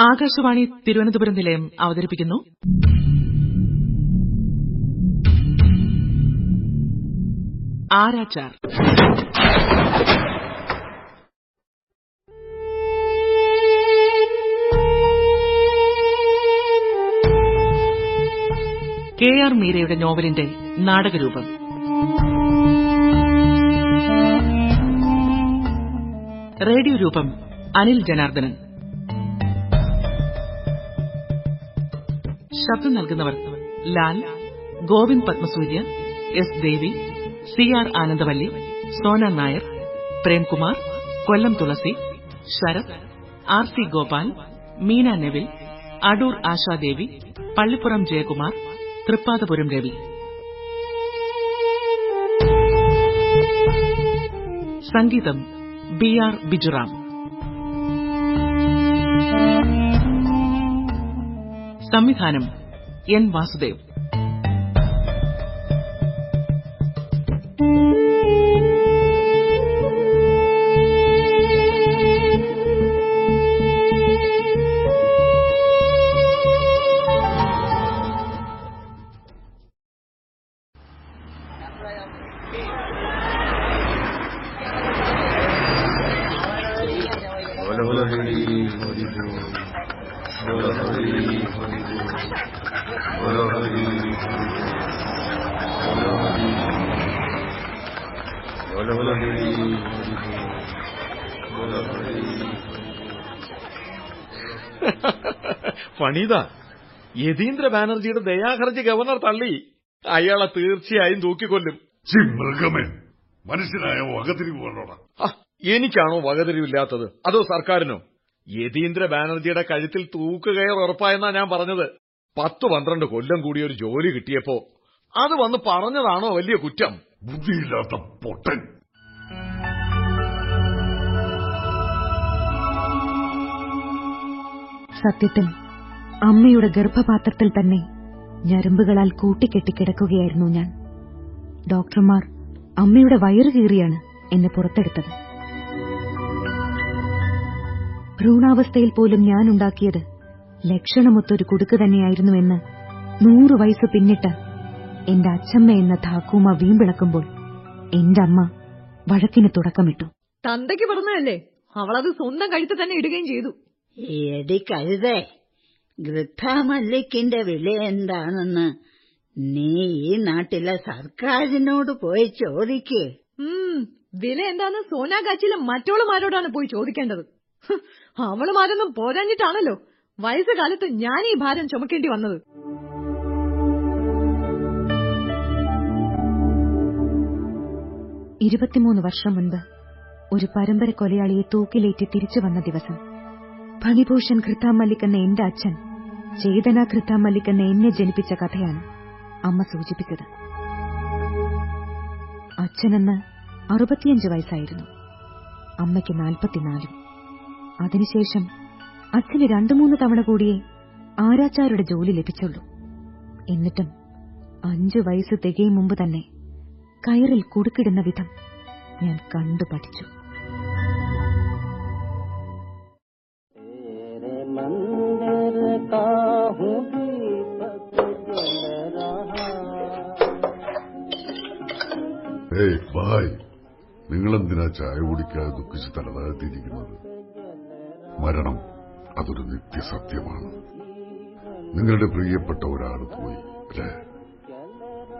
ആകാശവാണി തിരുവനന്തപുരം നിലയം അവതരിപ്പിക്കുന്നു. K R മീരയുടെ നോവലിന്റെ നാടകരൂപം. റേഡിയോ രൂപം അനിൽ ജനാർദ്ദനൻ. ശബ്ദം നൽകുന്നവർ Lal Govind Padmasurya S Devi C R Anandavalli Sona Nair Premkumar Kollam Thulasi Sarath R C Gopal Meena Neville Adoor Ashadevi Pallippuram Jayakumar Thrippathapuram Ravi. സംഗീതം B R Bijuram. സംവിധാനം N Vasudev ഫണീത Yathindra ബാനർജിയുടെ ദയാഹർജി governor തള്ളി. അയാളെ തീർച്ചയായും തൂക്കിക്കൊല്ലും. ചി മൃഗമേ. മനുഷ്യനായ? വകതിരിവ് വേണോടാ എനിക്കാണോ വകതിരിവില്ലാത്തത്? അതോ സർക്കാരിനോ? യതീന്ദ്ര ബാനർജിയുടെ കഴുത്തിൽ തൂക്കുകയർ ഉറപ്പായെന്നാ ഞാൻ പറഞ്ഞത്. പത്ത് പന്ത്രണ്ട് കൊല്ലം കൂടി ഒരു ജോലി കിട്ടിയപ്പോ അത് വന്ന് പറഞ്ഞതാണോ വലിയ കുറ്റം? ബുദ്ധിയില്ലാത്ത പൊട്ടൻ. സത്യത്തിൽ അമ്മയുടെ ഗർഭപാത്രത്തിൽ തന്നെ ഞരമ്പുകളാൽ കൂട്ടിക്കെട്ടിക്കിടക്കുകയായിരുന്നു ഞാൻ. ഡോക്ടർമാർ അമ്മയുടെ വയറു കീറിയാണ് എന്നെ പുറത്തെടുത്തത്. ഭ്രൂണാവസ്ഥയിൽ പോലും ഞാൻ ഉണ്ടാക്കിയത് ലക്ഷണമൊത്തൊരു കുടുക്ക് തന്നെയായിരുന്നുവെന്ന് നൂറു വയസ്സ് പിന്നിട്ട് എന്റെ അച്ഛമ്മ എന്ന ധാക്കൂമ വീമ്പിളക്കുമ്പോൾ എന്റെ അമ്മ വഴക്കിന് തുടക്കമിട്ടു. തന്തയ്ക്ക് പറഞ്ഞതല്ലേ അവളത് സ്വന്തം കഴുത്ത് തന്നെ ഇടുകയും ചെയ്തു. എടി കഴുതേ ഗൃദ്ധാമല്ലിക്കിന്റെ വില എന്താണെന്ന് നീ ഈ നാട്ടിലെ സർക്കാരിനോട് പോയി ചോദിക്കേ. വില എന്താന്ന് സോനാഗാച്ചിയിലെ മറ്റോളുമാരോടാണ് പോയി ചോദിക്കേണ്ടത്. അവളുമാരൊന്നും പോരാഞ്ഞിട്ടാണല്ലോ. വയസ്സുകാലത്ത് ഞാൻ ഈ ഭാരം ചുമക്കേണ്ടി വന്നത്. ഇരുപത്തിമൂന്ന് വർഷം മുൻപ് ഒരു പരമ്പര കൊലയാളിയെ തൂക്കിലേറ്റി തിരിച്ചു വന്ന ദിവസം ഫണിഭൂഷൺ ഘൃത്താമല്ലിക് എന്ന എന്റെ അച്ഛൻ ചേതന ഘൃത്താമല്ലിക് എന്ന എന്നെ ജനിപ്പിച്ച കഥയാണ് അമ്മ സൂചിപ്പിച്ചത്. അച്ഛനെന്ന് അറുപത്തിയഞ്ച് വയസ്സായിരുന്നു. അമ്മയ്ക്ക് നാൽപ്പത്തിനാലും. അതിനുശേഷം അച്ഛന് രണ്ടു മൂന്ന് തവണ കൂടിയേ ആരാച്ചാരുടെ ജോലി ലഭിച്ചുള്ളൂ. എന്നിട്ടും അഞ്ചു വയസ്സ് തികയും മുമ്പ് തന്നെ കയറിൽ കുടുക്കിടുന്ന വിധം ഞാൻ കണ്ടു പഠിച്ചു. നിങ്ങളെന്തിനാ ചായ കുടിക്കാതെ ദുഃഖിച്ച് തലതാഴ്ത്തിയിരിക്കുന്നത്? മരണം അതൊരു നിത്യസത്യമാണ്. നിങ്ങളുടെ പ്രിയപ്പെട്ട ഒരാൾ പോയി അല്ലേ?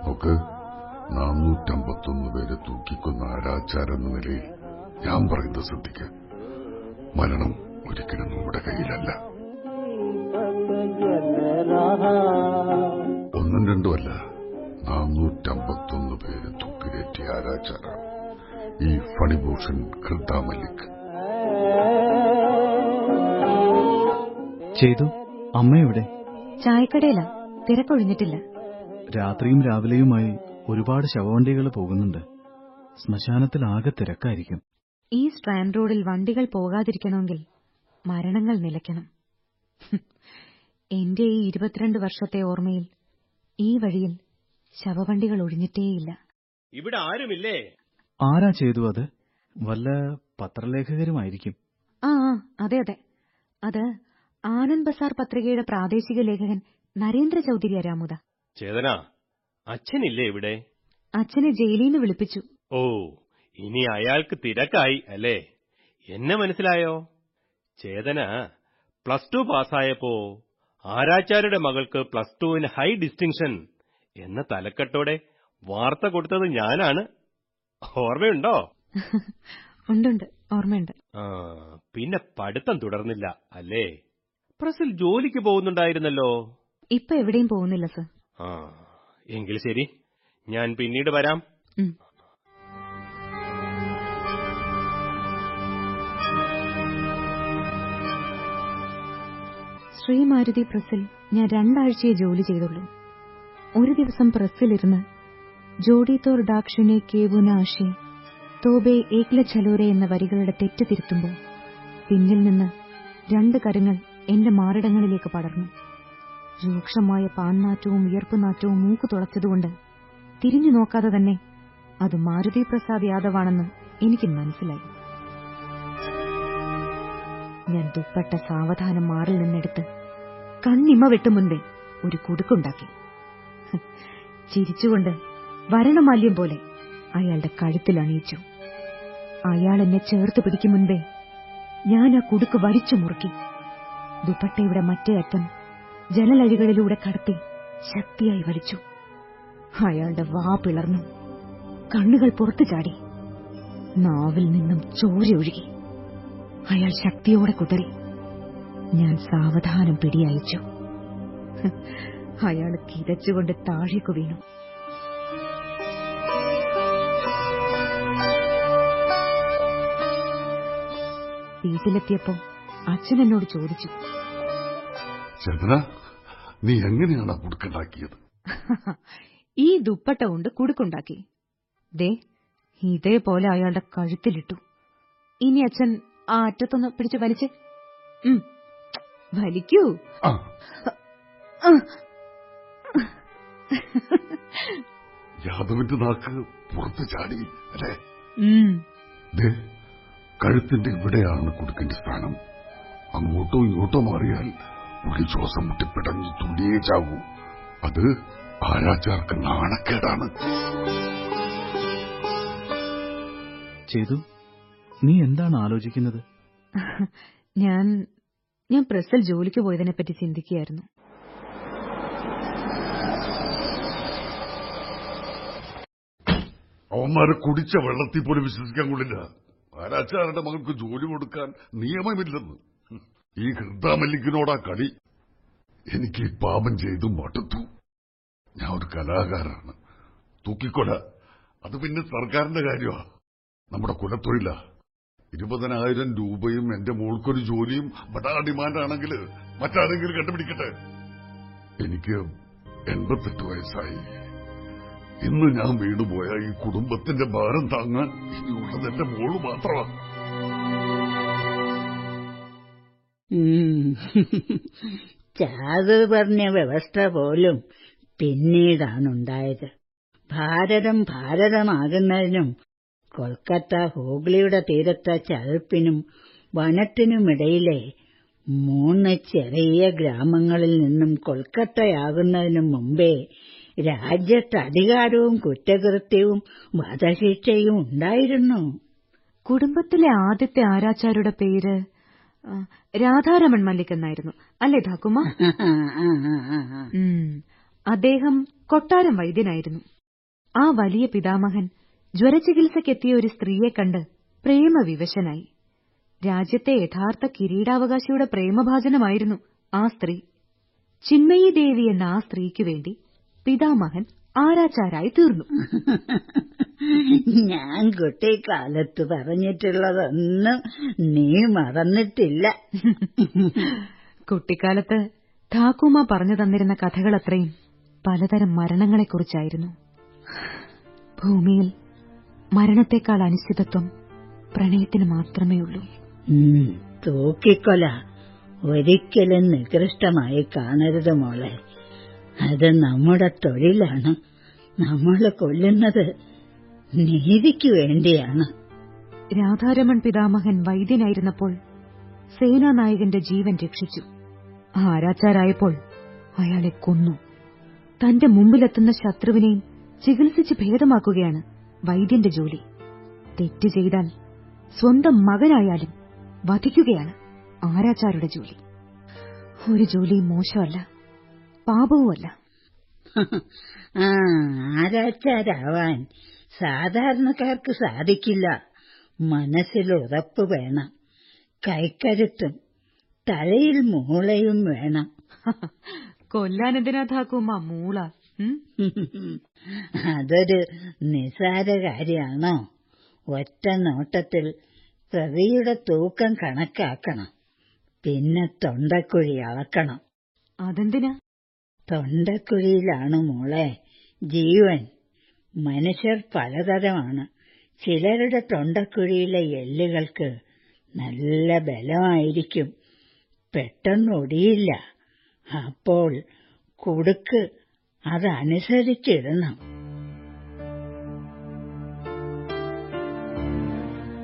നോക്ക് നാനൂറ്റമ്പത്തൊന്ന് പേരെ തൂക്കിക്കൊന്ന ആരാച്ചാർ എന്ന നിലയിൽ ഞാൻ പറയുന്നത് ശ്രദ്ധിക്ക. മരണം ഒരിക്കലും നമ്മുടെ കയ്യിലല്ല. ഒന്നും രണ്ടുമല്ല നാനൂറ്റമ്പത്തൊന്ന് പേര് തൂക്കിലേറ്റിയ ആരാച്ചാരാണ് ഈ ഫണിഭൂഷൺ ഖൃദ മല്ലിക്. ചെയ്തു? അമ്മയെവിടെ ചായക്കടയില. തിരക്കൊഴിഞ്ഞിട്ടില്ല. രാത്രിയും രാവിലെയുമായി ഒരുപാട് ശവവണ്ടികൾ പോകുന്നുണ്ട്. ശ്മശാനത്തിൽ ആകെ തിരക്കായിരിക്കും. ഈ സ്ട്രാൻഡ് റോഡിൽ വണ്ടികൾ പോകാതിരിക്കണമെങ്കിൽ മരണങ്ങൾ നിലയ്ക്കണം. എന്റെ ഈ ഇരുപത്തിരണ്ട് വർഷത്തെ ഓർമ്മയിൽ ഈ വഴിയിൽ ശവവണ്ടികൾ ഒഴിഞ്ഞിട്ടേയില്ല. ഇവിടെ ആരുമില്ലേ? ആരാ ചെയ്തു അത്? വല്ല പത്രലേഖകരുമായിരിക്കും. ആ അതെ അതെ. അത് ആനന്ദ് ബസാർ പത്രികയുടെ പ്രാദേശിക ലേഖകൻ നരേന്ദ്ര ചൗധരി രാമുദ ചേതന അച്ഛനില്ലേ ഇവിടെ? അച്ഛനെ ജയിലിൽ നിന്ന് വിളിപ്പിച്ചു. ഓ ഇനി അയാൾക്ക് തിരക്കായി അല്ലേ? എന്നെ മനസ്സിലായോ? ചേതന പ്ലസ് ടു പാസ്സായപ്പോ ആരാച്ചാരുടെ മകൾക്ക് പ്ലസ് ടുവിന് ഹൈ ഡിസ്റ്റിങ്ഷൻ എന്ന തലക്കെട്ടോടെ വാർത്ത കൊടുത്തത് ഞാനാണ്. ഓർമ്മയുണ്ടോ? ഉണ്ടുണ്ട് ഓർമ്മയുണ്ട്. പിന്നെ പഠിത്തം തുടർന്നില്ല അല്ലേ? പ്രസിൽ ജോലിക്ക് പോകുന്നുണ്ടായിരുന്നല്ലോ? ഇപ്പൊ എവിടെയും പോകുന്നില്ല സർ. ആ എങ്കിൽ ശരി ഞാൻ പിന്നീട് വരാം. ശ്രീമാരുതി പ്രസിൽ ഞാൻ രണ്ടാഴ്ചയെ ജോലി ചെയ്തുള്ളൂ. ഒരു ദിവസം പ്രസ്സിലിരുന്ന് ജോഡി തോർ ഡാക്ഷുനെ കേവുന ആഷെ തോബെ ഏക്ല ചലോരെ എന്ന വരികളുടെ തെറ്റ് തിരുത്തുമ്പോൾ പിന്നിൽ നിന്ന് രണ്ട് കരങ്ങൾ എന്റെ മാറിടങ്ങളിലേക്ക് പടർന്നു. രൂക്ഷമായ പാൻനാറ്റവും വിയർപ്പുനാറ്റവും മൂക്ക് തുളച്ചതുകൊണ്ട് തിരിഞ്ഞു നോക്കാതെ തന്നെ അത് മാരുതി പ്രസാദ് യാദവാണെന്ന് എനിക്ക് മനസ്സിലായി. ഞാൻ ദുപ്പട്ട സാവധാനം മാറിൽ നിന്നെടുത്ത് കണ്ണിമ വെട്ടു മുൻപേ ഒരു കുടുക്കുണ്ടാക്കി. ചിരിച്ചുകൊണ്ട് വരണമാല്യം പോലെ അയാളുടെ കഴുത്തിൽ അണിയിച്ചു. അയാൾ എന്നെ ചേർത്ത് പിടിക്കും മുൻപേ ഞാൻ ആ കുടുക്ക് വലിച്ചു മുറുക്കി. ദുപ്പട്ടയുടെ മറ്റേ അറ്റം ജനലഴികളിലൂടെ കടത്തി ശക്തിയായി വലിച്ചു. അയാളുടെ വാ പിളർന്നു. കണ്ണുകൾ പുറത്തു ചാടി. നാവിൽ നിന്നും ചോര ഒഴുകി. അയാൾ ശക്തിയോടെ കുതറി. ഞാൻ സാവധാനം പിടിയയച്ചു. അയാൾ കിതച്ചുകൊണ്ട് താഴേക്കു വീണു. വീട്ടിലെത്തിയപ്പോ അച്ഛൻ എന്നോട് ചോദിച്ചു. ചന്ദ്ര നീ എങ്ങനെയാണ് കുടുക്കുണ്ടാക്കിയത്? ഈ ദുപ്പട്ട കൊണ്ട് കുടുക്കുണ്ടാക്കി. ദേ ഇതേപോലെ അയാളുടെ കഴുത്തിലിട്ടു. ഇനി അച്ഛൻ ആ അറ്റത്തൊന്ന് പിടിച്ച് വലിച്ച്. വലിക്കൂ. യാദവിന്റെ നാക്ക് പുറത്ത് ചാടി അല്ലേ? കഴുത്തിന്റെ ഇവിടെയാണ് കുടുക്കിന്റെ സ്ഥാനം. അങ്ങോട്ടോ ഇങ്ങോട്ടോ മാറിയാൽ പുള്ളി ശ്വാസം മുട്ടി പിടഞ്ഞ് തുള്ളിയേ ചാവൂ. അത് ആരാച്ചാർക്ക് നാണക്കേടാണ്. ചെയ്തു നീ എന്താണ് ആലോചിക്കുന്നത്? ഞാൻ ഞാൻ പ്രസൽ ജോലിക്ക് പോയതിനെ പറ്റി ചിന്തിക്കുകയായിരുന്നു. അവന്മാരെ കുടിച്ച വെള്ളത്തിൽ പോലും വിശ്വസിക്കാൻ കൊള്ളില്ല. ആരാച്ചാരുടെ മകൾക്ക് ജോലി കൊടുക്കാൻ നിയമമില്ലെന്ന്. ഈ ഹൃദാമല്ലിക്കിനോടാ കളി എനിക്ക് ഈ പാപം ചെയ്തു മടുത്തു. ഞാൻ ഒരു കലാകാരനാണ്. തൂക്കിക്കൊല. അത് പിന്നെ സർക്കാരിന്റെ കാര്യമാ. നമ്മുടെ കുലത്തൊഴിലാ. ഇരുപതിനായിരം രൂപയും എന്റെ മോൾക്കൊരു ജോലിയും ബടാ ഡിമാൻഡാണെങ്കിൽ മറ്റാരെങ്കിലും കണ്ടുപിടിക്കട്ടെ? എനിക്ക് എൺപത്തെട്ട് വയസ്സായി. ഇന്ന് ഞാൻ വീണുപോയ ഈ കുടുംബത്തിന്റെ ഭാരം താങ്ങാൻ ഇനിയുള്ളത് എന്റെ മോൾ മാത്രമാണ് ഉം. പറഞ്ഞ വ്യവസ്ഥ പോലും പിന്നീടാണുണ്ടായത് ഭാരതം ഭാരതമാകുന്നതിനും കൊൽക്കത്ത ഹൂഗ്ലിയുടെ തീരത്തെ ചതുപ്പിനും വനത്തിനുമിടയിലെ മൂന്ന് ചെറിയ ഗ്രാമങ്ങളിൽ നിന്നും കൊൽക്കത്തയാകുന്നതിനു മുമ്പേ രാജ്യത്ത് അധികാരവും കുറ്റകൃത്യവും വധശിക്ഷയും ഉണ്ടായിരുന്നു. കുടുംബത്തിലെ ആദ്യത്തെ ആരാച്ചാരുടെ പേര് രാധാരമൺ മല്ലിക് എന്നായിരുന്നു. അല്ലേ ധാക്കുമ? അദ്ദേഹം കൊട്ടാരം വൈദ്യനായിരുന്നു. ആ വലിയ പിതാമഹൻ ജ്വരചികിത്സയ്ക്കെത്തിയ ഒരു സ്ത്രീയെ കണ്ട് പ്രേമവിവശനായി. രാജ്യത്തെ യഥാർത്ഥ കിരീടാവകാശിയുടെ പ്രേമഭാജനമായിരുന്നു ആ സ്ത്രീ. ചിന്മയി ദേവി എന്ന ആ സ്ത്രീക്ക് വേണ്ടി പിതാമഹൻ ആരാച്ചാരായി തീർന്നു. ഞാൻ കുട്ടിക്കാലത്ത് പറഞ്ഞിട്ടുള്ളതൊന്നും നീ മറന്നിട്ടില്ല. കുട്ടിക്കാലത്ത് ഠാക്കുമ പറഞ്ഞു തന്നിരുന്ന കഥകളത്രയും പലതരം മരണങ്ങളെക്കുറിച്ചായിരുന്നു. ഭൂമിയിൽ മരണത്തെക്കാൾ അനിശ്ചിതത്വം പ്രണയത്തിന് മാത്രമേ ഉള്ളൂ തൂക്കിക്കൊല. ഒരിക്കലും നികൃഷ്ടമായി കാണരുത് മോളെ. അത് നമ്മുടെ തൊഴിലാണ്. നമ്മൾ കൊല്ലുന്നത് നീതിക്ക് വേണ്ടിയാണ്. രാധാരമൺ പിതാമഹൻ വൈദ്യനായിരുന്നപ്പോൾ സേനാനായകന്റെ ജീവൻ രക്ഷിച്ചു. ആരാച്ചാരായപ്പോൾ അയാളെ കൊന്നു. തന്റെ മുമ്പിലെത്തുന്ന ശത്രുവിനെയും ചികിത്സിച്ച് ഭേദമാക്കുകയാണ് വൈദ്യന്റെ ജോലി. തെറ്റ് ചെയ്താൽ സ്വന്തം മകനായാലും വധിക്കുകയാണ് ആരാച്ചാരുടെ ജോലി. ഒരു ജോലി മോശമല്ല. പാപവുമല്ല. ആരാച്ചാരാവാൻ സാധാരണക്കാർക്ക് സാധിക്കില്ല. മനസ്സിൽ ഉറപ്പ് വേണം. കൈക്കരുത്തും. തലയിൽ മൂളയും വേണം. കൊല്ലാനെന്തിനാ താക്കുമ്മ മൂള. അതൊരു നിസാര കാര്യമാണോ? ഒറ്റ നോട്ടത്തിൽ പ്രതിയുടെ തൂക്കം കണക്കാക്കണം. പിന്നെ തൊണ്ടക്കുഴി അളക്കണം. അതെന്തിനാ? തൊണ്ടക്കുഴിയിലാണ് മോളെ. ജീവൻ. മനുഷ്യർ പലതരമാണ്. ചിലരുടെ തൊണ്ടക്കുഴിയിലെ എല്ലുകൾക്ക് നല്ല ബലമായിരിക്കും. പെട്ടെന്ന് ഒടിയില്ല. അപ്പോൾ കുടുക്ക് അതനുസരിച്ചിടണം.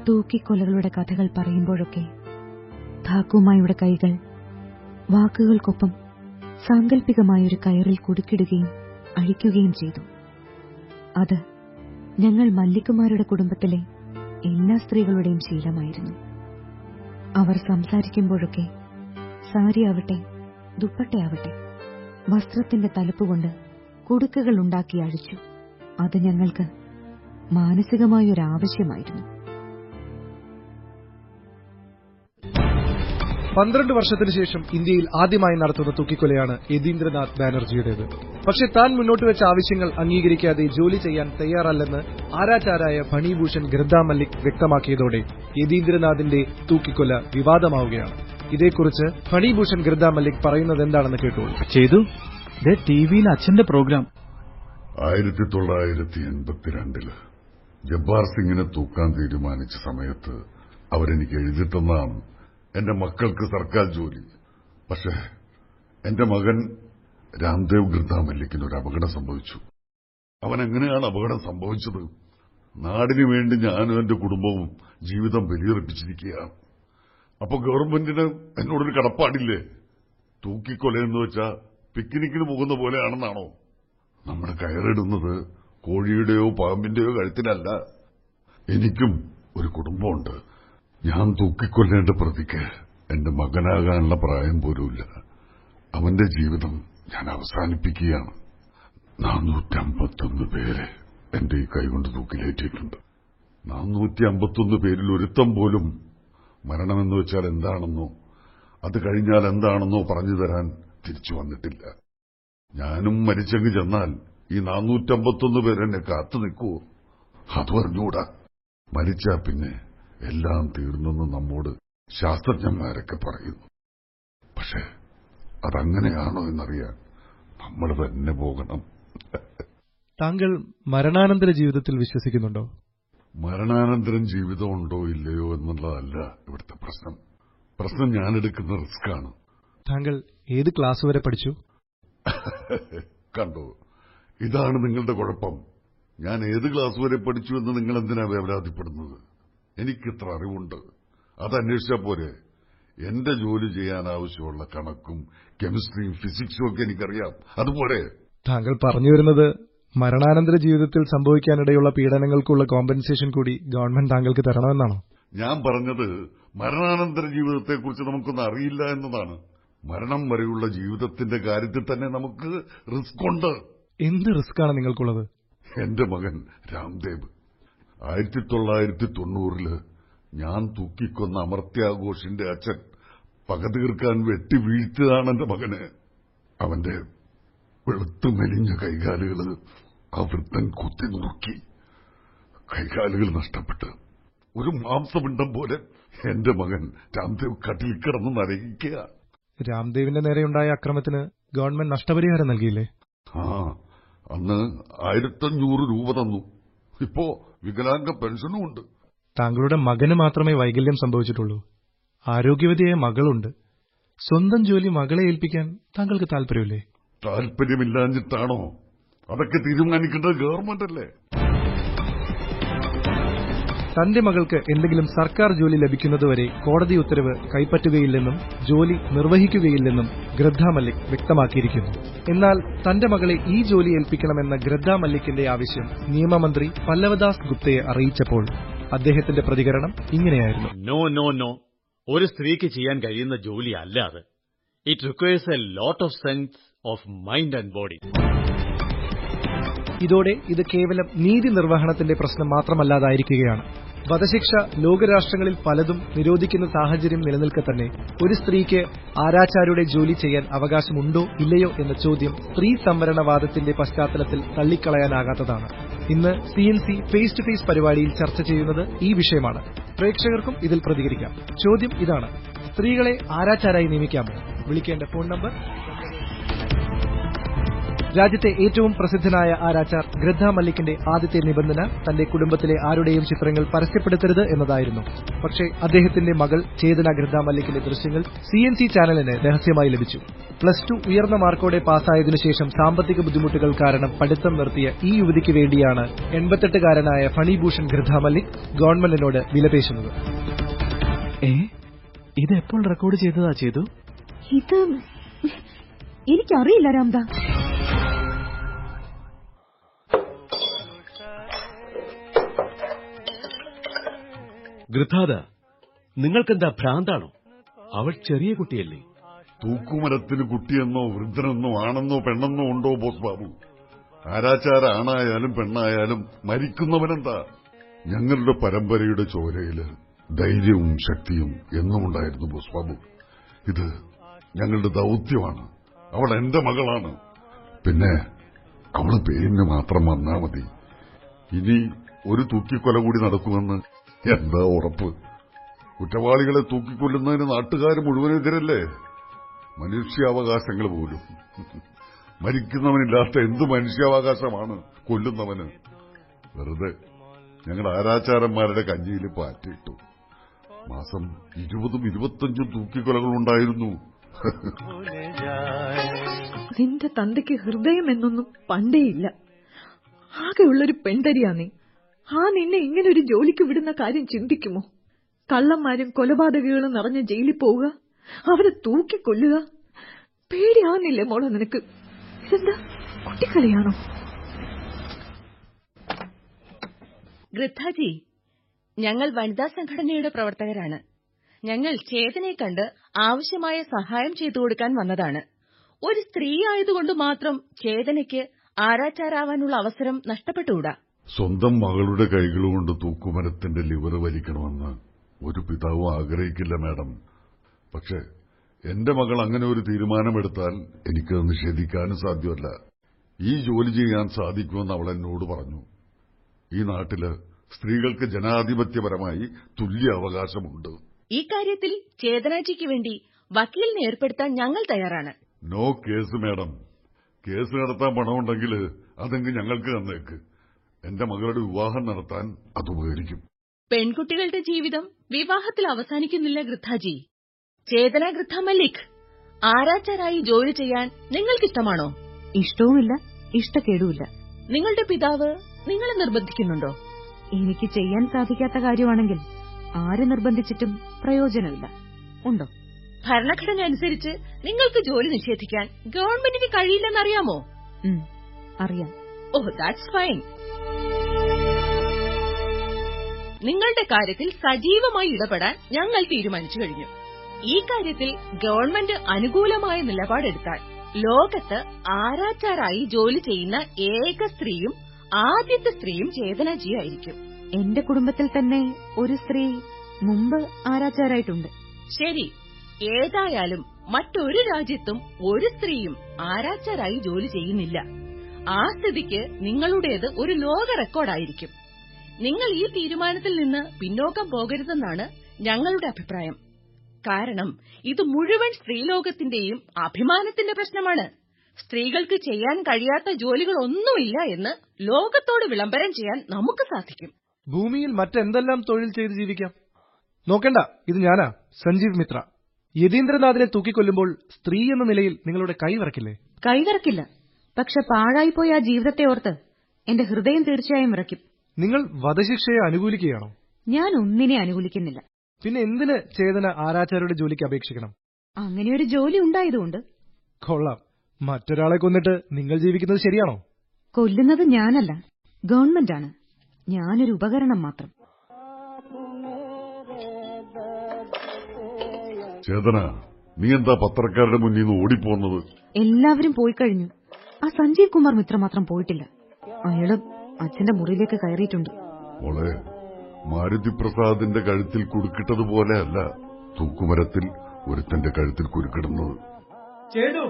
തൂക്കിക്കൊലകളുടെ കഥകൾ പറയുമ്പോഴൊക്കെ ധാക്കുമായുടെ കൈകൾ വാക്കുകൾക്കൊപ്പം സാങ്കല്പികമായൊരു കയറിൽ കുടുക്കിടുകയും അഴിക്കുകയും ചെയ്തു. അത് ഞങ്ങൾ മല്ലിക്കുമാരുടെ കുടുംബത്തിലെ എല്ലാ സ്ത്രീകളുടെയും ശീലമായിരുന്നു. അവർ സംസാരിക്കുമ്പോഴൊക്കെ സാരിയാവട്ടെ ദുപ്പട്ടയാവട്ടെ വസ്ത്രത്തിന്റെ തലപ്പുകൊണ്ട് കുടുക്കുകൾ ഉണ്ടാക്കി അഴിച്ചു. അത് ഞങ്ങൾക്ക് മാനസികമായൊരാവശ്യമായിരുന്നു. പന്ത്രണ്ട് വർഷത്തിനു ശേഷം ഇന്ത്യയിൽ ആദ്യമായി നടത്തുന്ന തൂക്കിക്കൊലയാണ് യതീന്ദ്രനാഥ് ബാനർജിയുടേത്. പക്ഷേ താൻ മുന്നോട്ട് വെച്ച ആവശ്യങ്ങൾ അംഗീകരിക്കാതെ ജോലി ചെയ്യാൻ തയ്യാറല്ലെന്ന് ആരാചാരായ ഭണീഭൂഷൺ ഗ്രന്ഥാ മല്ലിക് വ്യക്തമാക്കിയതോടെ യതീന്ദ്രനാഥിന്റെ തൂക്കിക്കൊല വിവാദമാവുകയാണ്. ഇതേക്കുറിച്ച് ഫണിഭൂഷൺ ഗ്രന്ഥാ മല്ലിക് പറയുന്നത് എന്താണെന്ന് കേട്ടോളൂ ചെയ്തു അച്ഛന്റെ പ്രോഗ്രാം. ആയിരത്തി തൊള്ളായിരത്തി എൺപത്തിരണ്ടിൽ ജബ്ബാർ സിംഗിനെ തൂക്കാൻ തീരുമാനിച്ച സമയത്ത് അവരെനിക്ക് എഴുതി എന്റെ മക്കൾക്ക് സർക്കാർ ജോലി. പക്ഷേ എന്റെ മകൻ രാംദേവ് ഗിർദ മല്ലിക്കിന് ഒരു അപകടം സംഭവിച്ചു. അവൻ എങ്ങനെയാണ് അപകടം സംഭവിച്ചത്? നാടിനു വേണ്ടി ഞാനും എന്റെ കുടുംബവും ജീവിതം ബലിയർപ്പിച്ചിരിക്കുകയാണ് അപ്പൊ ഗവൺമെന്റിന് എന്നോടൊരു കടപ്പാടില്ലേ? തൂക്കിക്കൊലയെന്ന് വെച്ചാ പിക്നിക്കിന് പോകുന്ന പോലെയാണെന്നാണോ? നമ്മൾ കയറിടുന്നത് കോഴിയുടെയോ പാമ്പിന്റെയോ കഴുത്തിനല്ല എനിക്കും ഒരു കുടുംബമുണ്ട്. ഞാൻ തൂക്കിക്കൊല്ലേണ്ട പ്രതിക്ക് എന്റെ മകനാകാനുള്ള പ്രായം പോലുമില്ല. അവന്റെ ജീവിതം ഞാൻ അവസാനിപ്പിക്കുകയാണ്. നാനൂറ്റി അമ്പത്തൊന്ന് പേരെ എന്റെ ഈ കൈകൊണ്ട് തൂക്കിലേറ്റിയിട്ടുണ്ട് നാനൂറ്റി അമ്പത്തൊന്ന് പേരിൽ ഒരുത്തം പോലും മരണമെന്ന് വെച്ചാൽ എന്താണെന്നോ അത് കഴിഞ്ഞാൽ എന്താണെന്നോ പറഞ്ഞു തരാൻ തിരിച്ചു വന്നിട്ടില്ല. ഞാനും മരിച്ചെങ്കിൽ ചെന്നാൽ ഈ നാനൂറ്റമ്പത്തൊന്ന് പേരെന്നെ കാത്തു നിൽക്കുവോ? അത് പറഞ്ഞുകൂടാ മരിച്ചാ പിന്നെ എല്ലാം തീർന്നെന്ന് നമ്മോട് ശാസ്ത്രജ്ഞന്മാരൊക്കെ പറയുന്നു. പക്ഷെ അതങ്ങനെയാണോ എന്നറിയാൻ നമ്മൾ തന്നെ പോകണം. താങ്കൾ മരണാനന്തര ജീവിതത്തിൽ വിശ്വസിക്കുന്നുണ്ടോ? മരണാനന്തരം ജീവിതം ഉണ്ടോ ഇല്ലയോ എന്നുള്ളതല്ല ഇവിടുത്തെ പ്രശ്നം. പ്രശ്നം ഞാൻ എടുക്കുന്ന റിസ്ക് ആണ് താങ്കൾ ഏത് ക്ലാസ് വരെ പഠിച്ചു? കണ്ടോ ഇതാണ് നിങ്ങളുടെ കുഴപ്പം. ഞാൻ ഏത് ക്ലാസ് വരെ പഠിച്ചു എന്ന് നിങ്ങൾ എന്തിനാ വേവലാതിപ്പെടുന്നത്? എനിക്കിത്ര അറിവുണ്ട്. അത് അന്വേഷിച്ചാൽ പോരെ. എന്റെ ജോലി ചെയ്യാൻ ആവശ്യമുള്ള കണക്കും കെമിസ്ട്രിയും ഫിസിക്സും ഒക്കെ എനിക്കറിയാം. അതുപോലെ താങ്കൾ പറഞ്ഞു വരുന്നത് മരണാനന്തര ജീവിതത്തിൽ സംഭവിക്കാനിടയുള്ള പീഡനങ്ങൾക്കുള്ള കോമ്പൻസേഷൻ കൂടി ഗവൺമെന്റ് താങ്കൾക്ക് തരണമെന്നാണോ? ഞാൻ പറഞ്ഞത് മരണാനന്തര ജീവിതത്തെക്കുറിച്ച് നമുക്കൊന്നും അറിയില്ല എന്നതാണ്. മരണം വരെയുള്ള ജീവിതത്തിന്റെ കാര്യത്തിൽ തന്നെ നമുക്ക് റിസ്ക് ഉണ്ട്. എന്ത് റിസ്ക് ആണ് നിങ്ങൾക്കുള്ളത്? എന്റെ മകൻ രാംദേവ്. ആയിരത്തി തൊള്ളായിരത്തി തൊണ്ണൂറിൽ ഞാൻ തൂക്കിക്കൊന്ന അമർത്യാഘോഷിന്റെ അച്ഛൻ പക തീർക്കാൻ വെട്ടി വീഴ്ത്തിയതാണ് എന്റെ മകന്. അവന്റെ വെളുത്തു മെലിഞ്ഞ കൈകാലുകൾ ആ വൃത്തൻ കുത്തി നുറുക്കി കൈകാലുകൾ നഷ്ടപ്പെട്ട് ഒരു മാംസപിണ്ഡം പോലെ എന്റെ മകൻ രാംദേവ് കട്ടിൽ കിടന്ന് നരകിക്കുക. രാംദേവിന്റെ നേരെയുണ്ടായ അക്രമത്തിന് ഗവൺമെന്റ് നഷ്ടപരിഹാരം നൽകിയില്ലേ? ആ അന്ന് ആയിരത്തഞ്ഞൂറ് രൂപ തന്നു. ഇപ്പോ വികലാംഗ പെൻഷനും ഉണ്ട്. താങ്കളുടെ മകന് മാത്രമേ വൈകല്യം സംഭവിച്ചിട്ടുള്ളൂ. ആരോഗ്യവതിയായ മകളുണ്ട്. സ്വന്തം ജോലി മകളെ ഏൽപ്പിക്കാൻ താങ്കൾക്ക് താല്പര്യമില്ലേ താല്പര്യമില്ലാഞ്ഞിട്ടാണോ അതൊക്കെ തീരുമാനിക്കേണ്ടത് ഗവൺമെന്റ് അല്ലേ തന്റെ മകൾക്ക് എന്തെങ്കിലും സർക്കാർ ജോലി ലഭിക്കുന്നതുവരെ കോടതി ഉത്തരവ് കൈപ്പറ്റുകയില്ലെന്നും ജോലി നിർവഹിക്കുകയില്ലെന്നും ഗ്രദ്ദ മല്ലിക് വ്യക്തമാക്കിയിരിക്കുന്നു. എന്നാൽ തന്റെ മകളെ ഈ ജോലി ഏൽപ്പിക്കണമെന്ന ഗ്രദ്ദ മല്ലിക്കിന്റെ ആവശ്യം നിയമമന്ത്രി പല്ലവദാസ് ഗുപ്തയെ അറിയിച്ചപ്പോൾ അദ്ദേഹത്തിന്റെ പ്രതികരണം ഇങ്ങനെയായിരുന്നു. നോ നോ നോ ഒരു സ്ത്രീക്ക് ചെയ്യാൻ കഴിയുന്ന ജോലി അല്ല അത് it requires a lot of sense of mind and body ഇതോടെ ഇത് കേവലം നീതി നിർവഹണത്തിന്റെ പ്രശ്നം മാത്രമല്ലാതായിരിക്കുകയാണ്. വധശിക്ഷ ലോകരാഷ്ട്രങ്ങളിൽ പലതും നിരോധിക്കുന്ന സാഹചര്യം നിലനിൽക്കെ തന്നെ ഒരു സ്ത്രീക്ക് ആരാചാരുടെ ജോലി ചെയ്യാൻ അവകാശമുണ്ടോ ഇല്ലയോ എന്ന ചോദ്യം സ്ത്രീ സംവരണവാദത്തിന്റെ പശ്ചാത്തലത്തിൽ തള്ളിക്കളയാനാകാത്തതാണ്. ഇന്ന് C N C face to face പരിപാടിയിൽ ചർച്ച ചെയ്യുന്നത് ഈ വിഷയമാണ്. പ്രേക്ഷകർക്കും ഇതിൽ പ്രതികരിക്കാം. ചോദ്യം ഇതാണ്. സ്ത്രീകളെ ആരാചാരായി നിയമിക്കാമോ? വിളിക്കേണ്ട ഫോൺ നമ്പർ രാജ്യത്തെ ഏറ്റവും പ്രസിദ്ധനായ ആരാച്ചാർ ഗ്രദ്ദ മല്ലിക്കിന്റെ ആദ്യത്തെ നിബന്ധന തന്റെ കുടുംബത്തിലെ ആരുടെയും ചിത്രങ്ങൾ പരസ്യപ്പെടുത്തരുത് എന്നതായിരുന്നു. പക്ഷേ അദ്ദേഹത്തിന്റെ മകൾ ചേതന ഗ്രദ്ദ മല്ലിക്കിന്റെ ദൃശ്യങ്ങൾ സി എൻ സി ചാനലിന് രഹസ്യമായി ലഭിച്ചു. പ്ലസ് ടു ഉയർന്ന മാർക്കോടെ പാസ്സായതിനുശേഷം സാമ്പത്തിക ബുദ്ധിമുട്ടുകൾ കാരണം പഠിത്തം നിർത്തിയ ഈ യുവതിക്ക് വേണ്ടിയാണ് എൺപത്തെട്ടുകാരനായ ഫണിഭൂഷൺ ഗ്രദ്ദ മല്ലിക് ഗവൺമെന്റിനോട് വിലപേശുന്നത്. ഇത് എപ്പോൾ റെക്കോർഡ് ചെയ്തതാ ചെയ്തു ഇത് എനിക്കറിയില്ല രാംദ. ഗൃഥാദ നിങ്ങൾക്കെന്താ ഭ്രാന്താണോ? അവൾ ചെറിയ കുട്ടിയല്ലേ. തൂക്കുമരത്തിന് കുട്ടിയെന്നോ വൃദ്ധനെന്നോ ആണെന്നോ പെണ്ണെന്നോ ഉണ്ടോ ബോസ് ബാബു? ആരാച്ചാര ആണായാലും പെണ്ണായാലും മരിക്കുന്നവനെന്താ? ഞങ്ങളുടെ പരമ്പരയുടെ ചോരയിൽ ധൈര്യവും ശക്തിയും എന്നുമുണ്ടായിരുന്നു ബോസ് ബാബു. ഇത് ഞങ്ങളുടെ ദൗത്യമാണ്. അവൾ എന്റെ മകളാണ്. പിന്നെ അവൾ പേരിന് മാത്രം വന്നാ മതി. ഇനി ഒരു തൂക്കിക്കൊല കൂടി നടക്കുമെന്ന് എന്താ ഉറപ്പ്? കുറ്റവാളികളെ തൂക്കിക്കൊല്ലുന്നതിന് നാട്ടുകാർ മുഴുവനെതിരല്ലേ? മനുഷ്യാവകാശങ്ങൾ പോലും. മരിക്കുന്നവനില്ലാത്ത എന്ത് മനുഷ്യാവകാശമാണ് കൊല്ലുന്നവന്? വെറുതെ ഞങ്ങൾ ആരാചാരന്മാരുടെ കഞ്ഞിയിൽ പാറ്റിയിട്ടു മാസം ഇരുപതും ഇരുപത്തഞ്ചും തൂക്കിക്കൊലകളുണ്ടായിരുന്നു നിന്റെ തന്തയ്ക്ക് ഹൃദയം എന്നൊന്നും പണ്ടേയില്ല. ആകെയുള്ളൊരു പെൺതരിയാ നീ. ആ നിന്നെ ഇങ്ങനെ ഒരു ജോലിക്ക് വിടുന്ന കാര്യം ചിന്തിക്കുമോ? കള്ളന്മാരും കൊലപാതകങ്ങളും നിറഞ്ഞ ജയിലിൽ പോവുക അവരെ തൂക്കിക്കൊല്ലുക. പേടിയാവുന്നില്ലേ മോളെ നിനക്ക്? ഇതെന്താ? കുട്ടിക്കളിയാണോ? ഗൃദ്ധാജി ഞങ്ങൾ വനിതാ സംഘടനയുടെ പ്രവർത്തകരാണ്. ഞങ്ങൾ ചേതനയെ കണ്ട് ആവശ്യമായ സഹായം ചെയ്തു കൊടുക്കാൻ വന്നതാണ്. ഒരു സ്ത്രീ ആയതുകൊണ്ട് മാത്രം ചേതനയ്ക്ക് ആരാച്ചാരാവാനുള്ള അവസരം നഷ്ടപ്പെട്ടുകൂടാ? സ്വന്തം മകളുടെ കൈകളുകൊണ്ട് തൂക്കുമരത്തിന്റെ ലിവർ വലിക്കണമെന്ന് ഒരു പിതാവും ആഗ്രഹിക്കില്ല മാഡം. പക്ഷേ എന്റെ മകൾ അങ്ങനെ ഒരു തീരുമാനമെടുത്താൽ എനിക്കത് നിഷേധിക്കാനും സാധ്യമല്ല. ഈ ജോലി ചെയ്യാൻ സാധിക്കുമെന്ന് അവൾ എന്നോട് പറഞ്ഞു. ഈ നാട്ടിൽ സ്ത്രീകൾക്ക് ജനാധിപത്യപരമായി തുല്യ അവകാശമുണ്ട്. ഈ കാര്യത്തിൽ ചേതനാജിക്ക് വേണ്ടി വക്കീലിനെ ഏർപ്പെടുത്താൻ ഞങ്ങൾ തയ്യാറാണ്. No case madam. കേസ് നടത്താൻ പണമുണ്ടെങ്കിൽ അതെങ്കിൽ ഞങ്ങൾക്ക് തന്നേക്ക്. എന്റെ മകളുടെ വിവാഹം നടത്താൻ അത് ഉപകരിക്കും. പെൺകുട്ടികളുടെ ജീവിതം വിവാഹത്തിൽ അവസാനിക്കുന്നില്ല ഗൃദ്ധാജി. ചേതന ഗൃദ്ധ മല്ലിക് ആരാച്ചാരായി ജോലി ചെയ്യാൻ നിങ്ങൾക്കിഷ്ടമാണോ? ഇഷ്ടവുമില്ല ഇഷ്ടക്കേടുമില്ല. നിങ്ങളുടെ പിതാവ് നിങ്ങളെ നിർബന്ധിക്കുന്നുണ്ടോ? എനിക്ക് ചെയ്യാൻ സാധിക്കാത്ത കാര്യമാണെങ്കിൽ ആര് നിർബന്ധിച്ചിട്ടും പ്രയോജനമില്ല. ഉണ്ടോ? ഭരണഘടന അനുസരിച്ച് നിങ്ങൾക്ക് ജോലി നിഷേധിക്കാൻ ഗവൺമെന്റിന് കഴിയില്ലെന്നറിയാമോ? അറിയാം. ഓ ദാറ്റ്സ് ഫൈൻ നിങ്ങളുടെ കാര്യത്തിൽ സജീവമായി ഇടപെടാൻ ഞങ്ങൾ തീരുമാനിച്ചു കഴിഞ്ഞു. ഈ കാര്യത്തിൽ ഗവൺമെന്റ് അനുകൂലമായ നിലപാടെടുത്താൽ ലോകത്ത് ആരാച്ചാരായി ജോലി ചെയ്യുന്ന ഏക സ്ത്രീയും ആദ്യത്തെ സ്ത്രീയും ചേതനാജിയായിരിക്കും എന്റെ കുടുംബത്തിൽ തന്നെ ഒരു സ്ത്രീ മുമ്പ് ആരാച്ചാരായിട്ടുണ്ട് ശരി. ഏതായാലും മറ്റൊരു രാജ്യത്തും ഒരു സ്ത്രീയും ആരാച്ചാരായി ജോലി ചെയ്യുന്നില്ല. ആ സ്ഥിതിക്ക് നിങ്ങളുടേത് ഒരു ലോക റെക്കോർഡായിരിക്കും. നിങ്ങൾ ഈ തീരുമാനത്തിൽ നിന്ന് പിന്നോക്കം പോകരുതെന്നാണ് ഞങ്ങളുടെ അഭിപ്രായം. കാരണം ഇത് മുഴുവൻ സ്ത്രീലോകത്തിന്റെയും അഭിമാനത്തിന്റെ പ്രശ്നമാണ്. സ്ത്രീകൾക്ക് ചെയ്യാൻ കഴിയാത്ത ജോലികളൊന്നുമില്ല എന്ന് ലോകത്തോട് വിളംബരം ചെയ്യാൻ നമുക്ക് സാധിക്കും. ഭൂമിയിൽ മറ്റെന്തെല്ലാം തൊഴിൽ ചെയ്ത് ജീവിക്കാം? നോക്കണ്ട ഇത് ഞാനാ സഞ്ജീവ് മിത്ര. യതീന്ദ്രനാഥിനെ തൂക്കിക്കൊല്ലുമ്പോൾ സ്ത്രീ എന്ന നിലയിൽ നിങ്ങളുടെ കൈവിറക്കില്ലേ കൈവിറക്കില്ല പക്ഷെ പാഴായിപ്പോയ ആ ജീവിതത്തെ ഓർത്ത് എന്റെ ഹൃദയം തീർച്ചയായും വിറയ്ക്കും. നിങ്ങൾ വധശിക്ഷയെ അനുകൂലിക്കുകയാണോ? ഞാൻ ഒന്നിനെ അനുകൂലിക്കുന്നില്ല. പിന്നെ എന്തിന് ചേതന ആരാച്ചാരുടെ ജോലിക്ക് അപേക്ഷിക്കണം? അങ്ങനെയൊരു ജോലി ഉണ്ടായതുകൊണ്ട്. കൊള്ളാം. മറ്റൊരാളെ കൊന്നിട്ട് നിങ്ങൾ ജീവിക്കുന്നത് ശരിയാണോ? കൊല്ലുന്നത് ഞാനല്ല. ഗവൺമെന്റാണ്. ഞാനൊരു ഉപകരണം മാത്രം. ചേതന നീ എന്താ പത്രക്കാരുടെ മുന്നിൽ നിന്ന് ഓടിപ്പോന്നത്? എല്ലാവരും പോയി കഴിഞ്ഞു. ആ സഞ്ജീവ് കുമാർ മിത്ര മാത്രം പോയിട്ടില്ല. അയാൾ അച്ഛന്റെ മുറിയിലേക്ക് കയറിയിട്ടുണ്ട്. മോളെ മാരുതി പ്രസാദിന്റെ കഴുത്തിൽ കുടുക്കിട്ടതുപോലെ അല്ല തൂക്കുമരത്തിൽ ഒരുത്തന്റെ കഴുത്തിൽ കുരുക്കിടുന്നത്. ചേതു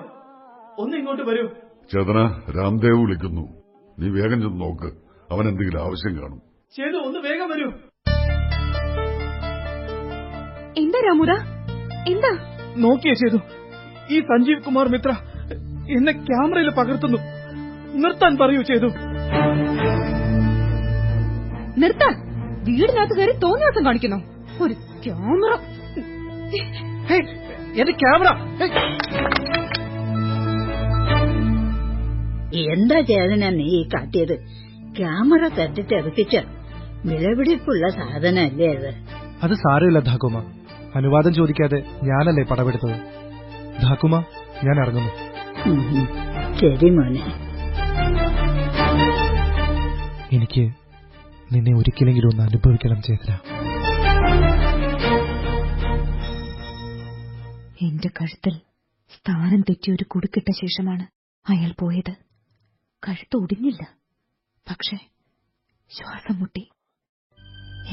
ഒന്ന് ഇങ്ങോട്ട് വരൂ. ചേതന രാംദേവ് വിളിക്കുന്നു. നീ വേഗം ചെന്ന് നോക്ക്. അവൻ എന്തെങ്കിലും ആവശ്യം കാണും. ചേതു ഒന്ന് വേഗം വരൂ. എന്താ രാമുര? എന്താ? നോക്കിയേ ചെയ്തു ഈ സഞ്ജീവ് കുമാർ മിത്ര എന്നെ ക്യാമറയിൽ പകർത്തുന്നു. നിർത്താൻ പറയൂ ചെയ്തു നിർത്താൻ. വീടിനകത്ത് കയറി തോന്നിയാസം കാണിക്കുന്നു. ഒരു ക്യാമറ. എന്റെ ക്യാമറ. എന്താ ചേതന നീ ഈ കാട്ടിയത്? ക്യാമറ തട്ടിത്തെറിപ്പിച്ച വിലപിടിപ്പുള്ള സാധനല്ലേ അത്? അത് സാരമില്ല ധാക്കുമ. അനുവാദം ചോദിക്കാതെ ഞാനല്ലേ പടമെടുത്തത് ധാക്കുമ ഞാൻ ഇറങ്ങുന്നു. ശരി മോനെ. എനിക്ക് നിന്നെ ഒരിക്കലെങ്കിലും ഒന്ന് അനുഭവിക്കണം ചേതന. എന്റെ കഴുത്തിൽ സ്ഥാനം തെറ്റി ഒരു കുടുക്കിട്ട ശേഷമാണ് അയാൾ പോയത്. കഴുത്ത് ഒടിഞ്ഞില്ല. പക്ഷെ ശ്വാസം മുട്ടി.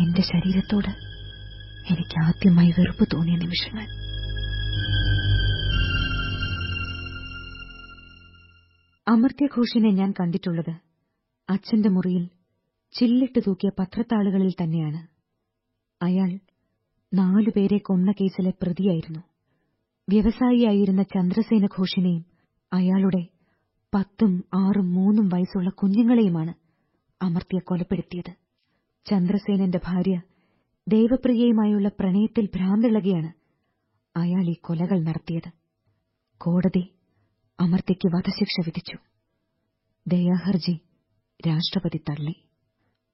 എന്റെ ശരീരത്തോട് എനിക്ക് ആദ്യമായി വെറുപ്പ് തോന്നിയ നിമിഷങ്ങൾ. അമർത്യഘോഷിനെ ഞാൻ കണ്ടിട്ടുള്ളത് അച്ഛന്റെ മുറിയിൽ ചില്ലിട്ട് തൂക്കിയ പത്രത്താളുകളിൽ തന്നെയാണ്. അയാൾ നാലുപേരെ കൊന്ന കേസിലെ പ്രതിയായിരുന്നു. വ്യവസായിയായിരുന്ന ചന്ദ്രസേന ഘോഷിനെയും അയാളുടെ പത്തും ആറും മൂന്നും വയസ്സുള്ള കുഞ്ഞുങ്ങളെയുമാണ് അമർത്യ കൊലപ്പെടുത്തിയത്. ചന്ദ്രസേനന്റെ ഭാര്യ ദേവപ്രിയയുമായുള്ള പ്രണയത്തിൽ ഭ്രാന്തിളകിയാണ് അയാൾ ഈ കൊലകൾ നടത്തിയത്. കോടതി അമർത്യയ്ക്ക് വധശിക്ഷ വിധിച്ചു. ദയാഹർജി രാഷ്ട്രപതി തള്ളി.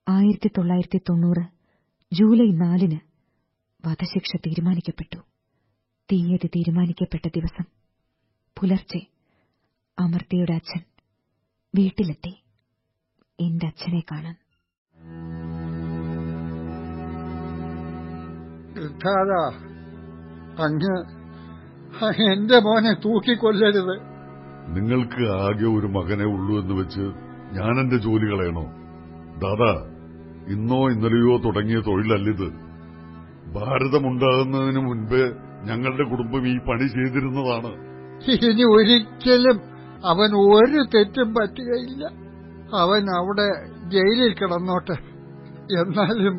ആയിരത്തി തൊള്ളായിരത്തി തൊണ്ണൂറ് ജൂലൈ നാലിന് വധശിക്ഷ തീരുമാനിക്കപ്പെട്ടു. തീയതി തീരുമാനിക്കപ്പെട്ട ദിവസം പുലർച്ചെ അമർത്യയുടെ അച്ഛൻ വീട്ടിലെത്തി. എന്റെ അച്ഛനെ കാണാൻ. വൃദ്ധാത അങ്ങ് എന്റെ മോനെ തൂക്കിക്കൊല്ലരുത്. നിങ്ങൾക്ക് ആകെ ഒരു മകനെ ഉള്ളൂ എന്ന് വെച്ച് ഞാൻ എന്റെ ജോലി കളയണോ? ദാദാ ഇന്നോ ഇന്നലെയോ തുടങ്ങിയ തൊഴിലല്ലിത്. ഭാരതമുണ്ടാകുന്നതിന് മുൻപേ ഞങ്ങളുടെ കുടുംബം ഈ പണി ചെയ്തിരുന്നതാണ്. ഇനി ഒരിക്കലും അവൻ ഒരു തെറ്റും പറ്റുകയില്ല. അവൻ അവിടെ ജയിലിൽ കിടന്നോട്ടെ. എന്നാലും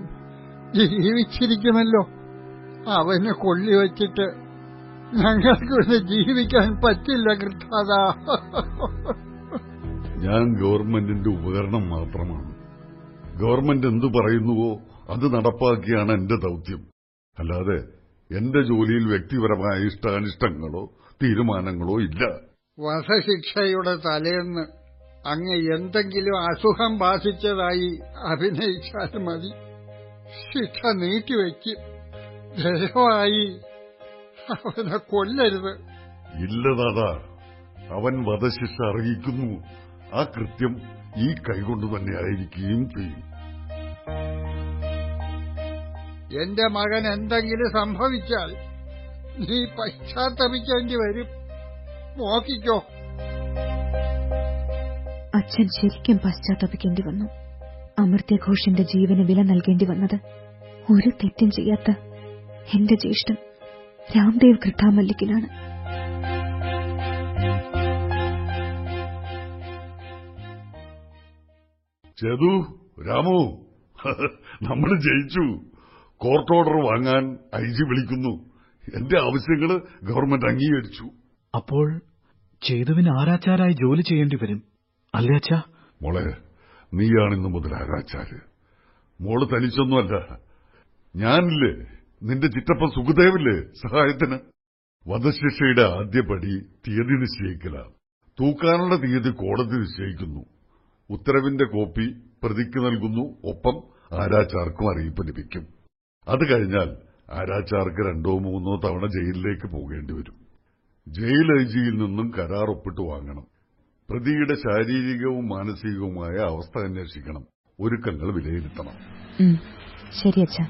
ജീവിച്ചിരിക്കുമല്ലോ. അവനെ കൊള്ളിവെച്ചിട്ട് ഞങ്ങൾക്ക് ജീവിക്കാൻ പറ്റില്ല കൃഷ്ണത ഞാൻ ഗവൺമെന്റിന്റെ ഉപകരണം മാത്രമാണ്. ഗവൺമെന്റ് എന്തു പറയുന്നുവോ അത് നടപ്പാക്കിയാണ് എന്റെ ദൌത്യം. അല്ലാതെ എന്റെ ജോലിയിൽ വ്യക്തിപരമായ ഇഷ്ടാനിഷ്ടങ്ങളോ തീരുമാനങ്ങളോ ഇല്ല. വധശിക്ഷയുടെ തലേന്ന് അങ്ങ് എന്തെങ്കിലും അസുഖം ബാധിച്ചതായി അഭിനയിച്ചാൽ മതി. ശിക്ഷ നീട്ടിവെക്കും ദയവായി അവനെ കൊല്ലരുത്. ഇല്ല ദാദാ അവൻ വധശിക്ഷ അറിയിക്കുന്നു ആ കൃത്യം ഈ കൈകൊണ്ട് തന്നെ ആയിരിക്കുകയും ചെയ്യും. എന്റെ മകൻ എന്തെങ്കിലും സംഭവിച്ചാൽ നീ പശ്ചാത്തപിക്കേണ്ടി വരും. നോക്കിക്കോ. അച്ഛൻ ശരിക്കും പശ്ചാത്തപിക്കേണ്ടി വന്നു. അമൃത്യഘോഷിന്റെ ജീവന് വില നൽകേണ്ടി വന്നത് ഒരു തെറ്റും ചെയ്യാത്ത എന്റെ ജ്യേഷ്ഠൻ രാംദേവ് കൃഷ്ണമല്ലിക്കിനാണ് ചേതു രാമു നമ്മൾ ജയിച്ചു. കോർട്ട് ഓർഡർ വാങ്ങാൻ ഐ ജി വിളിക്കുന്നു. എന്റെ ആവശ്യങ്ങൾ ഗവൺമെന്റ് അംഗീകരിച്ചു. അപ്പോൾ ചേതുവിന് ആരാച്ചാരായി ജോലി ചെയ്യേണ്ടി വരും? അല്ലേ അച്ഛാ? മോളെ നീയാണിന്ന് മുതൽ ആരാച്ചാര്. മോൾ തനിച്ചൊന്നുമല്ല. ഞാനില്ലേ? നിന്റെ ചിറ്റപ്പ സുഖദേവില്ലേ? സഹായത്തിന്. വധശിക്ഷയുടെ ആദ്യപടി തീയതി നിശ്ചയിക്കലാണ് തൂക്കാനുള്ള തീയതി കോടതി നിശ്ചയിക്കുന്നു. ഉത്തരവിന്റെ കോപ്പി പ്രതിക്ക് നൽകുന്നു. ഒപ്പം ആരാച്ചാർക്കും അറിയിപ്പ് ലഭിക്കും. അത് കഴിഞ്ഞാൽ ആരാച്ചാർക്ക് രണ്ടോ മൂന്നോ തവണ ജയിലിലേക്ക് പോകേണ്ടി വരും. ജയിൽ ഐ ജിയിൽ നിന്നും കരാർ ഒപ്പിട്ട് വാങ്ങണം. പ്രതിയുടെ ശാരീരികവും മാനസികവുമായ അവസ്ഥ അന്വേഷിക്കണം. ഒരുക്കങ്ങൾ വിലയിരുത്തണം. ശരി അച്ഛാ.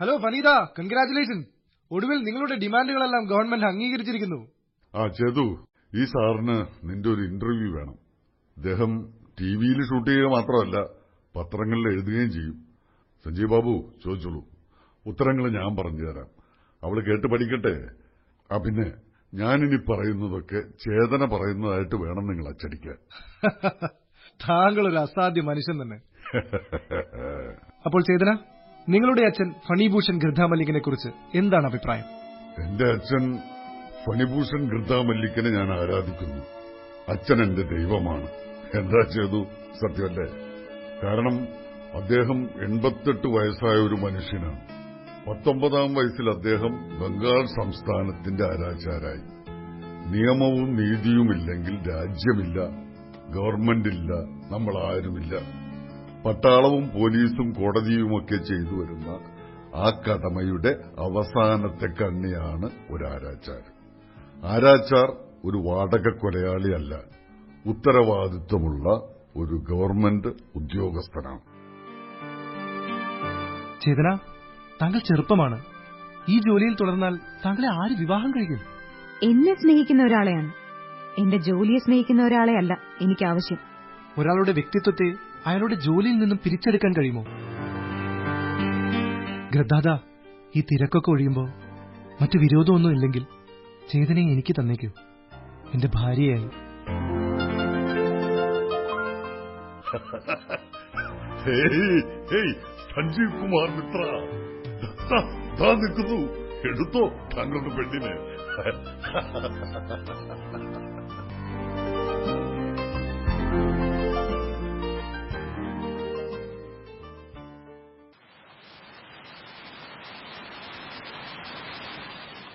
ഹലോ ഫനീത കൺഗ്രാറ്റുലേഷൻ ഒടുവിൽ നിങ്ങളുടെ ഡിമാൻഡുകളെല്ലാം ഗവൺമെന്റ് അംഗീകരിച്ചിരിക്കുന്നു. ആ ചേതു ഈ സാറിന് നിന്റെ ഒരു ഇന്റർവ്യൂ വേണം. അദ്ദേഹം ടിവിയിൽ ഷൂട്ട് ചെയ്യുക മാത്രമല്ല പത്രങ്ങളിൽ എഴുതുകയും ചെയ്യും. സഞ്ജയ് ബാബു ചോദിച്ചോളൂ. ഉത്തരങ്ങൾ ഞാൻ പറഞ്ഞു തരാം. അവൾ കേട്ട് പഠിക്കട്ടെ? ആ പിന്നെ ഞാനിനി പറയുന്നതൊക്കെ ചേതന പറയുന്നതായിട്ട് വേണം നിങ്ങൾ അച്ചടിക്കാൻ. താങ്കൾ ഒരു അസാധ്യ മനുഷ്യൻ തന്നെ. അപ്പോൾ ചേതന നിങ്ങളുടെ അച്ഛൻ ഫണിഭൂഷൺ ഗൃദ്ധാമല്ലികിനെ കുറിച്ച് എന്താണ് അഭിപ്രായം? എന്റെ അച്ഛൻ ഫണിഭൂഷൺ ഗൃദ്ധാമല്ലിക്കനെ ഞാൻ ആരാധിക്കുന്നു. അച്ഛൻ എന്റെ ദൈവമാണ്. എന്താ ചെയ്തു? സത്യമല്ലേ? കാരണം അദ്ദേഹം എൺപത്തെട്ട് വയസ്സായ ഒരു മനുഷ്യനാണ്. പത്തൊമ്പതാം വയസ്സിൽ അദ്ദേഹം ബംഗാൾ സംസ്ഥാനത്തിന്റെ ആരാചാരായി. നിയമവും നീതിയുമില്ലെങ്കിൽ രാജ്യമില്ല ഗവൺമെന്റില്ല നമ്മൾ ആരുമില്ല പട്ടാളവും പോലീസും കോടതിയുമൊക്കെ ചെയ്തു വരുന്ന ആ കടമയുടെ അവസാനത്തെ കണ്ണിയാണ് ഒരു ആരാച്ചാർ ഒരു വാടക കൊലയാളിയല്ല. ഉത്തരവാദിത്വമുള്ള ഒരു ഗവൺമെന്റ് ഉദ്യോഗസ്ഥനാണ്. ചേതന താങ്കൾ ചെറുപ്പമാണ്. ഈ ജോലിയിൽ തുടർന്നാൽ താങ്കളെ ആര് വിവാഹം കഴിക്കും? എന്നെ സ്നേഹിക്കുന്ന ഒരാളെയാണ്. എന്റെ ജോലിയെ സ്നേഹിക്കുന്ന ഒരാളെ അല്ല എനിക്ക് ആവശ്യം ഒരാളുടെ വ്യക്തിത്വത്തെ അയാളുടെ ജോലിയിൽ നിന്നും പിരിച്ചെടുക്കാൻ കഴിയുമോ? ഗ്രദാദ ഈ തിരക്കൊക്കെ ഒഴിയുമ്പോ മറ്റു വിരോധമൊന്നും ഇല്ലെങ്കിൽ ചേതനയെ എനിക്ക് തന്നേക്കൂ. എന്റെ ഭാര്യയായി. സഞ്ജീവ് കുമാർ മിത്ര. നിൽക്കുന്നു. എടുത്തോ താങ്കളുടെ പെണ്ണിനെ.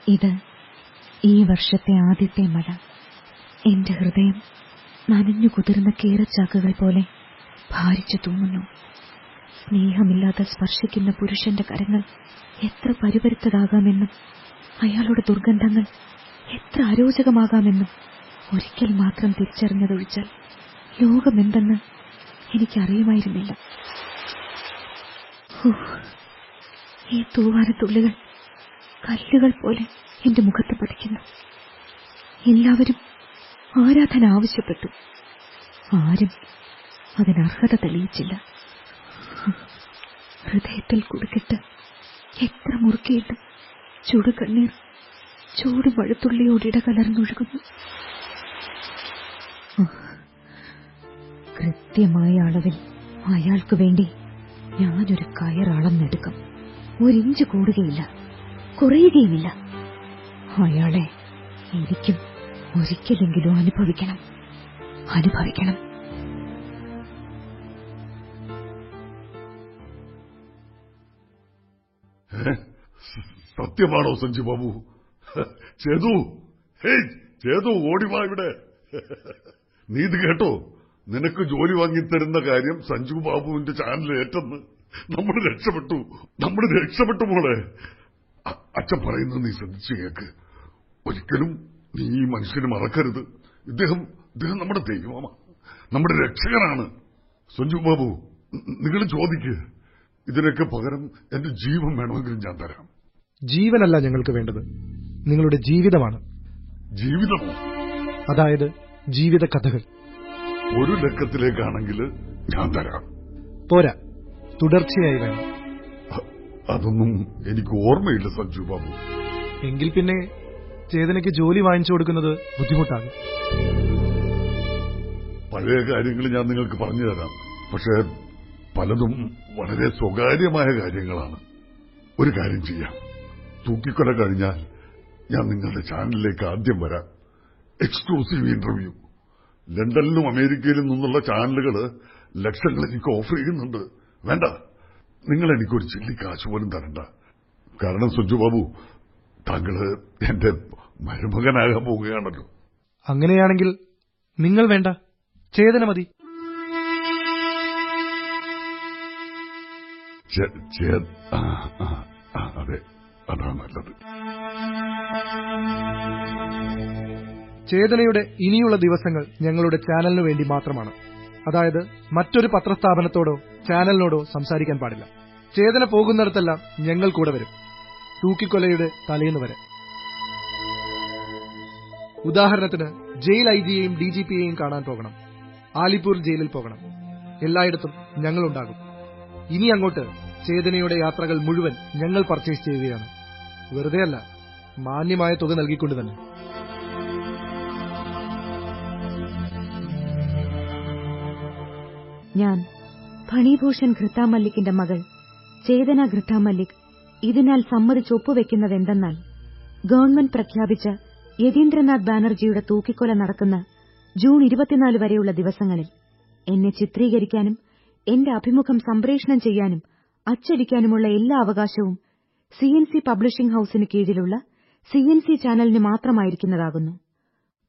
ഇത് ഈ വർഷത്തെ ആദ്യത്തെ മഴ. എന്റെ ഹൃദയം നനഞ്ഞു കുതിർന്ന കേറച്ചാക്കുകൾ പോലെ ഭാരിച്ചു തൂങ്ങുന്നു. സ്നേഹമില്ലാതെ സ്പർശിക്കുന്ന പുരുഷന്റെ കരങ്ങൾ എത്ര പരിപരുത്തതാകാമെന്നും അയാളുടെ ദുർഗന്ധങ്ങൾ എത്ര അരോചകമാകാമെന്നും ഒരിക്കൽ മാത്രം തിരിച്ചറിഞ്ഞതൊഴിച്ചാൽ ലോകമെന്തെന്ന് എനിക്കറിയുമായിരുന്നില്ല. ഈ തൂവാനത്തുള്ളികൾ കല്ലുകൾ പോലെ എന്റെ മുഖത്ത് പതിക്കുന്നു എല്ലാവരും ആരാധന ആവശ്യപ്പെട്ടു. ആരും അതിനർഹത തെളിയിച്ചില്ല. ഹൃദയത്തിൽ കുടുക്കിട്ട് എത്ര മുറുക്കിയിട്ട് ചുടുകണ്ണീർ ചൂട് വഴുത്തുള്ളിയോട് കലർന്നൊഴുകുന്നു കൃത്യമായ അളവിൽ അയാൾക്ക് വേണ്ടി ഞാനൊരു കയർ അളന്നെടുക്കും ഒരിഞ്ച് കൂടുകയില്ല കുറയുകയുമില്ല. അയാളെ എനിക്കും ഒരിക്കലെങ്കിലും അനുഭവിക്കണം. അനുഭവിക്കണം. സത്യമാണോ സഞ്ജു ബാബു? ചേതു ഹേയ് ചേതു ഓടിവാ ഇവിടെ. നീ ഇത് കേട്ടോ? നിനക്ക് ജോലി വാങ്ങിത്തരുന്ന കാര്യം സഞ്ജു ബാബുവിന്റെ ചാനൽ ഏറ്റെന്ന്. നമ്മൾ രക്ഷപ്പെട്ടു. നമ്മൾ രക്ഷപ്പെട്ടു മോളെ. അച്ഛൻ പറയുന്നത് നീ ശ്രദ്ധിച്ചു കേക്ക്. ഒരിക്കലും നീ ഈ മനുഷ്യനെ മറക്കരുത്. ഇദ്ദേഹം ഇദ്ദേഹം നമ്മുടെ ദൈവമാണ്. നമ്മുടെ രക്ഷകനാണ്. സഞ്ജു ബാബു നിങ്ങൾ ചോദിക്ക്. ഇതിനൊക്കെ പകരം എന്റെ ജീവൻ വേണമെങ്കിലും ഞാൻ തരാം. ജീവനല്ല ഞങ്ങൾക്ക് വേണ്ടത്. നിങ്ങളുടെ ജീവിതമാണ്. ജീവിതമോ അതായത് ജീവിത കഥകൾ. ഒരു ലക്കത്തിലേക്കാണെങ്കിൽ ഞാൻ തരാം. പോരാ. തുടർച്ചയായി വേണം. അതൊന്നും എനിക്ക് ഓർമ്മയില്ല സഞ്ജു ബാബു. എങ്കിൽ പിന്നെ ചേതനയ്ക്ക് ജോലി വാങ്ങിച്ചു കൊടുക്കുന്നത് ബുദ്ധിമുട്ടാകും പഴയ കാര്യങ്ങൾ ഞാൻ നിങ്ങൾക്ക് പറഞ്ഞു തരാം. പക്ഷെ പലതും വളരെ സ്വകാര്യമായ കാര്യങ്ങളാണ്. ഒരു കാര്യം ചെയ്യാം. തൂക്കിക്കൊല കഴിഞ്ഞാൽ ഞാൻ നിങ്ങളുടെ ചാനലിലേക്ക് ആദ്യം വരാം. എക്സ്ക്ലൂസീവ് ഇന്റർവ്യൂ ലണ്ടനിലും അമേരിക്കയിലും നിന്നുള്ള ചാനലുകൾ ലക്ഷങ്ങൾ എനിക്ക് ഓഫർ ചെയ്യുന്നുണ്ട്. വേണ്ട. നിങ്ങൾ എനിക്കൊരു ചില്ലി കാശ് പോലും തരണ്ട. കാരണം സുജു ബാബു താങ്കൾ എന്റെ മരുമകനാകാൻ പോവുകയാണല്ലോ. അങ്ങനെയാണെങ്കിൽ നിങ്ങൾ വേണ്ട. ചേതന മതി. അതെ. അതാ നല്ലത്. ചേതനയുടെ ഇനിയുള്ള ദിവസങ്ങൾ ഞങ്ങളുടെ ചാനലിനു വേണ്ടി മാത്രമാണ്. അതായത് മറ്റൊരു പത്രസ്ഥാപനത്തോടോ ചാനലിനോടോ സംസാരിക്കാൻ പാടില്ല. ചേതന പോകുന്നിടത്തെല്ലാം ഞങ്ങൾ കൂടെ വരും. തൂക്കിക്കൊലയുടെ തലേന്ന് വരെ ഉദാഹരണത്തിന് ജയിൽ ഐ ജിയെയും ഡി ജി പിയെയും കാണാൻ പോകണം. ആലിപ്പൂർ ജയിലിൽ പോകണം. എല്ലായിടത്തും ഞങ്ങളുണ്ടാകും. ഇനി അങ്ങോട്ട് ചേതനയുടെ യാത്രകൾ മുഴുവൻ ഞങ്ങൾ പർച്ചേസ് ചെയ്യുകയാണ്. വെറുതെയല്ല മാന്യമായ തുക നൽകിക്കൊണ്ട് തന്നെ. ഞാൻ ഫണിഭൂഷൺ ഘൃത്താമല്ലിക്കിന്റെ മകൾ ചേതന ഘൃത്താ മല്ലിക് ഇതിനാൽ സമ്മതിച്ച് ഒപ്പുവെക്കുന്നതെന്തെന്നാൽ ഗവൺമെന്റ് പ്രഖ്യാപിച്ച യതീന്ദ്രനാഥ് ബാനർജിയുടെ തൂക്കിക്കൊല നടക്കുന്ന ജൂൺ ഇരുപത്തിനാല് വരെയുള്ള ദിവസങ്ങളിൽ എന്നെ ചിത്രീകരിക്കാനും എന്റെ അഭിമുഖം സംപ്രേഷണം ചെയ്യാനും അച്ചടിക്കാനുമുള്ള എല്ലാ അവകാശവും സി എൻ സി പബ്ലിഷിംഗ് ഹൌസിന് കീഴിലുള്ള സി എൻ സി ചാനലിന് മാത്രമായിരിക്കുന്നതാകുന്നു.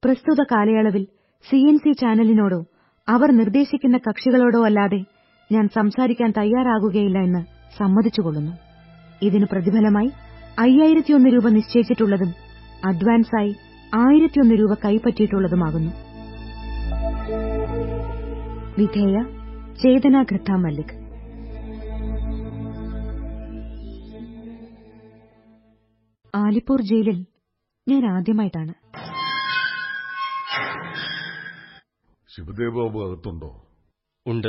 പ്രസ്തുത കാലയളവിൽ സി എൻ സി ചാനലിനോടോ അവർ നിർദ്ദേശിക്കുന്ന കക്ഷികളോടോ അല്ലാതെ ഞാൻ സംസാരിക്കാൻ തയ്യാറാകുകയില്ല എന്ന് സമ്മതിച്ചുകൊള്ളുന്നു. ഇതിനു പ്രതിഫലമായി അയ്യായിരത്തിയൊന്ന് രൂപ നിശ്ചയിച്ചിട്ടുള്ളതും അഡ്വാൻസായി ആയിരത്തിയൊന്ന് രൂപ കൈപ്പറ്റിയിട്ടുള്ളതുമാകുന്നു. വിധേയ ചേതന ഘൃത്ത മല്ലിക്. ആലിപ്പൂർ ജയിലിൽ ഞാൻ ആദ്യമായിട്ടാണ്. ശിവദേവ് ബാബു അകത്തുണ്ടോ? ഉണ്ട്.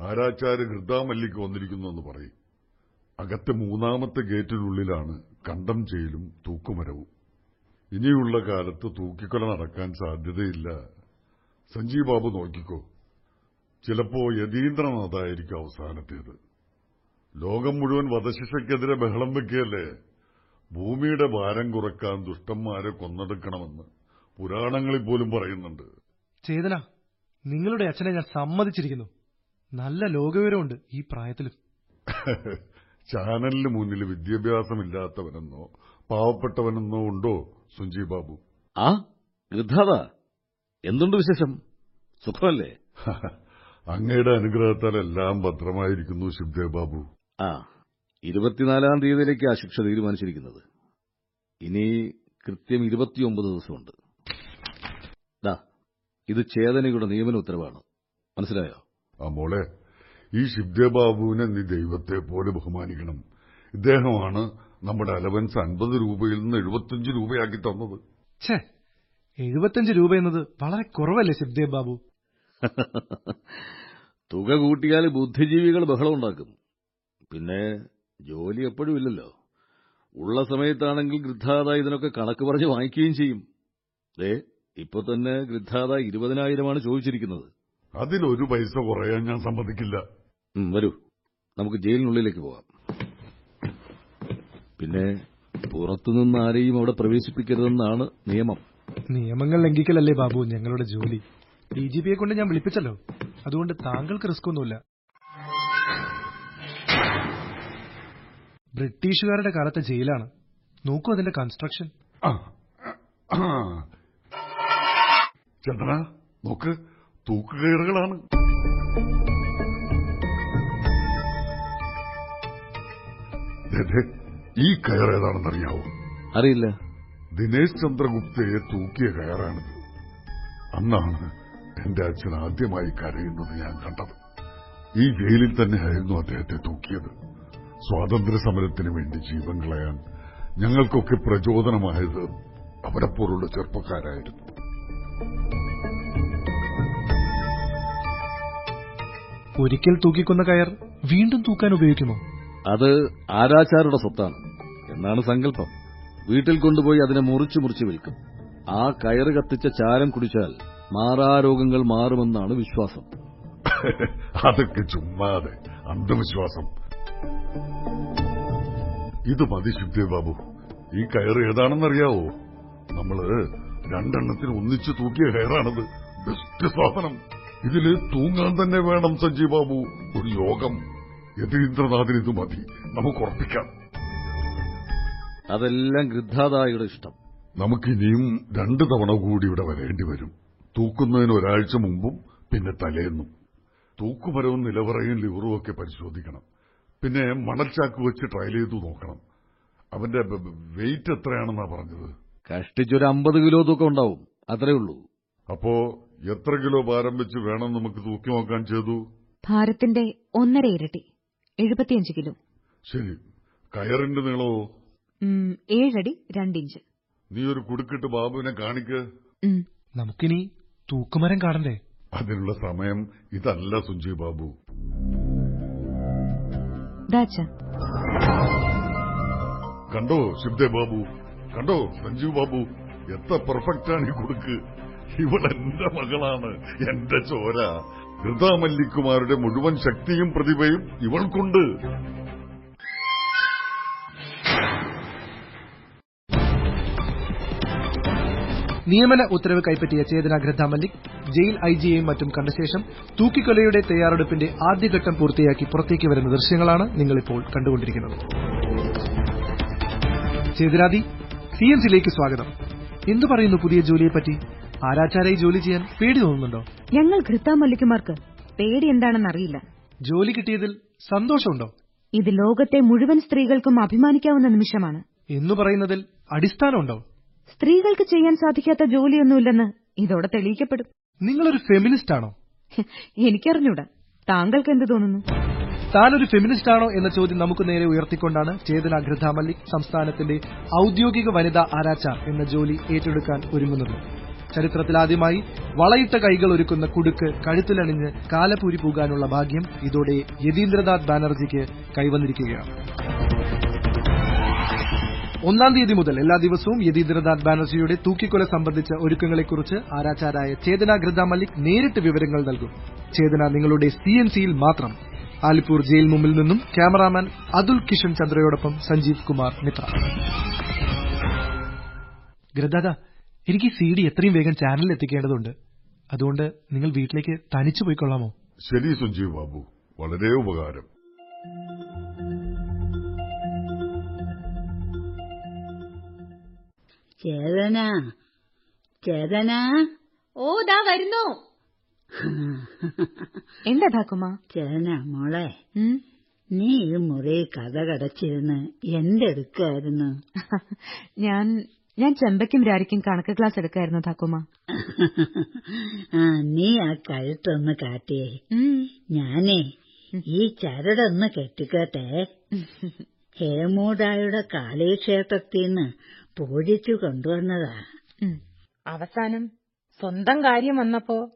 ആരാച്ചാര് ഹൃദാമല്ലിക്ക് വന്നിരിക്കുന്നു എന്ന് പറയും. അകത്തെ മൂന്നാമത്തെ ഗേറ്റിനുള്ളിലാണ് കണ്ടം ചെയ്യലും തൂക്കുമരവും. ഇനിയുള്ള കാലത്ത് തൂക്കിക്കൊല നടക്കാൻ സാധ്യതയില്ല. സഞ്ജീവ് ബാബു നോക്കിക്കോ. ചിലപ്പോ യതീന്ദ്രനാഥായിരിക്കും അവസാനത്തേത്. ലോകം മുഴുവൻ വധശിക്ഷയ്ക്കെതിരെ ബഹളം വെക്കുകയല്ലേ? ഭൂമിയുടെ ഭാരം കുറയ്ക്കാൻ ദുഷ്ടന്മാരെ കൊന്നെടുക്കണമെന്ന് പുരാണങ്ങളിൽ പോലും പറയുന്നുണ്ട്. ചേതന നിങ്ങളുടെ അച്ഛനെ ഞാൻ സമ്മതിച്ചിരിക്കുന്നു. നല്ല ലോകവിവരമുണ്ട് ഈ പ്രായത്തിലും. ചാനലിന് മുന്നിൽ വിദ്യാഭ്യാസമില്ലാത്തവനെന്നോ പാവപ്പെട്ടവനെന്നോ ഉണ്ടോ സുഞ്ജീവ് ബാബു? ആ ഗൃദ്ധാത എന്തുണ്ട് വിശേഷം? സുഖമല്ലേ? അങ്ങയുടെ അനുഗ്രഹത്താൽ എല്ലാം ഭദ്രമായിരിക്കുന്നു ശിവദേവ് ബാബു. ആ ഇരുപത്തിനാലാം തീയതിയിലേക്ക് ആ ശിക്ഷ തീരുമാനിച്ചിരിക്കുന്നത്. ഇനി കൃത്യം ഇരുപത്തിയൊമ്പത് ദിവസമുണ്ട്. ദാ ഇത് ചേതനയുടെ നിയമന ഉത്തരവാണ്. മനസ്സിലായോ? ആ മോളെ ഈ ശിവദേവ് ബാബുവിനെ നീ ദൈവത്തെ പോലെ ബഹുമാനിക്കണം. ഇദ്ദേഹമാണ് നമ്മുടെ അലവൻസ് അൻപത് രൂപയിൽ നിന്ന് എഴുപത്തിയഞ്ച് രൂപയാക്കി തന്നത്. ഛേ എഴുപത്തിയഞ്ച് രൂപ എന്നത് വളരെ കുറവല്ലേ ശിവദേവ് ബാബു തുക കൂട്ടിയാൽ ബുദ്ധിജീവികൾ ബഹളം ഉണ്ടാക്കും. പിന്നെ ജോലി എപ്പോഴും ഇല്ലല്ലോ. ഉള്ള സമയത്താണെങ്കിൽ ഗൃദ്ധാത ഇതിനൊക്കെ കണക്ക് പറഞ്ഞ് വാങ്ങിക്കുകയും ചെയ്യും. ദേ ഇപ്പൊ തന്നെ ഗൃദ്ധാത ഇരുപതിനായിരമാണ് ചോദിച്ചിരിക്കുന്നത്. അതിലൊരു പൈസ കുറയാൻ ഞാൻ സമ്മതിക്കില്ല. വരൂ. നമുക്ക് ജയിലിനുള്ളിലേക്ക് പോകാം. പിന്നെ പുറത്തുനിന്ന് ആരെയും അവിടെ പ്രവേശിപ്പിക്കരുതെന്നാണ് നിയമം. നിയമങ്ങൾ ലംഘിക്കലല്ലേ ബാബു ഞങ്ങളുടെ ജോലി. ഡി ജി പിയെ കൊണ്ട് ഞാൻ വിളിപ്പിച്ചല്ലോ. അതുകൊണ്ട് താങ്കൾക്ക് റിസ്ക് ഒന്നുമില്ല ബ്രിട്ടീഷുകാരുടെ കാലത്തെ ജയിലാണ്. നോക്കൂ അതിന്റെ കൺസ്ട്രക്ഷൻ ചന്ദ്ര നോക്ക്. തൂക്കുകയറുകളാണ്. ഈ കയർ ഏതാണെന്നറിയാവോ? അറിയില്ല. ദിനേശ് ചന്ദ്രഗുപ്തയെ തൂക്കിയ കയറാണിത്. അന്നാണ് എന്റെ അച്ഛൻ ആദ്യമായി കരയുന്നത് ഞാൻ കണ്ടത്. ഈ ജയിലിൽ തന്നെയായിരുന്നു അദ്ദേഹത്തെ തൂക്കിയത്. സ്വാതന്ത്ര്യ സമരത്തിന് വേണ്ടി ജീവൻ കളയാൻ ഞങ്ങൾക്കൊക്കെ പ്രചോദനമായത് അവരെപ്പോലുള്ള ചെറുപ്പക്കാരായിരുന്നു. ഒരിക്കൽ തൂക്കിക്കുന്ന കയർ വീണ്ടും തൂക്കാൻ ഉപയോഗിക്കുമോ? അത് ആരാച്ചാരുടെ സ്വത്താണ്. എന്നാണ് സങ്കല്പം. വീട്ടിൽ കൊണ്ടുപോയി അതിനെ മുറിച്ചു മുറിച്ചു വിൽക്കും. ആ കയർ കത്തിച്ച ചാരം കുടിച്ചാൽ മാറാരോഗങ്ങൾ മാറുമെന്നാണ് വിശ്വാസം. അതൊക്കെ ചുമ്മാതെ അന്ധവിശ്വാസം. ഇത് മതി ശുദ്ധേ ബാബു. ഈ കയറ് ഏതാണെന്നറിയാവോ? നമ്മൾ രണ്ടെണ്ണത്തിന് ഒന്നിച്ചു തൂക്കിയ കയറാണത്. ബെസ്റ്റ് സാധനം. ഇതിൽ തൂങ്ങാൻ തന്നെ വേണം സഞ്ജീവ് ബാബു ഒരു യോഗം യതീന്ദ്രനാഥിന് ഇത് മതി. നമുക്ക് ഉറപ്പിക്കാം. അതെല്ലാം ഗൃദ്ധാതായുടെ ഇഷ്ടം. നമുക്കിനിയും രണ്ടു തവണ കൂടി ഇവിടെ വരേണ്ടി വരും. തൂക്കുന്നതിന് ഒരാഴ്ച മുമ്പും പിന്നെ തലേന്നും. തൂക്കുമരവും നിലവറയും ലിവറും ഒക്കെ പരിശോധിക്കണം. പിന്നെ മണൽച്ചാക്ക് വെച്ച് ട്രയൽ ചെയ്തു നോക്കണം. അവന്റെ വെയിറ്റ് എത്രയാണെന്നാ പറഞ്ഞത്? കഷ്ടിച്ചൊരു അമ്പത് കിലോ തൂക്കം ഉണ്ടാവും. അത്രേ ഉള്ളൂ. അപ്പോ എത്ര കിലോ ഭാരം വെച്ച് വേണം നമുക്ക് തൂക്കി നോക്കാൻ ചെയ്തു? ഭാരത്തിന്റെ ഒന്നര ഇരട്ടി. എഴുപത്തിയഞ്ച് കിലോ. ശരി. കയറിന്റെ നീളമോ? ഉം, ഏഴടി രണ്ടിഞ്ച്. നീ ഒരു കുടുക്കിട്ട് ബാബുവിനെ കാണിക്ക്. നമുക്കിനി തൂക്കുമരം കാണണ്ടേ? അതിനുള്ള സമയം ഇതല്ല സുഞ്ജി ബാബു. കണ്ടോ ശിവദേ ബാബു? കണ്ടോ സഞ്ജീവ് ബാബു? എത്ര പെർഫെക്റ്റ് ആണ് ഈ കുടുക്ക്. ഇവൾ എന്റെ മകളാണ് എന്റെ ചോര. ഹൃദാമല്ലിക്കുമാരുടെ മുഴുവൻ ശക്തിയും പ്രതിഭയും ഇവൾക്കുണ്ട്. നിയമന ഉത്തരവ് കൈപ്പറ്റിയ ചേതന ഗ്രദ്ദ മല്ലിക് ജയിൽ ഐജിയെയും മറ്റും കണ്ട ശേഷം തൂക്കിക്കൊലയുടെ തയ്യാറെടുപ്പിന്റെ ആദ്യഘട്ടം പൂർത്തിയാക്കി പുറത്തേക്ക് വരുന്ന ദൃശ്യങ്ങളാണ് നിങ്ങളിപ്പോൾ കണ്ടുകൊണ്ടിരിക്കുന്നത്. സി എം സിയിലേക്ക് സ്വാഗതം. എന്തു പറയുന്നു പുതിയ ജോലിയെപ്പറ്റി? ആരാച്ചാരായി ജോലി ചെയ്യാൻ പേടി തോന്നുന്നുണ്ടോ? ഞങ്ങൾ ഘൃത്ത മല്ലിക്കുമാർക്ക് പേടി എന്താണെന്ന് അറിയില്ല. ജോലി കിട്ടിയതിൽ സന്തോഷമുണ്ടോ? ഇത് ലോകത്തെ മുഴുവൻ സ്ത്രീകൾക്കും അഭിമാനിക്കാവുന്ന നിമിഷമാണ്. എന്ന് പറയുന്നതിൽ അടിസ്ഥാനമുണ്ടോ? സ്ത്രീകൾക്ക് ചെയ്യാൻ സാധിക്കാത്ത ജോലിയൊന്നുമില്ലെന്ന് ഇതോടെ തെളിയിക്കപ്പെടും. നിങ്ങളൊരു ഫെമിനിസ്റ്റ് ആണോ എനിക്കറിഞ്ഞൂടാ. താങ്കൾക്ക് എന്ത് തോന്നുന്നു? താനൊരു ഫെമിനിസ്റ്റ് ആണോ എന്ന ചോദ്യം നമുക്ക് നേരെ ഉയർത്തിക്കൊണ്ടാണ് ചേതന ഗ്രഥ മല്ലിക് സംസ്ഥാനത്തിന്റെ ഔദ്യോഗിക വനിതാ ആരാച്ച എന്ന ജോലി ഏറ്റെടുക്കാൻ ഒരുങ്ങുന്നത്. ചരിത്രത്തിലാദ്യമായി വളയിട്ട കൈകൾ ഒരുക്കുന്ന കുടുക്ക് കഴുത്തിലണിഞ്ഞ് കാലപൂരി പോകാനുള്ള ഭാഗ്യം ഇതോടെ യതീന്ദ്രനാഥ് ബാനർജിക്ക് കൈവന്നിരിക്കുകയാണ്. ഒന്നാം തീയതി മുതൽ എല്ലാ ദിവസവും യതീന്ദ്രനാഥ് ബാനർജിയുടെ തൂക്കിക്കൊല സംബന്ധിച്ച ഒരുക്കങ്ങളെക്കുറിച്ച് ആരാച്ചാരായ ചേതന ഗ്രദ മല്ലിക് നേരിട്ട് വിവരങ്ങൾ നൽകും. ചേതന നിങ്ങളുടെ സി എൻ സിയിൽ മാത്രം. ആലിപ്പൂർ ജയിൽ മുമ്പിൽ നിന്നും ക്യാമറാമാൻ അതുൽ കിഷൻ ചന്ദ്രയോടൊപ്പം സഞ്ജീവ് കുമാർ മിത്ര. ഗ്രദാദ എനിക്ക് സി ഡി എത്രയും വേഗം ചാനലിൽ എത്തിക്കേണ്ടതുണ്ട്. അതുകൊണ്ട് നിങ്ങൾ വീട്ടിലേക്ക് തനിച്ചു പോയിക്കൊള്ളാമോ? ശരി സഞ്ജീവ് ബാബു. വളരെ ഉപകാരം. ചേതന ചേതന. ഓ ദാ വരുന്നു. എന്താ ഠാക്കുമാ ചേതന മോളെ. നീ ഈ മുറി കഥ കടച്ചിരുന്ന് എന്തെടുക്കായിരുന്നു ഞാൻ ഞാൻ ചെമ്പയ്ക്കും രാരിക്കും കണക്ക് ക്ലാസ് എടുക്കായിരുന്നു താക്കുമ ആ നീ ആ കഴുത്തൊന്ന് കാട്ടിയേ. ഞാനേ ഈ ചരടൊന്ന് കെട്ടിക്കട്ടെ. ഹേമൂടായുടെ കാളീക്ഷേത്രത്തിന്ന് പൂജിച്ചു കൊണ്ടുവന്നതാ. അവസാനം സ്വന്തം കാര്യം വന്നപ്പോ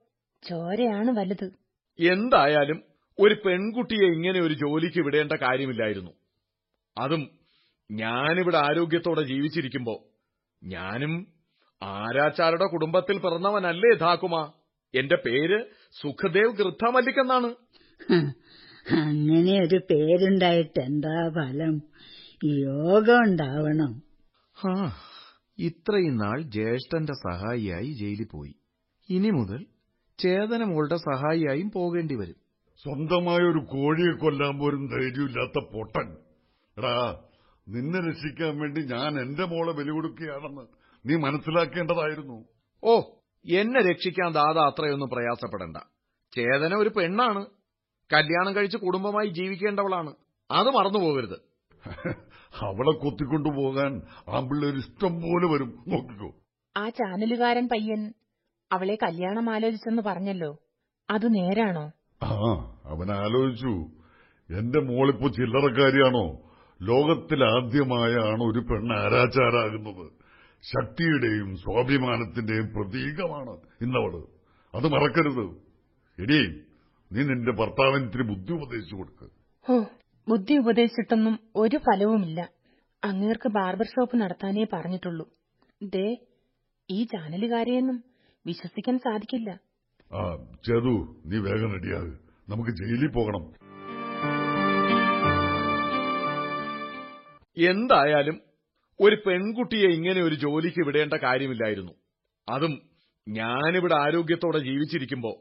ചോരയാണ് വലുത്. എന്തായാലും ഒരു പെൺകുട്ടിയെ ഇങ്ങനെ ഒരു ജോലിക്ക് വിടേണ്ട കാര്യമില്ലായിരുന്നു. അതും ഞാനിവിടെ ആരോഗ്യത്തോടെ ജീവിച്ചിരിക്കുമ്പോ ഞാനും ആരാച്ചാരുടെ കുടുംബത്തിൽ പിറന്നവനല്ലേ ധാക്കുമ എന്റെ പേര് സുഖദേവ് ഗൃദ്ധ മല്ലിക് എന്നാണ്. അങ്ങനെ ഒരു പേരുണ്ടായിട്ട് എന്താ ഫലം? യോഗം ഉണ്ടാവണം ആ ഇത്രയും നാൾ ജ്യേഷ്ഠന്റെ സഹായിയായി ജയിലിൽ പോയി. ഇനി മുതൽ ചേതനമോളുടെ സഹായിയായും പോകേണ്ടി വരും. സ്വന്തമായ ഒരു കോഴിയെ കൊല്ലാൻ പോലും ധൈര്യമില്ലാത്ത പൊട്ടൻ. എടാ നിന്നെ രക്ഷിക്കാൻ വേണ്ടി ഞാൻ എന്റെ മോളെ ബലി കൊടുക്കുകയാണെന്ന് നീ മനസ്സിലാക്കേണ്ടതായിരുന്നു. ഓ എന്നെ രക്ഷിക്കാൻ ദാദ അത്രയൊന്നും പ്രയാസപ്പെടണ്ട. ചേതന ഒരു പെണ്ണാണ്. കല്യാണം കഴിച്ച് കുടുംബമായി ജീവിക്കേണ്ടവളാണ്. അത് മറന്നു പോകരുത് അവളെ കൊത്തിക്കൊണ്ടുപോകാൻ ആമ്പിള്ളേർ ഇഷ്ടം പോലെ വരും. നോക്കിക്കോ. ആ ചാനലുകാരൻ പയ്യൻ അവളെ കല്യാണം ആലോചിച്ചെന്ന് പറഞ്ഞല്ലോ. അത് നേരാണോ? ആ അവൻ ആലോചിച്ചു. എന്റെ മോളിപ്പോ ചില്ലറക്കാരിയാണോ? ലോകത്തിലാദ്യമായാണ് ഒരു പെണ്ണ് ആരാചാരാകുന്നത്. ശക്തിയുടെയും സ്വാഭിമാനത്തിന്റെയും പ്രതീകമാണ് ഇന്നവൾ. അത് മറക്കരുത്. എടീ നീ നിന്റെ ഭർത്താവിന് ഇത്തിരി ബുദ്ധി ഉപദേശിച്ചു കൊടുക്ക്. ഓ ബുദ്ധി ഉപദേശിച്ചിട്ടൊന്നും ഒരു ഫലവുമില്ല. അങ്ങേർക്ക് ബാർബർ ഷോപ്പ് നടത്താനേ പറഞ്ഞിട്ടുള്ളൂ. ദേ ഈ ചാനലുകാരെയൊന്നും വിശ്വസിക്കാൻ സാധിക്കില്ല. ആ ചേതു നീ വേഗം റെഡിയാക്. നമുക്ക് ജയിലിൽ പോകണം. എന്തായാലും ഒരു പെൺകുട്ടിയെ ഇങ്ങനെ ഒരു ജോലിക്ക് വിടേണ്ട കാര്യമില്ലായിരുന്നു. അതും ഞാനിവിടെ ആരോഗ്യത്തോടെ ജീവിച്ചിരിക്കുമ്പോ.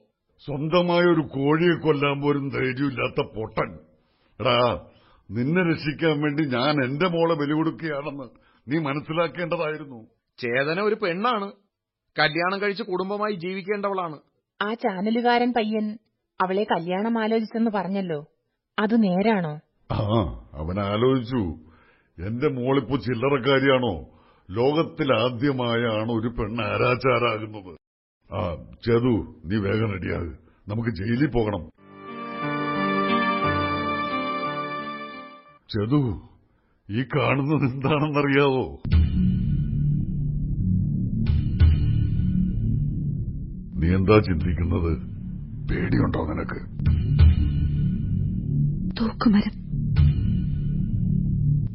സ്വന്തമായ ഒരു കോഴിയെ കൊല്ലാൻ പോലും ധൈര്യമില്ലാത്ത പൊട്ടൻ. എടാ നിന്നെ രക്ഷിക്കാൻ വേണ്ടി ഞാൻ എന്റെ മോളെ ബലി കൊടുക്കുകയാണെന്ന് നീ മനസ്സിലാക്കേണ്ടതായിരുന്നു. ചേതന ഒരു പെണ്ണാണ്. കല്യാണം കഴിച്ച് കുടുംബമായി ജീവിക്കേണ്ടവളാണ്. ആ ചാനലുകാരൻ പയ്യൻ അവളെ കല്യാണം ആലോചിച്ചെന്ന് പറഞ്ഞല്ലോ. അത് നേരാണോ? ആ അവൻ ആലോചിച്ചു. എന്റെ മോളിപ്പോ ചില്ലറക്കാരിയാണോ? ലോകത്തിലാദ്യമായാണ് ഒരു പെണ്ണ് ആരാചാരാകുന്നത്. ആ ചേതു നീ വേഗം റെഡിയാക്. നമുക്ക് ജയിലിൽ പോകണം. ചേതു ഈ കാണുന്നത് എന്താണെന്നറിയാവോ? നീ എന്താ ചിന്തിക്കുന്നത്? പേടിയുണ്ടോ നിനക്ക്? തൂക്കുമരം.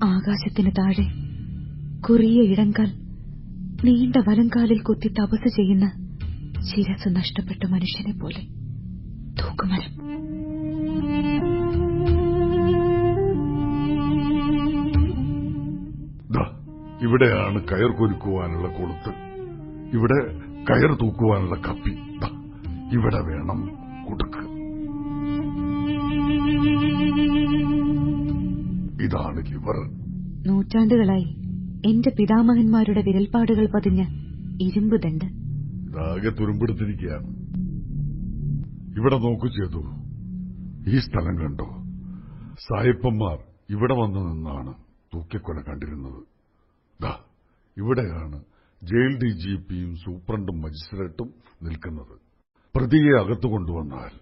ആകാശത്തിന് താഴെ കുറിയ ഇടങ്കാൽ നീണ്ട വലങ്കാലിൽ കുത്തി തപസ് ചെയ്യുന്ന ശിരസ് നഷ്ടപ്പെട്ട മനുഷ്യനെ പോലെ. തൂക്കുമരം. ഇവിടെയാണ് കയർ കൊരുക്കുവാനുള്ള കൊളുത്ത്. ഇവിടെ കയർ തൂക്കുവാനുള്ള കപ്പി. ഇവിടെ വേണം. ഇതാണ് ലിവർ നൂറ്റാണ്ടുകളായി എന്റെ പിതാമഹന്മാരുടെ വിരൽപ്പാടുകൾ പതിഞ്ഞ ഇരുമ്പ് ദണ്ട് ആകെ തുരുമ്പെടുത്തിരിക്കുകയാണ്. ഇവിടെ നോക്കൂ ചെയ്തു. ഈ സ്ഥലം കണ്ടോ? സായിപ്പന്മാർ ഇവിടെ വന്നു നിന്നാണ് തൂക്കിക്കൊല കണ്ടിരുന്നത്. ദാ ഇവിടെയാണ് ജയിൽ ഡി ജി പിയും സൂപ്രണ്ടും മജിസ്ട്രേറ്റും നിൽക്കുന്നത്. പ്രതിയെ അകത്തു കൊണ്ടുവന്നാൽ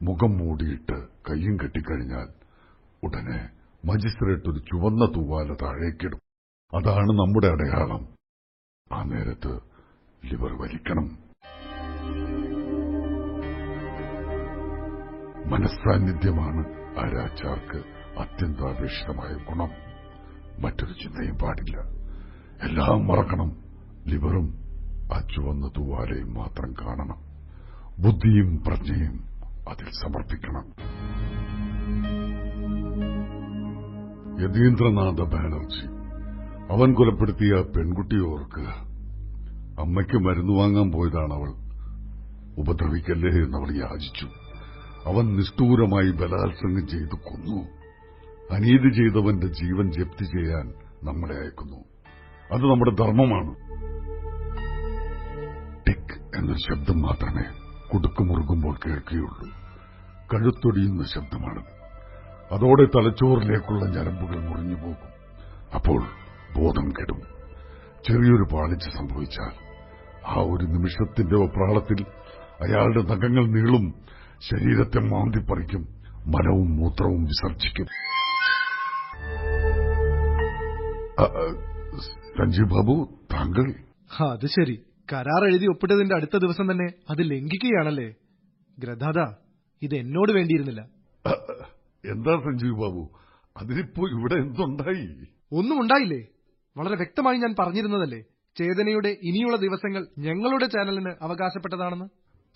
മുഖം മൂടിയിട്ട് കയ്യും കെട്ടിക്കഴിഞ്ഞാൽ ഉടനെ മജിസ്ട്രേറ്റ് ഒരു ചുവന്ന തൂവാല താഴേക്കിടും. അതാണ് നമ്മുടെ അടയാളം. ആ നേരത്ത് ലിവർ വലിക്കണം. മനസ്സാന്നിധ്യമാണ് ആരാച്ചാർക്ക് അത്യന്താപേക്ഷിതമായ ഗുണം. മറ്റൊരു ചിന്തയും പാടില്ല. എല്ലാം മറക്കണം. ലിവറും ആ ചുവന്ന തൂവാലയും മാത്രം കാണണം. ബുദ്ധിയും പ്രജ്ഞയും അതിൽ സമർപ്പിക്കണം. യതീന്ദ്രനാഥ ബാനർജി. അവൻ കൊലപ്പെടുത്തിയ പെൺകുട്ടിയെ ഓർക്കുക അമ്മയ്ക്ക് മരുന്ന് വാങ്ങാൻ പോയതാണ് അവൾ. ഉപദ്രവിക്കല്ലേ എന്നവൾ യാചിച്ചു. അവൻ നിഷ്ഠൂരമായി ബലാത്സംഗം ചെയ്തു കൊന്നു. അനീതി ചെയ്തവന്റെ ജീവൻ ജപ്തി ചെയ്യാൻ നമ്മളെ അയക്കുന്നു. അത് നമ്മുടെ ധർമ്മമാണ്. ടിക് എന്നൊരു ശബ്ദം മാത്രമേ കുടുക്കുമുറുകുമ്പോൾ കേൾക്കുകയുള്ളൂ. കഴുത്തൊടിയുന്ന ശബ്ദമാണത് അതോടെ തലച്ചോറിലേക്കുള്ള ഞരമ്പുകൾ മുറിഞ്ഞു പോകും. അപ്പോൾ ബോധം കെടും. ചെറിയൊരു പാളിച്ച സംഭവിച്ചാൽ ആ ഒരു നിമിഷത്തിന്റെ ഒപ്രാളത്തിൽ അയാളുടെ നഖങ്ങൾ നീളും ശരീരത്തെ മാന്തിപ്പറിക്കും മനവും മൂത്രവും വിസർജിക്കും. സഞ്ജീവ് ബാബു താങ്കൾ? അത് ശരി. കരാർ എഴുതി ഒപ്പിട്ടതിന്റെ അടുത്ത ദിവസം തന്നെ അത് ലംഘിക്കുകയാണല്ലേ? ഗ്രഥാദ ഇത് എന്നോട് വേണ്ടിയിരുന്നില്ല. എന്താ സഞ്ജീവ് ബാബു? അതിനിപ്പോ ഇവിടെ എന്തുണ്ടായി? ഒന്നും ഉണ്ടായില്ലേ? വളരെ വ്യക്തമായി ഞാൻ പറഞ്ഞിരുന്നതല്ലേ? ചേതനയുടെ ഇനിയുള്ള ദിവസങ്ങൾ ഞങ്ങളുടെ ചാനലിന് അവകാശപ്പെട്ടതാണെന്ന്?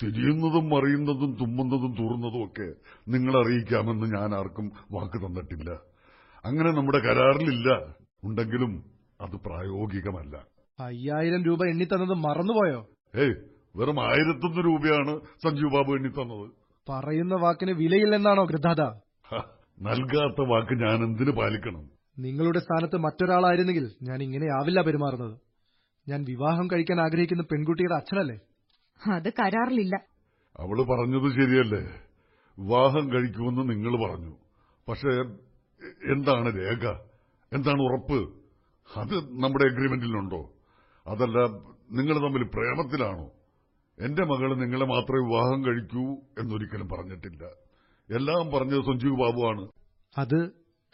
തിരിയുന്നതും അറിയുന്നതും തുമ്മുന്നതും തൂറുന്നതും ഒക്കെ നിങ്ങളെ അറിയിക്കാമെന്ന് ഞാൻ ആർക്കും വാക്ക് തന്നിട്ടില്ല. അങ്ങനെ നമ്മുടെ കരാറിലില്ല. ഉണ്ടെങ്കിലും അത് പ്രായോഗികമല്ല. അയ്യായിരം രൂപ എണ്ണിത്തന്നത് മറന്നുപോയോ? ഏയ് വെറും ആയിരത്തൊന്ന് രൂപയാണ് സഞ്ജീവ് ബാബു എണ്ണി തന്നത് പറയുന്ന വാക്കിന് വിലയില്ലെന്നാണോ ഹ, നൽകാത്ത വാക്ക് ഞാൻ എന്തിനു പാലിക്കണം? നിങ്ങളുടെ സ്ഥാനത്ത് മറ്റൊരാളായിരുന്നെങ്കിൽ ഞാൻ ഇങ്ങനെയാവില്ല പെരുമാറുന്നത്. ഞാൻ വിവാഹം കഴിക്കാൻ ആഗ്രഹിക്കുന്ന പെൺകുട്ടിയുടെ അച്ഛനല്ലേ? അത് കരാറിലില്ല. അവൾ പറഞ്ഞത് ശരിയല്ലേ? വിവാഹം കഴിക്കുമെന്ന് നിങ്ങൾ പറഞ്ഞു. പക്ഷേ എന്താണ് രേഖ? എന്താണ് ഉറപ്പ്? അത് നമ്മുടെ അഗ്രിമെന്റിലുണ്ടോ അതല്ല നിങ്ങൾ തമ്മിൽ പ്രേമത്തിലാണോ? എന്റെ മകൾ നിങ്ങളെ മാത്രമേ വിവാഹം കഴിക്കൂ എന്നൊരിക്കലും പറഞ്ഞിട്ടില്ല. എല്ലാം പറഞ്ഞത് സഞ്ജീവ് ബാബുവാണ്. അത്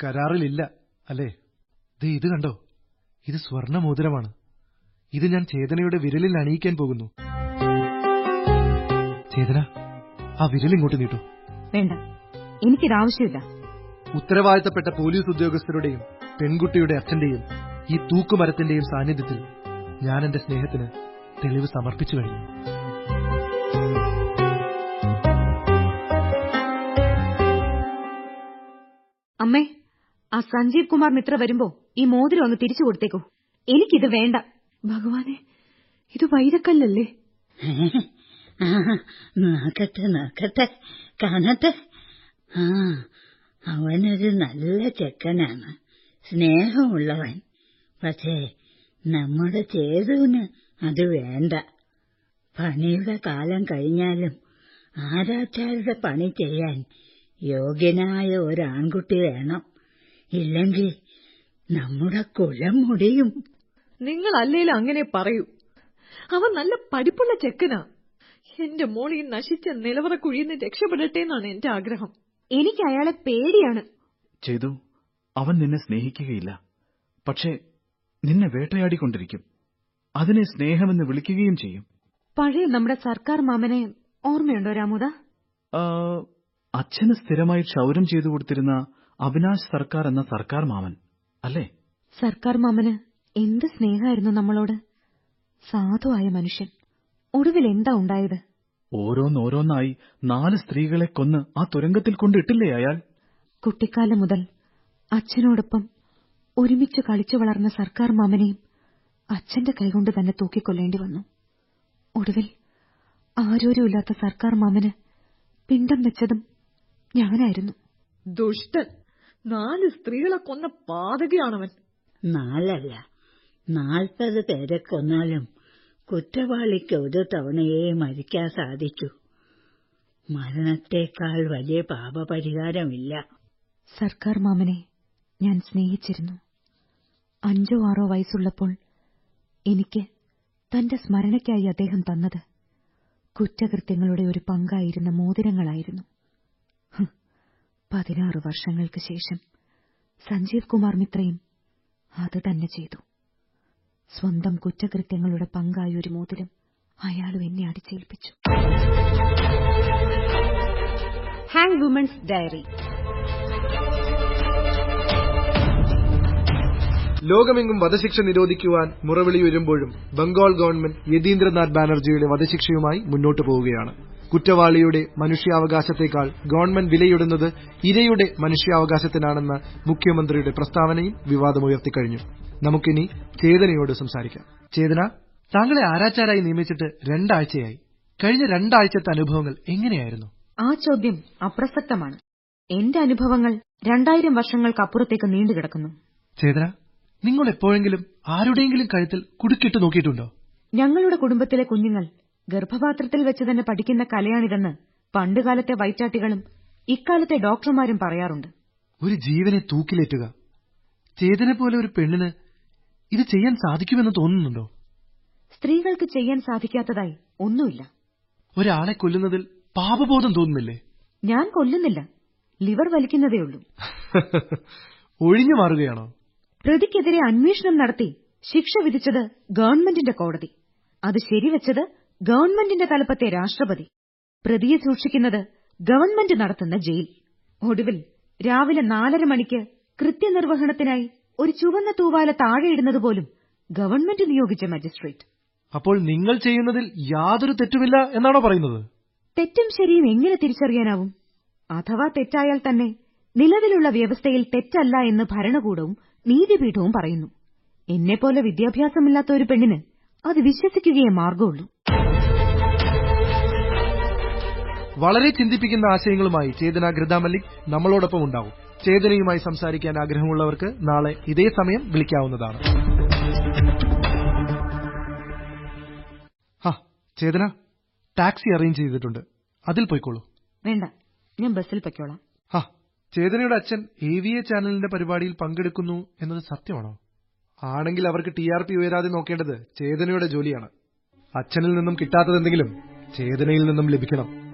കരാറിലില്ല അല്ലേ? ദേ ഇത് കണ്ടോ? ഇത് സ്വർണമോതിരമാണ്. ഇത് ഞാൻ ചേതനയുടെ വിരലിൽ അണിയിക്കാൻ പോകുന്നു. ചേതന ആ വിരൽ ഇങ്ങോട്ട് നീട്ടു. വേണ്ട എനിക്കിതാവശ്യമില്ല. ഉത്തരവാദിത്തപ്പെട്ട പോലീസ് ഉദ്യോഗസ്ഥരുടെയും പെൺകുട്ടിയുടെ അച്ഛന്റെയും ഈ തൂക്കുമരത്തിന്റെയും സാന്നിധ്യത്തിൽ ഞാൻ എന്റെ സ്നേഹത്തിന് തെളിവ് സമർപ്പിച്ചു കഴിഞ്ഞു. അമ്മേ ആ സഞ്ജീവ് കുമാർ മിത്ര വരുമ്പോ ഈ മോതിരം ഒന്ന് തിരിച്ചു കൊടുത്തേക്കൂ. എനിക്കിത് വേണ്ട. ഭഗവാനെ ഇത് വൈരക്കല്ലല്ലേ? നോക്കട്ടെ നോക്കട്ടെ കാണട്ടെ. ആ അവനൊരു നല്ല ചെക്കനാണ്. സ്നേഹമുള്ളവൻ. പക്ഷേ നമ്മുടെ ചേതുവിന് അത് വേണ്ട. പണിയുടെ കാലം കഴിഞ്ഞാലും ആരാച്ചാരുടെ പണി ചെയ്യാൻ യോഗ്യനായ ഒരാൺകുട്ടി വേണം. ഇല്ലെങ്കിൽ നമ്മുടെ കുലം മുടിയും. നിങ്ങൾ അല്ലേലും അങ്ങനെ പറയൂ. അവൻ നല്ല പഠിപ്പുള്ള ചെക്കനാ. എന്റെ മോൾ ഈ നശിച്ച നിലവറ കുഴിന്ന് രക്ഷപ്പെടട്ടെ എന്നാണ് എന്റെ ആഗ്രഹം. എനിക്ക് അയാളെ പേടിയാണ്. ചെയ്തു. അവൻ നിന്നെ സ്നേഹിക്കുകയില്ല. പക്ഷേ നിന്നെ വേട്ടയാടിക്കൊണ്ടിരിക്കും. അതിനെ സ്നേഹമെന്ന് വിളിക്കുകയും ചെയ്യും. പഴയ നമ്മുടെ സർക്കാർ മാമനെ ഓർമ്മയുണ്ടോ രാമുദ? അച്ഛന് സ്ഥിരമായി ക്ഷൗരം ചെയ്തു കൊടുത്തിരുന്ന അവിനാശ് സർക്കാർ എന്ന സർക്കാർ മാമൻ അല്ലേ? സർക്കാർ മാമന് എന്ത് സ്നേഹമായിരുന്നു നമ്മളോട്. സാധുവായ മനുഷ്യൻ. ഒടുവിൽ എന്താ ഉണ്ടായത്? ഓരോന്നോരോന്നായി നാല് സ്ത്രീകളെ കൊന്ന് ആ തുരങ്കത്തിൽ കൊണ്ടിട്ടില്ലേ അയാൾ? കുട്ടിക്കാലം മുതൽ അച്ഛനോടൊപ്പം ഒരുമിച്ച് കളിച്ചു വളർന്ന സർക്കാർ മാമനെയും അച്ഛന്റെ കൈകൊണ്ട് തന്നെ തൂക്കിക്കൊല്ലേണ്ടി വന്നു. ഒടുവിൽ ആരോരുമില്ലാത്ത സർക്കാർ മാമന് പിണ്ടം വെച്ചതും ഞാനായിരുന്നു. ദുഷ്ടൻ. നാല് സ്ത്രീകളെ കൊന്ന പാതകയാണവൻ. നാലല്ല നാൽപ്പത് പേരെ കൊന്നാലും കുറ്റവാളിക്ക് ഒരു തവണയേ മരിക്കാൻ സാധിച്ചു. മരണത്തേക്കാൾ വലിയ പാപപരിഹാരമില്ല. സർക്കാർ മാമനെ ഞാൻ സ്നേഹിച്ചിരുന്നു. അഞ്ചോ ആറോ വയസ്സുള്ളപ്പോൾ എനിക്ക് തന്റെ സ്മരണയ്ക്കായി അദ്ദേഹം തന്നത് കുറ്റകൃത്യങ്ങളുടെ ഒരു പങ്കായിരുന്ന മോതിരങ്ങളായിരുന്നു. പതിനാറ് വർഷങ്ങൾക്ക് ശേഷം സഞ്ജീവ് കുമാർ മിത്രയും അത് തന്നെ ചെയ്തു. സ്വന്തം കുറ്റകൃത്യങ്ങളുടെ പങ്കായ ഒരു മോതിരം അയാളും എന്നെ അടിച്ചേൽപ്പിച്ചു ഹാങ് വുമൻസ് ഡയറി ലോകമെങ്ങും വധശിക്ഷ നിരോധിക്കുവാൻ മുറവിളി വരുമ്പോഴും ബംഗാൾ ഗവൺമെന്റ് യതീന്ദ്രനാഥ് ബാനർജിയുടെ വധശിക്ഷയുമായി മുന്നോട്ടു പോവുകയാണ്. കുറ്റവാളിയുടെ മനുഷ്യാവകാശത്തേക്കാൾ ഗവൺമെന്റ് വിലയിടുന്നത് ഇരയുടെ മനുഷ്യാവകാശത്തിനാണെന്ന മുഖ്യമന്ത്രിയുടെ പ്രസ്താവനയും വിവാദമുയർത്തിക്കഴിഞ്ഞു നമുക്കിനി ചേതനയോട് സംസാരിക്കാം. ചേതന താങ്കളെ ആരാച്ചാരായി നിയമിച്ചിട്ട് രണ്ടാഴ്ചയായി. കഴിഞ്ഞ രണ്ടാഴ്ചത്തെ അനുഭവങ്ങൾ എങ്ങനെയായിരുന്നു? ആ ചോദ്യം അപ്രസക്തമാണ്. എന്റെ അനുഭവങ്ങൾ രണ്ടായിരം വർഷങ്ങൾക്കപ്പുറത്തേക്ക് നീണ്ടുകിടക്കുന്നു. ചേതന നിങ്ങൾ എപ്പോഴെങ്കിലും ആരുടെയെങ്കിലും കഴുത്തിൽ കുടുക്കിട്ട് നോക്കിയിട്ടുണ്ടോ? ഞങ്ങളുടെ കുടുംബത്തിലെ കുഞ്ഞുങ്ങൾ ഗർഭപാത്രത്തിൽ വെച്ച് തന്നെ പഠിക്കുന്ന കലയാണിതെന്ന് പണ്ടുകാലത്തെ വൈറ്റാട്ടികളും ഇക്കാലത്തെ ഡോക്ടർമാരും പറയാറുണ്ട്. ഒരു ജീവനെ തൂക്കിലേറ്റുക. ചേതനപോലെ ഒരു പെണ്ണിന് ഇത് ചെയ്യാൻ സാധിക്കുമെന്ന് തോന്നുന്നുണ്ടോ? സ്ത്രീകൾക്ക് ചെയ്യാൻ സാധിക്കാത്തതായി ഒന്നുമില്ല. ഒരാളെ കൊല്ലുന്നതിൽ പാപബോധം തോന്നുന്നില്ലേ? ഞാൻ കൊല്ലുന്നില്ല. ലിവർ വലിക്കുന്നതേയുള്ളൂ ഒഴിഞ്ഞു മാറുകയാണോ? പ്രതിക്കെതിരെ അന്വേഷണം നടത്തി ശിക്ഷ വിധിച്ചത് ഗവൺമെന്റിന്റെ കോടതി. അത് ശരിവച്ചത് ഗവൺമെന്റിന്റെ തലപ്പത്തെ രാഷ്ട്രപതി പ്രതിയെ സൂക്ഷിക്കുന്നത് ഗവൺമെന്റ് നടത്തുന്ന ജയിൽ. ഒടുവിൽ രാവിലെ നാലര മണിക്ക് കൃത്യനിർവഹണത്തിനായി ഒരു ചുവന്ന തൂവാല താഴെയിടുന്നതുപോലും ഗവൺമെന്റ് നിയോഗിച്ച മജിസ്ട്രേറ്റ്. അപ്പോൾ നിങ്ങൾ ചെയ്യുന്നതിൽ യാതൊരു തെറ്റുമില്ല എന്നാണോ പറയുന്നത്? തെറ്റും ശരിയും എങ്ങനെ തിരിച്ചറിയാനാവും? അഥവാ തെറ്റായാൽ തന്നെ നിലവിലുള്ള വ്യവസ്ഥയിൽ തെറ്റല്ല എന്ന് ഭരണകൂടവും നീതിപീഠവും പറയുന്നു. എന്നെപ്പോലെ വിദ്യാഭ്യാസമില്ലാത്ത ഒരു പെണ്ണിന് അത് വിശ്വസിക്കുകയേ മാർഗമുള്ളൂ വളരെ ചിന്തിപ്പിക്കുന്ന ആശയങ്ങളുമായി ചേതന ഗൃത മല്ലിക് നമ്മളോടൊപ്പം ഉണ്ടാവും. ചേതനയുമായി സംസാരിക്കാൻ ആഗ്രഹമുള്ളവർക്ക് നാളെ ഇതേ സമയം വിളിക്കാവുന്നതാണ്. ചേതന ടാക്സി അറേഞ്ച് ചെയ്തിട്ടുണ്ട്. അതിൽ പോയിക്കോളൂ. വേണ്ട ഞാൻ ബസ്സിൽ പൊയ്ക്കോളാം. ഹാ ചേതനയുടെ അച്ഛൻ എ വി എ ചാനലിന്റെ പരിപാടിയിൽ പങ്കെടുക്കുന്നു എന്നത് സത്യമാണോ? ആണെങ്കിൽ അവർക്ക് ടി ആർ പി ഉയരാതെ നോക്കേണ്ടത് ചേതനയുടെ ജോലിയാണ്. അച്ഛനിൽ നിന്നും കിട്ടാത്തതെന്തെങ്കിലും ചേതനയിൽ നിന്നും ലഭിക്കണം.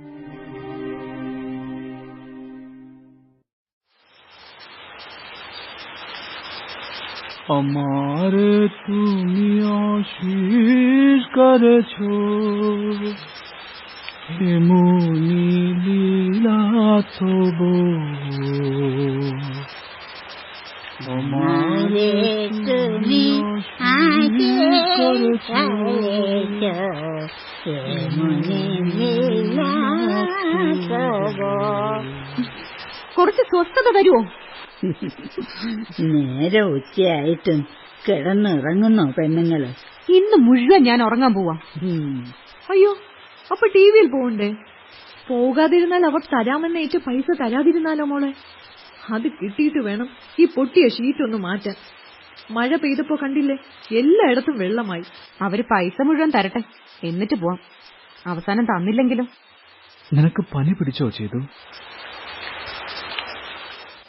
আমারে তুমি আশিস করেছো এমনি লীলা তবু আমারে তুমি আশিস করেছো കുറച്ച് സ്വസ്ഥത തരുമോ നേരെ ഉച്ചയായിട്ടും കിടന്നിറങ്ങുന്നോ പെണ്ണുങ്ങൾ? ഇന്ന് മുഴുവൻ ഞാൻ ഉറങ്ങാൻ പോവാ. അയ്യോ അപ്പൊ ടി വിയിൽ പോകണ്ടേ പോകാതിരുന്നാൽ അവർ തരാമെന്ന് ഏറ്റ പൈസ തരാതിരുന്നാലോ മോളെ? അത് കിട്ടിയിട്ട് വേണം ഈ പൊട്ടിയ ഷീറ്റ് ഒന്ന് മാറ്റാൻ. മഴ പെയ്തപ്പോ കണ്ടില്ലേ എല്ലായിടത്തും വെള്ളമായി. അവർ പൈസ മുഴുവൻ തരട്ടെ. എന്നിട്ട് പോവാം. അവസാനം തന്നില്ലെങ്കിലും. നിനക്ക് പനി പിടിച്ചോ ചെയ്തു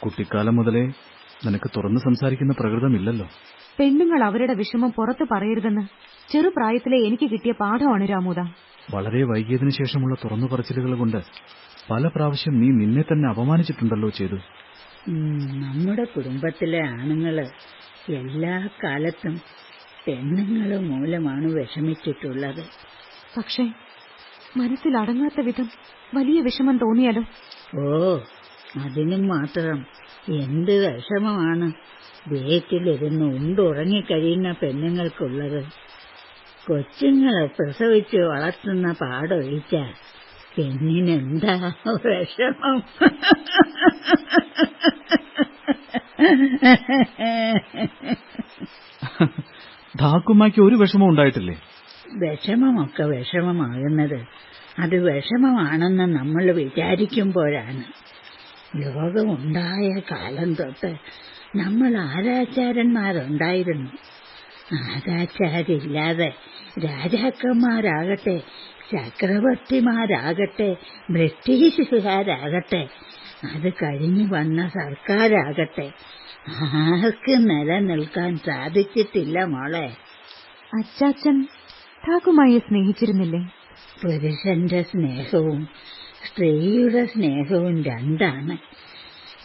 കുട്ടിക്കാലം മുതലേ നിനക്ക് തുറന്നു സംസാരിക്കുന്ന പ്രകൃതമില്ലല്ലോ. പെണ്ണുങ്ങൾ അവരുടെ വിഷമം പുറത്തു പറയരുതെന്ന് ചെറുപ്രായത്തിലെ എനിക്ക് കിട്ടിയ പാഠമാണ് രാമൂത വളരെ വൈകിയതിനു ശേഷമുള്ള തുറന്നു പറച്ചിലുകൾ കൊണ്ട് പല പ്രാവശ്യം നീ നിന്നെ തന്നെ അപമാനിച്ചിട്ടുണ്ടല്ലോ ചെയ്തു. നമ്മുടെ കുടുംബത്തിലെ ആണുങ്ങൾ എല്ലാ കാലത്തും പെണ്ണുങ്ങൾ മൂലമാണ് വിഷമിച്ചിട്ടുള്ളത്. പക്ഷേ മനസ്സിലടങ്ങാത്ത വിധം വലിയ വിഷമം തോന്നിയാലോ? ഓ അതിനും മാത്രം എന്ത് വിഷമമാണ്. വീട്ടിലിരുന്ന് ഉണ്ടുറങ്ങിക്കഴിയുന്ന പെണ്ണുങ്ങൾക്കുള്ളത്. കൊച്ചുങ്ങളെ പ്രസവിച്ച് വളർത്തുന്ന പാടൊഴിച്ച പെണ്ണിനെന്താ വിഷമം? ധാക്കുമായ്ക്ക് ഒരു വിഷമം ഉണ്ടായിട്ടില്ലേ? വിഷമമൊക്കെ വിഷമമാകുന്നത്. അത് വിഷമമാണെന്ന് നമ്മൾ വിചാരിക്കുമ്പോഴാണ്. ലോകമുണ്ടായ കാലം തൊട്ട് നമ്മൾ ആരാചാരന്മാരുണ്ടായിരുന്നു ആരാചാരില്ലാതെ രാജാക്കന്മാരാകട്ടെ ചക്രവർത്തിമാരാകട്ടെ ബ്രിട്ടീഷുകാരാകട്ടെ അത് കഴിഞ്ഞു വന്ന സർക്കാരാകട്ടെ. ആർക്കും നിലനിൽക്കാൻ സാധിച്ചിട്ടില്ല മോളെ? അച്ചാച്ചൻ ഠാക്കുമായെ സ്നേഹിച്ചിരുന്നില്ലേ? പുരുഷന്റെ സ്നേഹവും സ്ത്രീയുടെ സ്നേഹവും രണ്ടാണ്.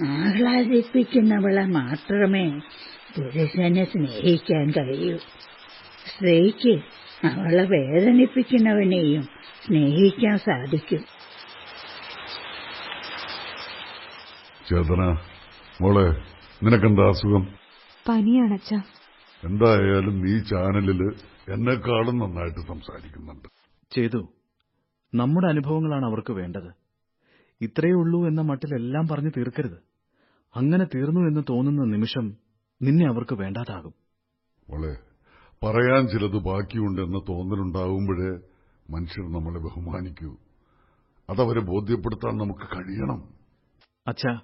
ആഹ്ലാദിപ്പിക്കുന്നവളെ മാത്രമേ പുരുഷനെ സ്നേഹിക്കാൻ കഴിയൂ. സ്ത്രീക്ക് അവളെ വേദനിപ്പിക്കുന്നവനെയും സ്നേഹിക്കാൻ സാധിക്കും. ചേതന മോളെ നിനക്കെന്താ അസുഖം? പനിയാണച്ച. എന്തായാലും നീ ചാനലിൽ എന്നെക്കാളും നന്നായിട്ട് സംസാരിക്കുന്നുണ്ട്. ചെയ്തു. നമ്മുടെ അനുഭവങ്ങളാണ് അവർക്ക് വേണ്ടത്. ഇത്രയേ ഉള്ളൂ എന്ന മട്ടിൽ എല്ലാം പറഞ്ഞു തീർക്കരുത്. അങ്ങനെ തീർന്നു എന്ന് തോന്നുന്ന നിമിഷം നിന്നെ അവർക്ക് വേണ്ടാതാകും. പറയാൻ ചിലത് ബാക്കിയുണ്ടെന്ന തോന്നലുണ്ടാവുമ്പോഴേ മനുഷ്യർ നമ്മളെ ബഹുമാനിക്കൂ. അതവരെ ബോധ്യപ്പെടുത്താൻ നമുക്ക് കഴിയണം. അച്ഛാ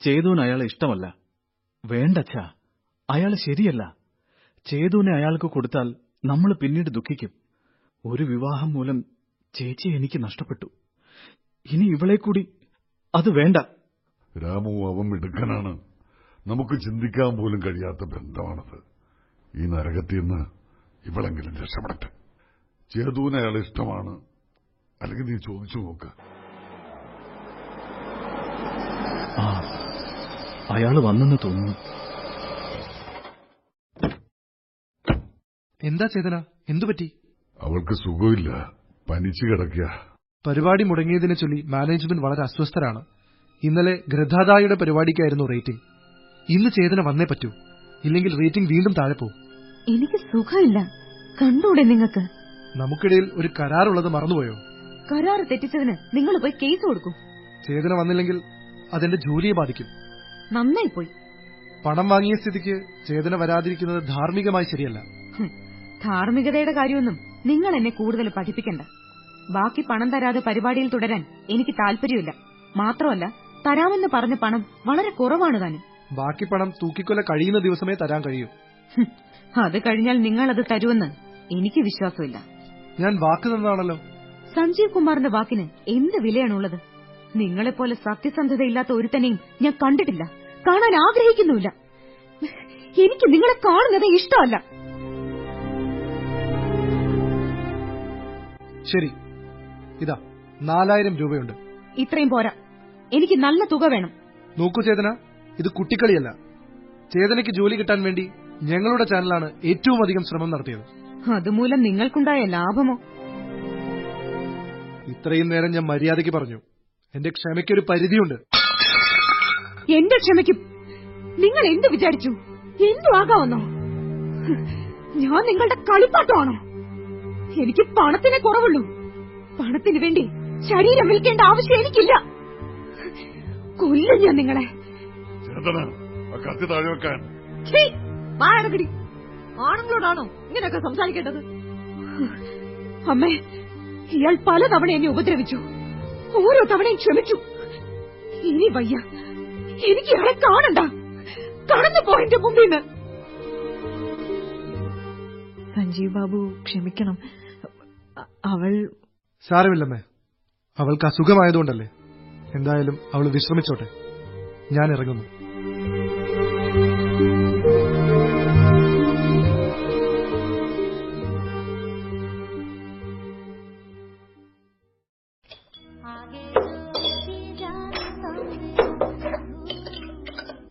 ചേതുവിന് അയാളെ ഇഷ്ടമല്ല. വേണ്ടച്ഛാ അയാൾ ശരിയല്ല. ചേതുവിനെ അയാൾക്ക് കൊടുത്താൽ നമ്മൾ പിന്നീട് ദുഃഖിക്കും. ഒരു വിവാഹം മൂലം ചേച്ചി എനിക്ക് നഷ്ടപ്പെട്ടു. ഇനി ഇവളെ കൂടി അത് വേണ്ട. രാമു അവൻ മിടുക്കനാണ്. നമുക്ക് ചിന്തിക്കാൻ പോലും കഴിയാത്ത ബന്ധമാണത്. ഈ നരകത്തിൽ നിന്ന് ഇവളെങ്കിലും രക്ഷപ്പെടട്ടെ. ചേതുവിന് അയാൾ ഇഷ്ടമാണ്. അല്ലെങ്കിൽ നീ ചോദിച്ചു നോക്ക്. ആ അയാൾ വന്നെന്ന് തോന്നുന്നു. എന്താ ചേതന? എന്തുപറ്റി? അവൾക്ക് സുഖമില്ല. പനിച്ചു കിടക്കുക. പരിപാടി മുടങ്ങിയതിനെ ചൊല്ലി മാനേജ്മെന്റ് വളരെ അസ്വസ്ഥരാണ്. ഇന്നലെ ഗ്രഥാദായുടെ പരിപാടിക്കായിരുന്നു റേറ്റിംഗ്. ഇന്ന് ചേതന വന്നേ പറ്റൂ. ഇല്ലെങ്കിൽ റേറ്റിംഗ് വീണ്ടും താഴെ പോകും എനിക്ക് സുഖമില്ല. കണ്ടൂടെ നിങ്ങൾക്ക്? നമുക്കിടയിൽ ഒരു കരാറുള്ളത് മറന്നുപോയോ? കരാർ തെറ്റിച്ചതിന് നിങ്ങൾ പോയി കേസ് കൊടുക്കും. ചേതന വന്നില്ലെങ്കിൽ അതെന്റെ ജോലിയെ ബാധിക്കും. നന്നായി പോയി പണം വാങ്ങിയ സ്ഥിതിക്ക് ചേതന വരാതിരിക്കുന്നത് ധാർമ്മികമായി ശരിയല്ല. ധാർമ്മികതയുടെ കാര്യമൊന്നും നിങ്ങൾ എന്നെ കൂടുതൽ പഠിപ്പിക്കണ്ട. ബാക്കി പണം തരാതെ പരിപാടിയിൽ തുടരാൻ എനിക്ക് താല്പര്യമില്ല. മാത്രമല്ല തരാമെന്ന് പറഞ്ഞ പണം വളരെ കുറവാണ് താനും. ബാക്കി പണം തൂക്കിക്കൊല കഴിയുന്ന ദിവസമേ തരാൻ കഴിയൂ. അത് കഴിഞ്ഞാൽ നിങ്ങൾ അത് തരുമെന്ന് എനിക്ക് വിശ്വാസമില്ല. ഞാൻ വാക്ക് തന്നതാണല്ലോ. സഞ്ജീവ് കുമാറിന്റെ വാക്കിന് എന്ത് വിലയാണുള്ളത്? നിങ്ങളെപ്പോലെ സത്യസന്ധതയില്ലാത്ത ഒരുത്തനെയും ഞാൻ കണ്ടിട്ടില്ല. കാണാൻ ആഗ്രഹിക്കുന്നുമില്ല. എനിക്ക് നിങ്ങളെ കാണുന്നത് ഇഷ്ടമല്ല. ശരി. ഇതാ നാലായിരം രൂപയുണ്ട്. ഇത്രയും പോരാ. എനിക്ക് നല്ല തുക വേണം. നോക്കൂ ചേതന ഇത് കുട്ടിക്കളിയല്ല. ചേതനയ്ക്ക് ജോലി കിട്ടാൻ വേണ്ടി ഞങ്ങളുടെ ചാനലാണ് ഏറ്റവും അധികം ശ്രമം നടത്തിയത്. അതുമൂലം നിങ്ങൾക്കുണ്ടായ ലാഭമോ? ഇത്രയും നേരം ഞാൻ മര്യാദയ്ക്ക് പറഞ്ഞു. എന്റെ ക്ഷമയ്ക്കൊരു പരിധിയുണ്ട്. എന്റെ ക്ഷമയ്ക്കും നിങ്ങൾ എന്ത് വിചാരിച്ചു? എന്തു ആകാമെന്നോ? ഞാൻ നിങ്ങളുടെ കളിപ്പാട്ടമാണോ? എനിക്ക് പണത്തിനെ കുറവുള്ളൂ. പണത്തിന് വേണ്ടി ശരീരം വിൽക്കേണ്ട ആവശ്യം എനിക്കില്ല. കൊല്ലും ഞാൻ നിങ്ങളെ. ചേതന ആ കത്തി താഴെ വെക്കാൻ. ആണുങ്ങളോടാണോ ഇങ്ങനെയൊക്കെ സംസാരിക്കേണ്ടത്? അമ്മേ ഇയാൾ പലതവണ എന്നെ ഉപദ്രവിച്ചു. ഓരോ തവണയും ക്ഷമിച്ചു. ഇനി വയ്യ. എനിക്ക് ഇയാളെ കാണണ്ട. കടന്നു പോയിന്റെ മുമ്പിൽ നിന്ന്. സഞ്ജീവ് ബാബു ക്ഷമിക്കണം. അവൾ സാരമില്ലമ്മേ. അവൾക്ക് അസുഖമായതുകൊണ്ടല്ലേ. എന്തായാലും അവൾ വിശ്രമിച്ചോട്ടെ. ഞാൻ ഇറങ്ങുന്നു.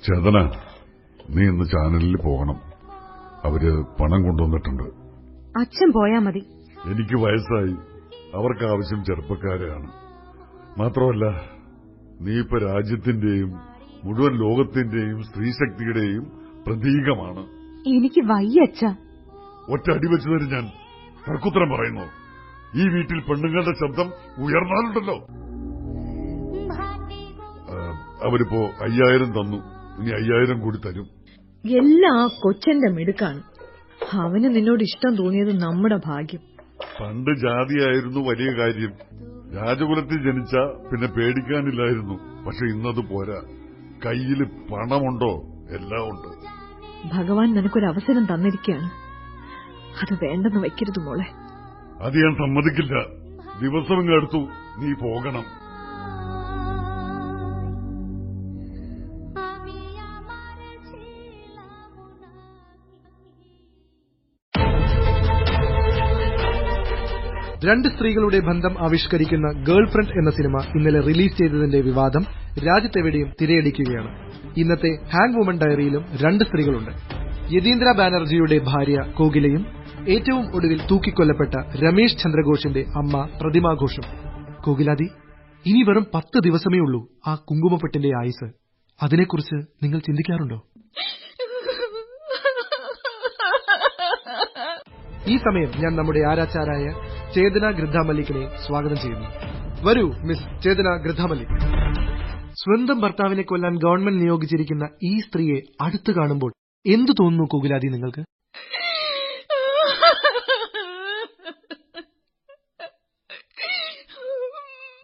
ചേതന നീ ഇന്ന് ചാനലിൽ പോകണം. അവർ പണം കൊണ്ടുവന്നിട്ടുണ്ട്. അച്ഛൻ പോയാ മതി. എനിക്ക് വയസ്സായി. അവർക്ക് ആവശ്യം ചെറുപ്പക്കാരെയാണ്. മാത്രമല്ല നീ ഇപ്പൊ രാജ്യത്തിന്റെയും മുഴുവൻ ലോകത്തിന്റെയും സ്ത്രീശക്തിയുടെയും പ്രതീകമാണ്. എനിക്ക് വയ്യ അച്ഛ. ഒറ്റ അടിവെച്ചു തരും ഞാൻ തർക്കുത്തരം പറയുന്നു. ഈ വീട്ടിൽ പെണ്ണുങ്ങളുടെ ശബ്ദം ഉയർന്നാലുണ്ടല്ലോ. അവരിപ്പോ അയ്യായിരം തന്നു. ഇനി അയ്യായിരം കൂടി തരും. എല്ലാ കൊച്ചന്റെ മിടുക്കാണ്. അവന് നിന്നോട് ഇഷ്ടം തോന്നിയത് നമ്മുടെ ഭാഗ്യം. പണ്ട് ജാതിയായിരുന്നു വലിയ കാര്യം. രാജകുലത്തിൽ ജനിച്ച പിന്നെ പേടിക്കാനില്ലായിരുന്നു. പക്ഷെ ഇന്നത് പോരാ. കയ്യിൽ പണമുണ്ടോ? എല്ലാം ഉണ്ട്. ഭഗവാൻ നിനക്കൊരു അവസരം തന്നിരിക്കുകയാണ്. അത് വേണ്ടെന്ന് വെക്കരുത് മോളെ. അത് ഞാൻ സമ്മതിക്കില്ല. ദിവസം ഇങ്ങെടുത്തു നീ പോകണം. രണ്ട് സ്ത്രീകളുടെ ബന്ധം ആവിഷ്കരിക്കുന്ന ഗേൾ ഫ്രണ്ട് എന്ന സിനിമ ഇന്നലെ റിലീസ് ചെയ്തതിന്റെ വിവാദം രാജ്യത്തെവിടെയും തിരയടിക്കുകയാണ്. ഇന്നത്തെ ഹാങ് വുമൺ ഡയറിയിലും രണ്ട് സ്ത്രീകളുണ്ട്. യതീന്ദ്ര ബാനർജിയുടെ ഭാര്യ കോകിലയും ഏറ്റവും ഒടുവിൽ തൂക്കിക്കൊല്ലപ്പെട്ട രമേശ് ചന്ദ്രഘോഷിന്റെ അമ്മ പ്രതിമാഘോഷം. കോകിലാദി ഇനി വെറും പത്ത് ദിവസമേ ഉള്ളൂ ആ കുങ്കുമപ്പെട്ടിന്റെ ആയുസ്. അതിനെക്കുറിച്ച് നിങ്ങൾ ചിന്തിക്കാറുണ്ടോ? ഈ സമയം ഞാൻ നമ്മുടെ ആരാച്ചാരായ ചേതന ഗൃദ്ധാമല്ലിക്കിനെ സ്വാഗതം ചെയ്യുന്നു. വരൂ മിസ് ചേതന ഗൃദ്ധാമല്ലിക് സ്വന്തം ഭർത്താവിനെ കൊല്ലാൻ ഗവൺമെന്റ് നിയോഗിച്ചിരിക്കുന്ന ഈ സ്ത്രീയെ അടുത്തു കാണുമ്പോൾ എന്തു തോന്നുന്നു കുകുലാദി നിങ്ങൾക്ക്?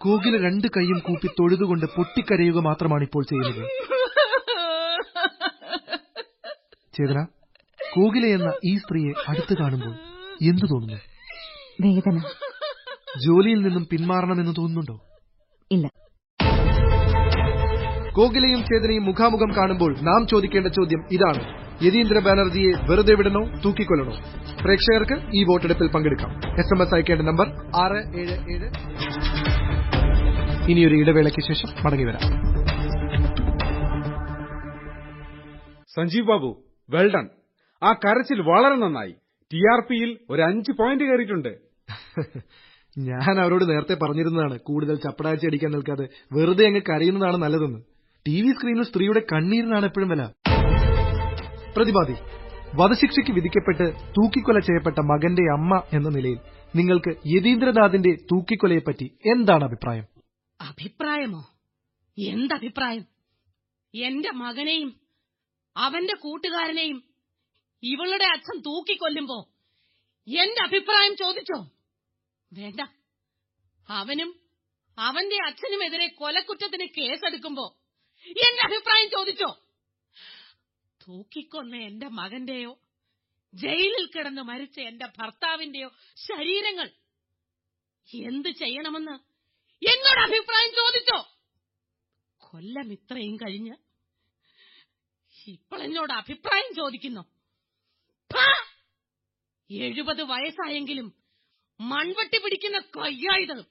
കോകില രണ്ട് കൈയും കൂപ്പി തൊഴുതുകൊണ്ട് പൊട്ടിക്കരയുക മാത്രമാണ് ഇപ്പോൾ ചെയ്യുന്നത്. ചേതന കോകില എന്ന ഈ സ്ത്രീയെ അടുത്തു കാണുമ്പോൾ എന്തു തോന്നുന്നു? വേദന. ജോലിയിൽ നിന്നും പിന്മാറണമെന്ന് തോന്നുന്നുണ്ടോ? ഇല്ല. കോകിലയും ചേതനയും മുഖാമുഖം കാണുമ്പോൾ നാം ചോദിക്കേണ്ട ചോദ്യം ഇതാണ്. യതീന്ദ്ര ബാനർജിയെ വെറുതെ വിടണോ തൂക്കിക്കൊല്ലണോ? പ്രേക്ഷകർക്ക് ഈ വോട്ടെടുപ്പിൽ പങ്കെടുക്കാം. എസ് എം എസ് അയക്കേണ്ട നമ്പർ ആറ് ഏഴ് ഏഴ്. ഇനിയൊരു ഇടവേളയ്ക്ക് ശേഷം മടങ്ങിവരാം സഞ്ജീവ് ബാബു വെൽ ഡൺ ആ കരച്ചിൽ വളരെ നന്നായി. ടി ആർ പിയിൽ ഒരു അഞ്ച് പോയിന്റ് കയറിയിട്ടുണ്ട്. ഞാൻ അവരോട് നേരത്തെ പറഞ്ഞിരുന്നതാണ് കൂടുതൽ ചപ്പടാഴ്ച അടിക്കാൻ നിൽക്കാതെ വെറുതെ അങ്ങ് കരയുന്നതാണ് നല്ലതെന്ന്. ടി വി സ്ക്രീനിൽ സ്ത്രീയുടെ കണ്ണീരിനാണ് എപ്പോഴും വില. പ്രതിവാദി വധശിക്ഷയ്ക്ക് വിധിക്കപ്പെട്ട് തൂക്കിക്കൊല ചെയ്യപ്പെട്ട മകന്റെ അമ്മ എന്ന നിലയിൽ നിങ്ങൾക്ക് യതീന്ദ്രനാഥിന്റെ തൂക്കിക്കൊലയെപ്പറ്റി എന്താണ് അഭിപ്രായം? അഭിപ്രായമോ? എന്തഭിപ്രായം? എന്റെ മകനെയും അവന്റെ കൂട്ടുകാരനെയും ഇവളുടെ അച്ഛൻ തൂക്കിക്കൊല്ലുമ്പോ എന്റെ അഭിപ്രായം ചോദിച്ചോ? വേണ്ട. അവനും അവന്റെ അച്ഛനുമെതിരെ കൊലക്കുറ്റത്തിന് കേസെടുക്കുമ്പോ എന്റെ അഭിപ്രായം ചോദിച്ചോ? തൂക്കിക്കൊന്ന എന്റെ മകന്റെയോ ജയിലിൽ കിടന്ന് മരിച്ച എന്റെ ഭർത്താവിന്റെയോ ശരീരങ്ങൾ എന്ത് ചെയ്യണമെന്ന് എന്നോട് അഭിപ്രായം ചോദിച്ചോ? കൊല്ലം ഇത്രയും കഴിഞ്ഞ് ഇപ്പോഴെന്നോട് അഭിപ്രായം ചോദിക്കുന്നു! എഴുപത് വയസ്സായെങ്കിലും മൺവെട്ടി പിടിക്കുന്ന കയ്യായത്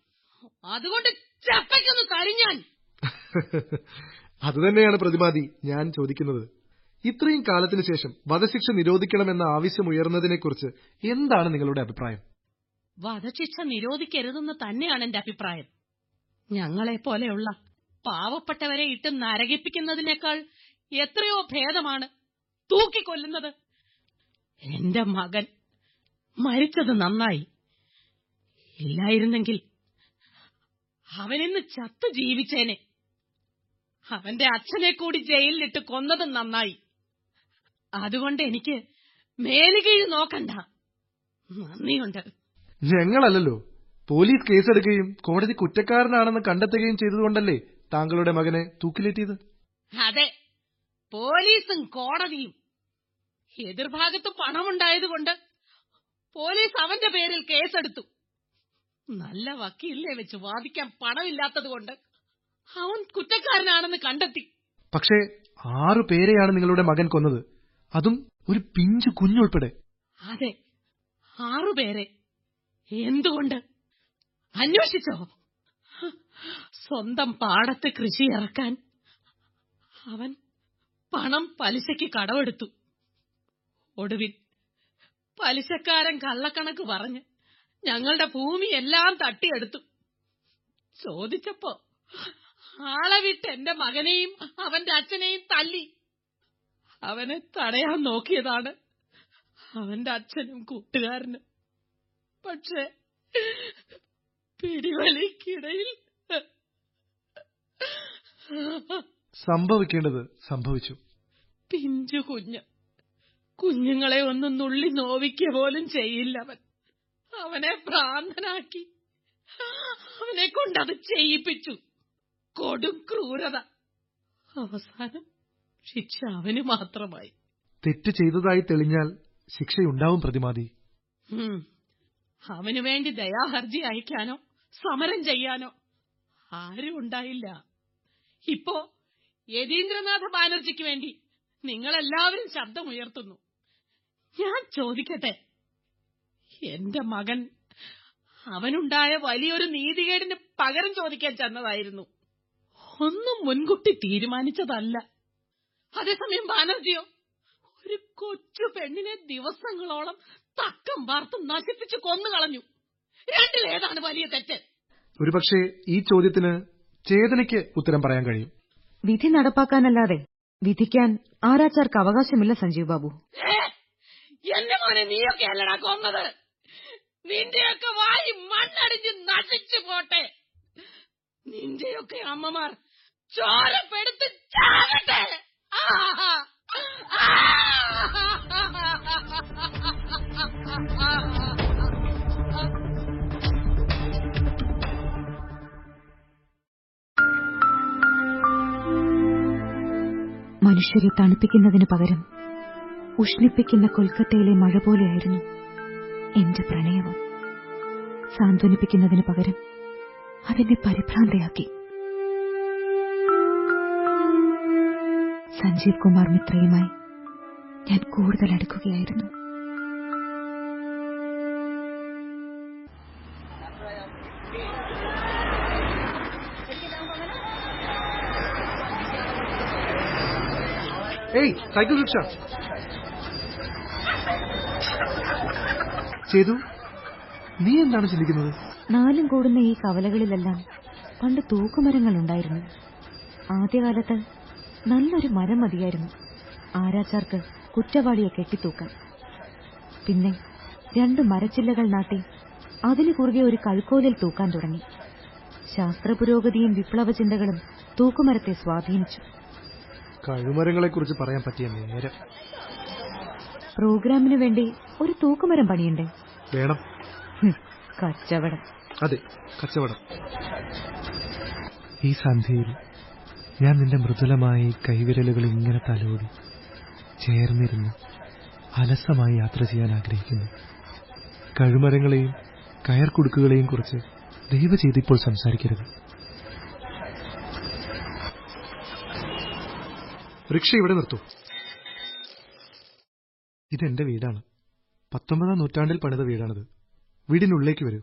അതുകൊണ്ട് ചപ്പയ്ക്കൊന്ന് കരിഞ്ഞാൻ. അതുതന്നെയാണ് പ്രതിമാതി ഞാൻ ചോദിക്കുന്നത്. ഇത്രയും കാലത്തിനു ശേഷം വധശിക്ഷ നിരോധിക്കണമെന്ന ആവശ്യം ഉയർന്നതിനെക്കുറിച്ച് എന്താണ് നിങ്ങളുടെ അഭിപ്രായം? വധശിക്ഷ നിരോധിക്കരുതെന്ന് തന്നെയാണ് എന്റെ അഭിപ്രായം. ഞങ്ങളെ പോലെയുള്ള പാവപ്പെട്ടവരെ ഇട്ട് നരകിപ്പിക്കുന്നതിനേക്കാൾ എത്രയോ ഭേദമാണ് തൂക്കിക്കൊല്ലുന്നത്. എന്റെ മകൻ മരിച്ചത് നന്നായി. ഇല്ലായിരുന്നെങ്കിൽ അവനിന്ന് ചത്തു ജീവിച്ചേനെ. അവന്റെ അച്ഛനെ കൂടി ജയിലിലിട്ട് കൊന്നത് നന്നായി. അതുകൊണ്ട് എനിക്ക് മേലുകീഴ് നോക്കണ്ട. നന്ദിയുണ്ട്. ഞങ്ങളല്ലല്ലോ. പോലീസ് കേസെടുക്കുകയും കോടതി കുറ്റക്കാരനാണെന്ന് കണ്ടെത്തുകയും ചെയ്തതുകൊണ്ടല്ലേ താങ്കളുടെ മകനെ തൂക്കിലേറ്റിയത്? അതെ. പോലീസും കോടതിയും എതിർഭാഗത്ത് പണമുണ്ടായതുകൊണ്ട് പോലീസ് അവന്റെ പേരിൽ കേസെടുത്തു. നല്ല വക്കീലിനെ വെച്ച് വാദിക്കാൻ പണമില്ലാത്തതുകൊണ്ട് അവൻ കുറ്റക്കാരനാണെന്ന് കണ്ടെത്തി. പക്ഷേ ആറു പേരെയാണ് നിങ്ങളുടെ മകൻ കൊന്നത്. അതും ഒരു പിഞ്ചു കുഞ്ഞുൾപ്പെടെ. അതെ ആറുപേരെ എന്തുകൊണ്ട്? അന്വേഷിച്ചോ? സ്വന്തം പാടത്ത് കൃഷി ഇറക്കാൻ അവൻ പണം പലിശയ്ക്ക് കടവെടുത്തു ഒടുവിൽ പലിശക്കാരൻ കള്ളക്കണക്ക് പറഞ്ഞ് ഞങ്ങളുടെ ഭൂമിയെല്ലാം തട്ടിയെടുത്തു. ചോദിച്ചപ്പോ ആളെ വിട്ട് എന്റെ മകനെയും അവന്റെ അച്ഛനെയും തല്ലി. അവനെ തടയാൻ നോക്കിയതാണ് അവന്റെ അച്ഛനും കൂട്ടുകാരനും. പക്ഷേ പിടിവലിക്കിടയിൽ സംഭവിക്കേണ്ടത് സംഭവിച്ചു. പിഞ്ചു കുഞ്ഞ്. കുഞ്ഞുങ്ങളെ ഒന്നും നുള്ളി നോവിക്കുക പോലും ചെയ്യില്ല അവൻ അവനെ ഭ്രാന്തനാക്കി. അവനെ കൊണ്ടത് ചെയ്യിപ്പിച്ചു. കൊടും ക്രൂരത. അവസാനം ശിക്ഷ അവന് മാത്രമായി. തെറ്റ് ചെയ്തതായി തെളിഞ്ഞാൽ ശിക്ഷയുണ്ടാവും പ്രതിമാതി. അവനു വേണ്ടി ദയാഹർജി അയക്കാനോ സമരം ചെയ്യാനോ ആരും ഉണ്ടായില്ല. ഇപ്പോ യതീന്ദ്രനാഥ ബാനർജിക്ക് വേണ്ടി നിങ്ങളെല്ലാവരും ശബ്ദമുയർത്തുന്നു. ഞാൻ ചോദിക്കട്ടെ എന്റെ മകൻ. അവനുണ്ടായ വലിയൊരു നീതികേടിന് പകരം ചോദിക്കാൻ ചെന്നതായിരുന്നു. ഒന്നും മുൻകുട്ടി തീരുമാനിച്ചതല്ല. അതേസമയം ബാനർജിയോ ഒരു കൊച്ചു പെണ്ണിനെ ദിവസങ്ങളോളം തക്കം വാർത്ത് നശിപ്പിച്ച് കൊന്നുകളഞ്ഞു. രണ്ടിലേതാണ് വലിയ തെറ്റ്? ഒരുപക്ഷെ ഈ ചോദ്യത്തിന് ചേതനയ്ക്ക് ഉത്തരം പറയാൻ കഴിയും. വിധി നടപ്പാക്കാനല്ലാതെ വിധിക്കാൻ ആരാച്ചാർക്ക് അവകാശമില്ല സഞ്ജീവ് ബാബു? എന്റെ മോനെ നീയൊക്കെ അല്ലടാ കൊന്നത്. നിന്റെയൊക്കെ വായി മണ്ണടിഞ്ഞ് നശിച്ചു പോട്ടെ നിന്റെയൊക്കെ അമ്മമാർ ചോരപ്പെടുത്ത് ചാകട്ടെ. മനുഷ്യരെ തണുപ്പിക്കുന്നതിന് പകരം ഉഷ്ണിപ്പിക്കുന്ന കൊൽക്കത്തയിലെ മഴ പോലെയായിരുന്നു എന്റെ പ്രണയവും സാന്ത്വനിപ്പിക്കുന്നതിന് പകരം അതെന്നെ പരിഭ്രാന്തയാക്കി. സഞ്ജീവ് കുമാർ മിത്രയുമായി ഞാൻ കൂടുതൽ അടുക്കുകയായിരുന്നു. ഏയ് സൈക്കിൾ റിക്ഷ. ചെയ്തു? നീ എന്താണ് ചിന്തിക്കുന്നത്? നാലും കൂടുന്ന ഈ കവലകളിലെല്ലാം പണ്ട് തൂക്കുമരങ്ങൾ ഉണ്ടായിരുന്നു. ആദ്യകാലത്ത് നല്ലൊരു മരം മതിയായിരുന്നു. ആരാച്ചാർക്ക് കുറ്റവാളിയെ കെട്ടിത്തൂക്കാൻ. പിന്നെ രണ്ട് മരച്ചില്ലകൾ നാട്ടി അതിനു കുറുകെ ഒരു കഴുക്കോലിൽ തൂക്കാൻ തുടങ്ങി. ശാസ്ത്ര പുരോഗതിയും വിപ്ലവ ചിന്തകളും തൂക്കുമരത്തെ സ്വാധീനിച്ചു. കഴുമരങ്ങളെക്കുറിച്ച് പറയാൻ പറ്റിയ നേരം. പ്രോഗ്രാമിനു വേണ്ടി ഒരു തൂക്കുമരം പണിയണ്ടേ. വേണം. കച്ചവടം. അതെ കച്ചവടം. ഈ സന്ധ്യയിൽ ഞാൻ നിന്റെ മൃദുലമായി കൈവിരലുകൾ ഇങ്ങനെ തലോടി ചേർന്നിരുന്ന് അലസമായി യാത്ര ചെയ്യാൻ ആഗ്രഹിക്കുന്നു. കഴുമരങ്ങളെയും കയർക്കുടുക്കുകളെയും കുറിച്ച് ദൈവ ചെയ്തിപ്പോൾ സംസാരിക്കരുത്. റിക്ഷ ഇവിടെ നിർത്തൂ. ഇതെന്റെ വീടാണ്. പത്തൊമ്പതാം നൂറ്റാണ്ടിൽ പണിത വീടാണിത്. വീടിനുള്ളിലേക്ക് വരൂ.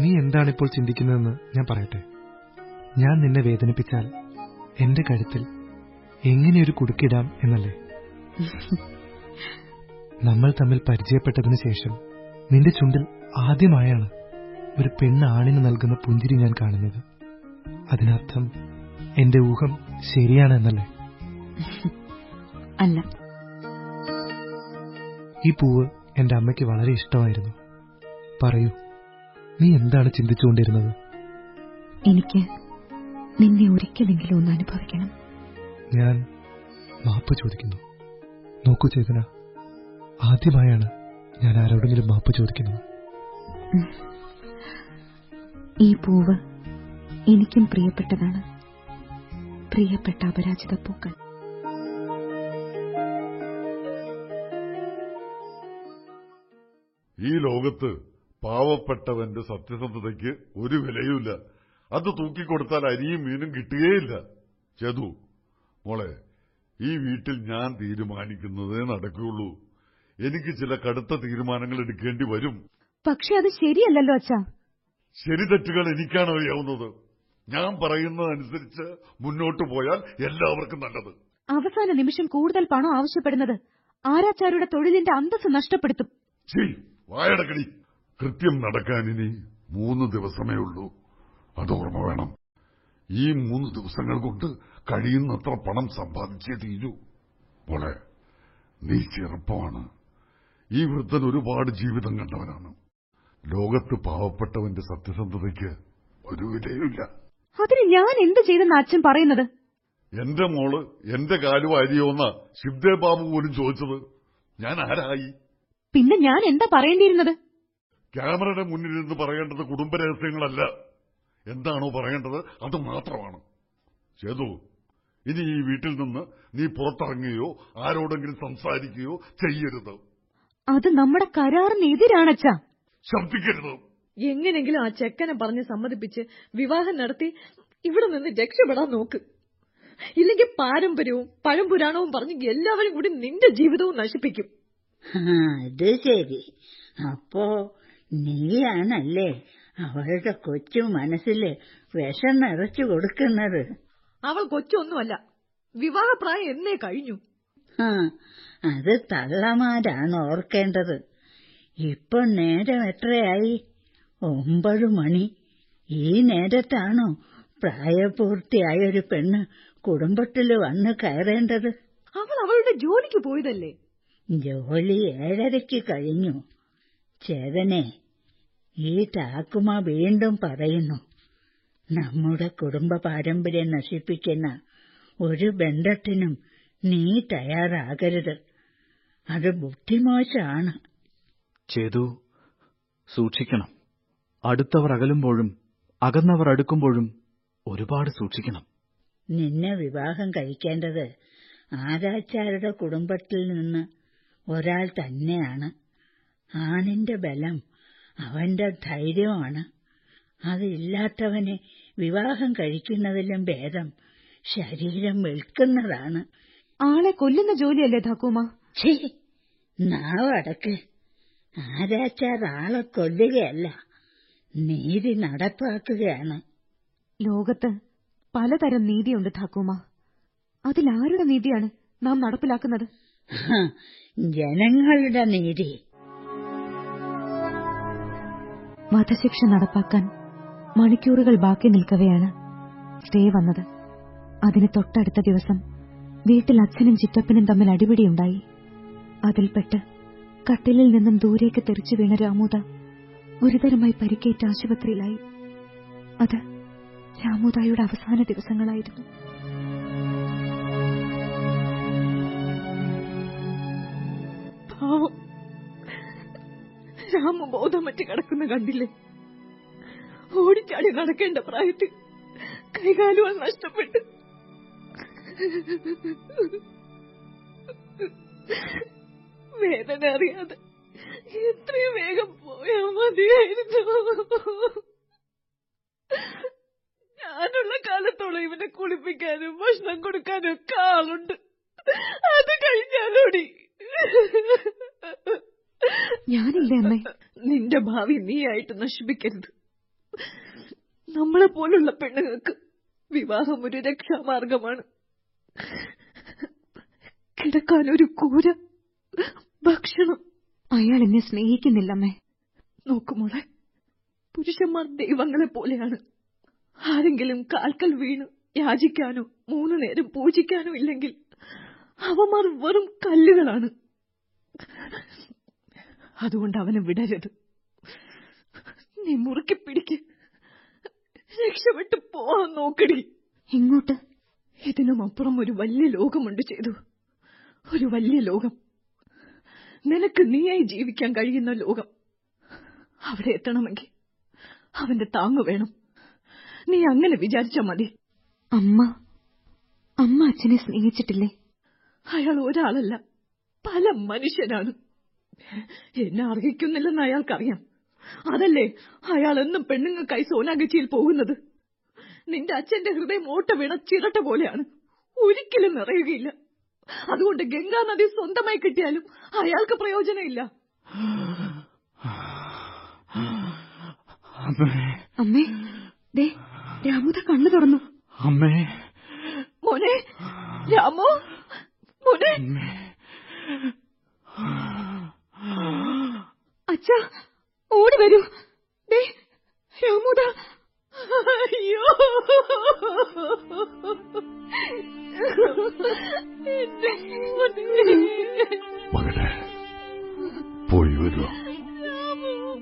നീ എന്താണിപ്പോൾ ചിന്തിക്കുന്നതെന്ന് ഞാൻ പറയട്ടെ. ഞാൻ നിന്നെ വേദനിപ്പിച്ചാൽ എന്റെ കഴുത്തിൽ എങ്ങനെയൊരു കുടുക്കിടാം എന്നല്ലേ? നമ്മൾ തമ്മിൽ പരിചയപ്പെട്ടതിനു ശേഷം നിന്റെ ചുണ്ടിൽ ആദ്യമായാണ് ഒരു പെണ്ണ് ആണിന് നൽകുന്ന പുഞ്ചിരി ഞാൻ കാണുന്നത്. അതിനർത്ഥം എന്റെ ഊഹം ശരിയാണെന്നല്ലേ അല്ല. ഈ പൂവ് എന്റെ അമ്മയ്ക്ക് വളരെ ഇഷ്ടമായിരുന്നു. പറയൂ നീ എന്താണ് ചിന്തിച്ചുകൊണ്ടിരുന്നത്? എനിക്ക് നിന്നെ ഒരിക്കലെങ്കിലും ഒന്ന് അനുഭവിക്കണം. ഞാൻ മാപ്പ് ചോദിക്കുന്നു. നോക്കൂ ചേതന ആദ്യമായാണ് ഞാൻ ആരോടെങ്കിലും മാപ്പ് ചോദിക്കുന്നത്. ഈ പൂവ് എനിക്കും പ്രിയപ്പെട്ടതാണ്. പ്രിയപ്പെട്ട അപരാജിത പൂക്കൾ. ഈ ലോകത്ത് പാവപ്പെട്ടവന്റെ സത്യസന്ധതയ്ക്ക് ഒരു വിലയുമില്ല. അത് തൂക്കിക്കൊടുത്താൽ അരിയും മീനും കിട്ടുകയില്ല. ചെതു മോളെ ഈ വീട്ടിൽ ഞാൻ തീരുമാനിക്കുന്നതേ നടക്കുകയുള്ളൂ. എനിക്ക് ചില കടുത്ത തീരുമാനങ്ങൾ എടുക്കേണ്ടി വരും. പക്ഷെ അത് ശരിയല്ലല്ലോ അച്ഛാ. ശരി തെറ്റുകൾ എനിക്കാണ് അറിയാവുന്നത്. ഞാൻ പറയുന്നതനുസരിച്ച് മുന്നോട്ട് പോയാൽ എല്ലാവർക്കും നല്ലത്. അവസാന നിമിഷം കൂടുതൽ പണം ആവശ്യപ്പെടുന്നത് ആരാച്ചാരുടെ തൊഴിലിന്റെ അന്തസ് നഷ്ടപ്പെടുത്തും. ശരി വായടക്കടി. കൃത്യം നടക്കാൻ ഇനി മൂന്ന് ദിവസമേ ഉള്ളൂ. അത് ഓർമ്മ വേണം. ഈ മൂന്ന് ദിവസങ്ങൾ കൊണ്ട് കഴിയുന്നത്ര പണം സമ്പാദിച്ചേ തീരൂ. മോളെ നീ ചെറുപ്പമാണ്. ഈ വൃദ്ധൻ ഒരുപാട് ജീവിതം കണ്ടവനാണ്. ലോകത്ത് പാവപ്പെട്ടവന്റെ സത്യസന്ധതയ്ക്ക് ഒരു വിലയുമില്ല. അതിന് ഞാൻ എന്ത് ചെയ്തെന്ന് അച്ഛൻ പറയുന്നത്? എന്റെ മോൾ എന്റെ കാലു വാരിയോന്ന ശിവദേവ് ബാബു പോലും ചോദിച്ചത് ഞാൻ ആരായി? പിന്നെ ഞാൻ എന്താ പറയേണ്ടിയിരുന്നത്? ക്യാമറയുടെ മുന്നിലിരുന്ന് പറയേണ്ടത് കുടുംബരഹസ്യങ്ങളല്ല എന്താണോ പറയേണ്ടത് അത് മാത്രമാണ്. ചേതു ഇനി ഈ വീട്ടിൽ നിന്ന് നീ പുറത്തിറങ്ങുകയോ ആരോടെങ്കിലും സംസാരിക്കുകയോ ചെയ്യരുത്. അത് നമ്മുടെ കരാറിന് എതിരാണച്ചാ. ശബ്ദിക്കരുത് എങ്ങനെങ്കിലും ആ ചെക്കനെ പറഞ്ഞ് സമ്മതിപ്പിച്ച് വിവാഹം നടത്തി ഇവിടെ നിന്ന് രക്ഷപ്പെടാൻ നോക്ക്. ഇല്ലെങ്കിൽ പാരമ്പര്യവും പഴംപുരാണവും പറഞ്ഞ് എല്ലാവരും കൂടി നിന്റെ ജീവിതവും നശിപ്പിക്കും. അത് ശരി. അപ്പോ നീയാണല്ലേ അവളുടെ കൊച്ചു മനസ്സിൽ വിഷം നിറച്ചു കൊടുക്കുന്നത്? അവൾ കൊച്ചൊന്നുമല്ല. വിവാഹപ്രായം എന്നേ കഴിഞ്ഞു. ആ അത് തള്ളമാരാണ് ഓർക്കേണ്ടത്. ഇപ്പൊ നേരം എത്രയായി? ഒമ്പത് മണി. ഈ നേരത്താണോ പ്രായപൂർത്തിയായ ഒരു പെണ്ണ് കുടുംബത്തിൽ വന്ന് കയറേണ്ടത്? അവൾ അവളുടെ ജോലിക്ക് പോയതല്ലേ? ജോലി ഏഴരയ്ക്ക് കഴിഞ്ഞു. ചേതനെ ഈ ടാക്കുമ വീണ്ടും പറയുന്നു. നമ്മുടെ കുടുംബ പാരമ്പര്യം നശിപ്പിക്കുന്ന ഒരു ബന്ധത്തിനും നീ തയ്യാറാകരുത്. അത് ബുദ്ധിമോശമാണ്. ചേതു സൂക്ഷിക്കണം. അടുത്തവർ അകലുമ്പോഴും അകന്നവർ അടുക്കുമ്പോഴും ഒരുപാട് സൂക്ഷിക്കണം. നിന്നെ വിവാഹം കഴിക്കേണ്ടത് ആരാച്ചാരുടെ കുടുംബത്തിൽ നിന്ന് ഒരാൾ തന്നെയാണ്. ആണിന്റെ ബലം അവന്റെ ധൈര്യമാണ്. അതില്ലാത്തവനെ വിവാഹം കഴിക്കുന്നതിലും ഭേദം ശരീരം വിൽക്കുന്നതാണ്. ആളെ കൊല്ലുന്ന ജോലിയല്ലേ ധാക്കൂമ ഛീ നാവടക്ക്. ആരാച്ചാർ ആളെ കൊല്ലുകയല്ല നീതി നടപ്പാക്കുകയാണ്. ലോകത്ത് പലതരം നീതിയുണ്ട് ധാക്കൂമ അതിലാരുടെ നീതിയാണ് നാം നടപ്പിലാക്കുന്നത്? ജനങ്ങളുടെ നീതി. വധശിക്ഷ നടപ്പാക്കാൻ മണിക്കൂറുകൾ ബാക്കി നിൽക്കവെയാണ് സ്റ്റേ വന്നത്. അതിന് തൊട്ടടുത്ത ദിവസം വീട്ടിൽ അച്ഛനും ചിറ്റപ്പനും തമ്മിൽ അടിപിടിയുണ്ടായി. അതിൽപ്പെട്ട് കട്ടിലിൽ നിന്നും ദൂരേക്ക് തെറിച്ചു വീണ രാമൂത ഗുരുതരമായി പരിക്കേറ്റ് ആശുപത്രിയിലായി. അത് രാമൂതായുടെ അവസാന ദിവസങ്ങളായിരുന്നു. പാവം. രാമ ബോധം മറ്റ് കിടക്കുന്ന കണ്ടില്ലേ? ഓടിച്ചാടി നടക്കേണ്ട പ്രായത്തിൽ കൈകാലുകൾ നഷ്ടപ്പെട്ട്. വേദന അറിയാതെ എത്രയും വേഗം പോയാ മതിയായിരുന്നു. ഞാനുള്ള കാലത്തോളം ഇവനെ കുളിപ്പിക്കാനും ഭക്ഷണം കൊടുക്കാനും ഒക്കെ ആളുണ്ട്. അത് കഴിഞ്ഞാലോടി. ഞാനില്ലേ അമ്മേ? നിന്റെ ഭാവി നീയായിട്ട് നശിപ്പിക്കരുത്. നമ്മളെ പോലുള്ള പെണ്ണുങ്ങൾക്ക് വിവാഹം ഒരു രക്ഷാമാർഗമാണ്. കിടക്കാൻ ഒരു കൂര ഭക്ഷണം. അയാൾ എന്നെ സ്നേഹിക്കുന്നില്ലമ്മേ നോക്കുമോളെ പുരുഷന്മാർ ദൈവങ്ങളെ പോലെയാണ്. ആരെങ്കിലും കാൽക്കൽ വീണ് യാചിക്കാനോ മൂന്നു നേരം പൂജിക്കാനോ ഇല്ലെങ്കിൽ അവന്മാർ വെറും കല്ലുകളാണ്. അതുകൊണ്ട് അവനെ വിടരുത്. നീ മുറുക്കി പിടിക്ക്. രക്ഷപ്പെട്ട് പോവാൻ നോക്കടി. ഇങ്ങോട്ട് ഇതിനും അപ്പുറം ഒരു വലിയ ലോകമുണ്ട് ചെയ്തു. ഒരു വലിയ ലോകം. നിനക്ക് നീയായി ജീവിക്കാൻ കഴിയുന്ന ലോകം. അവിടെ എത്തണമെങ്കിൽ അവന്റെ താങ്ങ് വേണം. നീ അങ്ങനെ വിചാരിച്ചാ മതി. അമ്മ അമ്മ അച്ഛനെ സ്നേഹിച്ചിട്ടില്ലേ? അയാൾ ഒരാളല്ല പല മനുഷ്യനാണ്. എന്നെ അർഹിക്കുന്നില്ലെന്ന് അയാൾക്കറിയാം. അതല്ലേ അയാൾ എന്നും പെണ്ണുങ്ങൾക്കായി സോനാഗച്ചിയിൽ പോകുന്നത്? നിന്റെ അച്ഛന്റെ ഹൃദയം ഓട്ട വീണ ചിരട്ട പോലെയാണ്. ഒരിക്കലും നിറയുകയില്ല. അതുകൊണ്ട് ഗംഗാ നദി സ്വന്തമായി കിട്ടിയാലും അയാൾക്ക് പ്രയോജനമില്ല. അമ്മേ ദേ രാമുദ കണ്ണു തുറന്നു. അമ്മേ. മോനെ രാമു. അച്ഛ ഓടി വരൂ. ദേ രാമുദ അയ്യോ. മകനെ പോയി വരൂ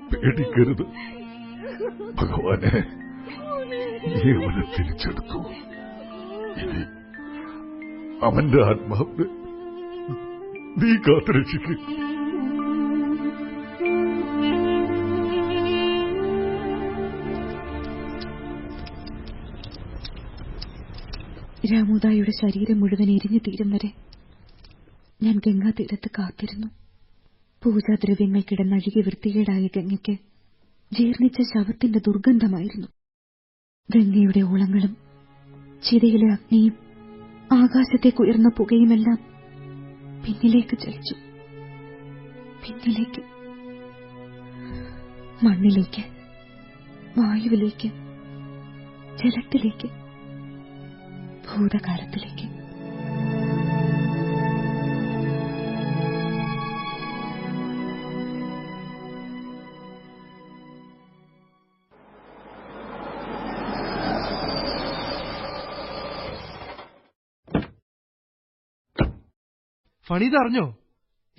പേടിക്കരുത്. ഭഗവാനെ നീ അവനെ തിരിച്ചെടുത്തു. ഇനി അവന്റെ ആത്മാവിനെ നീ കാത്തുരക്ഷിക്കും. രാമുദായുടെ ശരീരം മുഴുവൻ എരിഞ്ഞു തീരും വരെ ഞാൻ ഗംഗാതീരത്ത് കാത്തിരുന്നു. പൂജാദ്രവ്യങ്ങൾ കിടന്നഴുകി വൃത്തികേടായ ഗംഗയ്ക്ക് ജീർണിച്ച ശവത്തിന്റെ ദുർഗന്ധമായിരുന്നു. ഗംഗയുടെ ഓളങ്ങളും ചിതയിലെ അഗ്നിയും ആകാശത്തേക്കുയർന്ന പുകയുമെല്ലാം പിന്നിലേക്ക് ചലിച്ചു. പിന്നിലേക്ക്. മണ്ണിലേക്ക്. വായുവിലേക്ക്. ജലത്തിലേക്ക്. ഭൂതകാലത്തിലേക്ക്. ഫണീത അറിഞ്ഞോ?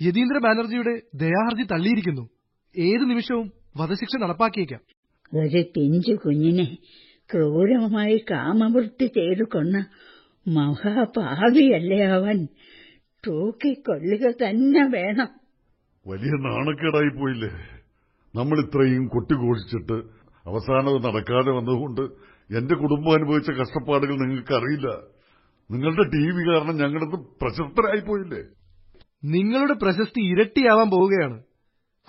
യതീന്ദ്ര ബാനർജിയുടെ ദയാഹർജി തള്ളിയിരിക്കുന്നു. ഏത് നിമിഷവും വധശിക്ഷ നടപ്പാക്കിയേക്കാം. ഒരു പിഞ്ചു കുഞ്ഞിനെ ക്രൂരമായി കാമവൃത്തി ചെയ്തു കൊന്ന മഹാപാവിയല്ലേ അവൻ? തൂക്കിക്കൊള്ളുക തന്നെ വേണം. വലിയ നാണക്കേടായി പോയില്ലേ? നമ്മൾ ഇത്രയും കൊട്ടിഘോഷിച്ചിട്ട് അവസാനം നടക്കാതെ വന്നതുകൊണ്ട് എന്റെ കുടുംബം അനുഭവിച്ച കഷ്ടപ്പാടുകൾ നിങ്ങൾക്ക് അറിയില്ല നിങ്ങളുടെ ടി വി കാരണം ഞങ്ങളത് പ്രശസ്തരായി പോയില്ലേ? നിങ്ങളുടെ പ്രശസ്തി ഇരട്ടിയാവാൻ പോവുകയാണ്.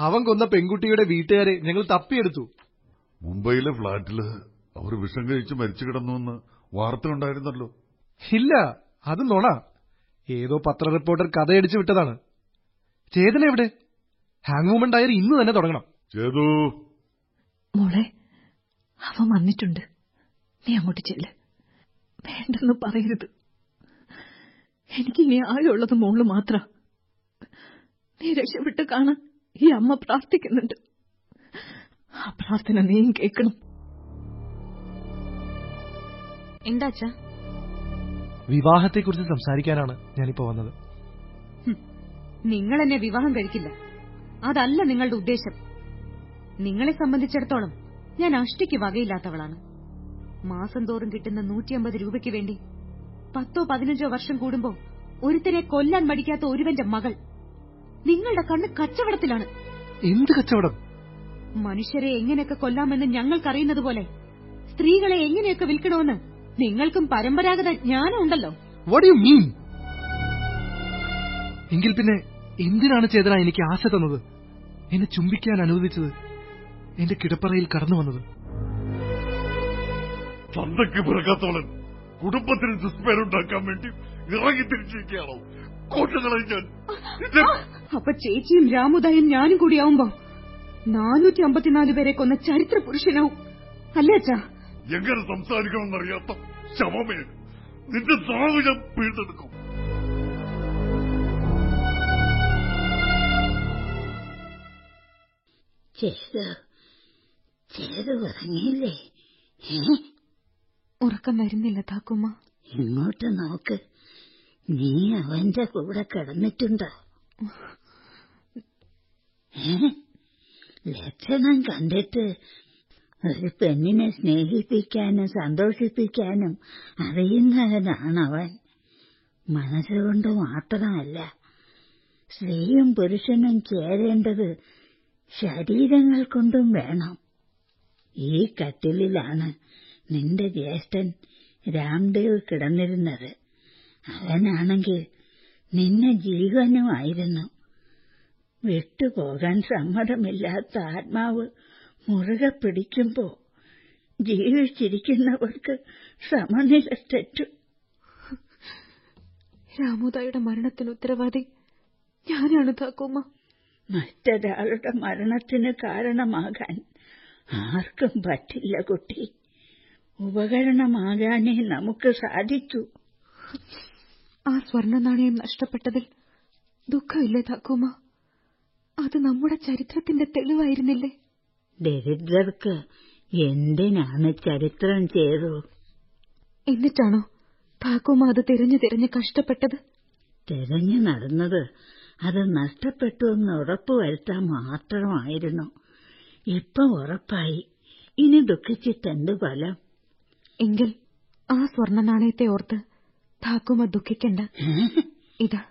അവൻ കൊന്ന പെൺകുട്ടിയുടെ വീട്ടുകാരെ ഞങ്ങൾ തപ്പിയെടുത്തു. മുംബൈയിലെ ഫ്ളാറ്റിൽ അവർ വിഷം കഴിച്ച് മരിച്ചു കിടന്നുവെന്ന് വാർത്ത ഉണ്ടായിരുന്നല്ലോ ഇല്ല അത് നുണ. ഏതോ പത്ര റിപ്പോർട്ടർ കഥയടിച്ചു വിട്ടതാണ്. ചേതന എവിടെ? ഹാങ് വുമൺ ഡയറി ഇന്ന് തന്നെ തുടങ്ങണം. ചേതു. മോളെ അവൻ വന്നിട്ടുണ്ട്. നീ അങ്ങോട്ട് ചെല്ല്. വേണ്ടെന്ന് പറയരുത്. എനിക്ക് ഇനി ആകെയുള്ളത് മോൾ മാത്ര. നീ രക്ഷപ്പെട്ട് കാണാൻ ഈ അമ്മ പ്രാർത്ഥിക്കുന്നുണ്ട്. ആ പ്രാർത്ഥന നീയും കേൾക്കണം. എന്താച്ചാ വിവാഹത്തെക്കുറിച്ച് സംസാരിക്കാനാണ് ഞാനിപ്പോ വന്നത്. നിങ്ങൾ എന്നെ വിവാഹം കഴിക്കില്ല. അതല്ല നിങ്ങളുടെ ഉദ്ദേശം. നിങ്ങളെ സംബന്ധിച്ചിടത്തോളം ഞാൻ അഷ്ടിക്ക് വകയില്ലാത്തവളാണ്. മാസം തോറും കിട്ടുന്ന നൂറ്റിയമ്പത് രൂപയ്ക്ക് വേണ്ടി പത്തോ പതിനഞ്ചോ വർഷം കൂടുമ്പോ ഒരുത്തനെ കൊല്ലാൻ മടിക്കാത്ത ഒരുവന്റെ മകൾ നിങ്ങളുടെ കണ്ണ് കച്ചവടത്തിലാണ്. എന്ത് കച്ചവടം? മനുഷ്യരെ എങ്ങനെയൊക്കെ കൊല്ലാമെന്ന് ഞങ്ങൾക്കറിയുന്നത് പോലെ സ്ത്രീകളെ എങ്ങനെയൊക്കെ വിൽക്കണമെന്ന് നിങ്ങൾക്കും പരമ്പരാഗത ജ്ഞാനം ഉണ്ടല്ലോ. വാട്ട് യു മീൻ എങ്കിൽ പിന്നെ എന്തിനാണ് ചേതന എനിക്ക് ആശ തന്നത്? എന്നെ ചുംബിക്കാൻ അനുവദിച്ചത്? എന്റെ കിടപ്പറയിൽ കടന്നു വന്നത്? തന്തയ്ക്ക് പിറക്കാത്തവളൻ കുടുംബത്തിന് ദുഷ്പേരുണ്ടാക്കാൻ വേണ്ടി ഇറങ്ങി തിരിച്ചിരിക്കുകയാണോ കോട്ടങ്ങളെ ഞാൻ അപ്പൊ ചേച്ചിയും രാമുദായും ഞാനും കൂടിയാവുമ്പോ നാനൂറ്റി അമ്പത്തിനാല് പേരെ കൊന്ന ചരിത്ര പുരുഷനാവും അല്ലേ അച്ഛാ എങ്ങനെ സംസാരിക്കണമെന്നറിയാത്ത ശവമേ നിന്റെ സാവ് ഞാൻ പിഴുതെടുക്കും ചെയ്തു ചെയ്തു പറഞ്ഞില്ലേ ഏ ഉറക്കം വരുന്നില്ല താക്കുമ്മ ഇങ്ങോട്ട് നോക്ക്. നീ അവന്റെ കൂടെ കിടന്നിട്ടുണ്ടോ? ലക്ഷണം കണ്ടിട്ട് ഒരു പെണ്ണിനെ സ്നേഹിപ്പിക്കാനും സന്തോഷിപ്പിക്കാനും അറിയുന്നവനാണവൻ മനസ്സുകൊണ്ട് മാത്രമല്ല സ്ത്രീയും പുരുഷനും ചേരേണ്ടത് ശരീരങ്ങൾ കൊണ്ടും വേണം. ഈ കട്ടിലിലാണ് നിന്റെ ജ്യേഷ്ഠൻ രാംദേവ് കിടന്നിരുന്നത്. അവനാണെങ്കിൽ നിന്നെ ജീവനുമായിരുന്നു. വിട്ടുപോകാൻ സമ്മതമില്ലാത്ത ആത്മാവ് മുറുകെ പിടിക്കുമ്പോ ജീവിച്ചിരിക്കുന്നവർക്ക് സമനില തെറ്റും. രാമുദായുടെ മരണത്തിന് ഉത്തരവാദി ഞാനാണ് താക്കുമ്മ. മറ്റൊരാളുടെ മരണത്തിന് കാരണമാകാൻ ആർക്കും പറ്റില്ല കുട്ടി. ഉപകരണമാകാനേ നമുക്ക് സാധിച്ചു. ആ സ്വർണനാണയം നഷ്ടപ്പെട്ടതിൽ ദുഃഖമില്ലേ താക്കൂമ അത് നമ്മുടെ ചരിത്രത്തിന്റെ തെളിവായിരുന്നില്ലേ? ദരിദ്രർക്ക് എന്തിനാണ് ചരിത്രം ചെയ്തു? എന്നിട്ടാണോ താക്കൂമ അത് തിരഞ്ഞു തിരഞ്ഞ് കഷ്ടപ്പെട്ടത്? തിരഞ്ഞു നടന്നത് അത് നഷ്ടപ്പെട്ടു എന്ന് ഉറപ്പുവരുത്താൻ മാത്രമായിരുന്നു. ഇപ്പൊ ഉറപ്പായി. ഇനി ദുഃഖിച്ചിട്ടെന്ത് ഫലം? എങ്കിൽ ആ സ്വർണ നാണയത്തെ ഓർത്ത് താക്കുമ ദുഃഖിക്കണ്ട. ഇതാ.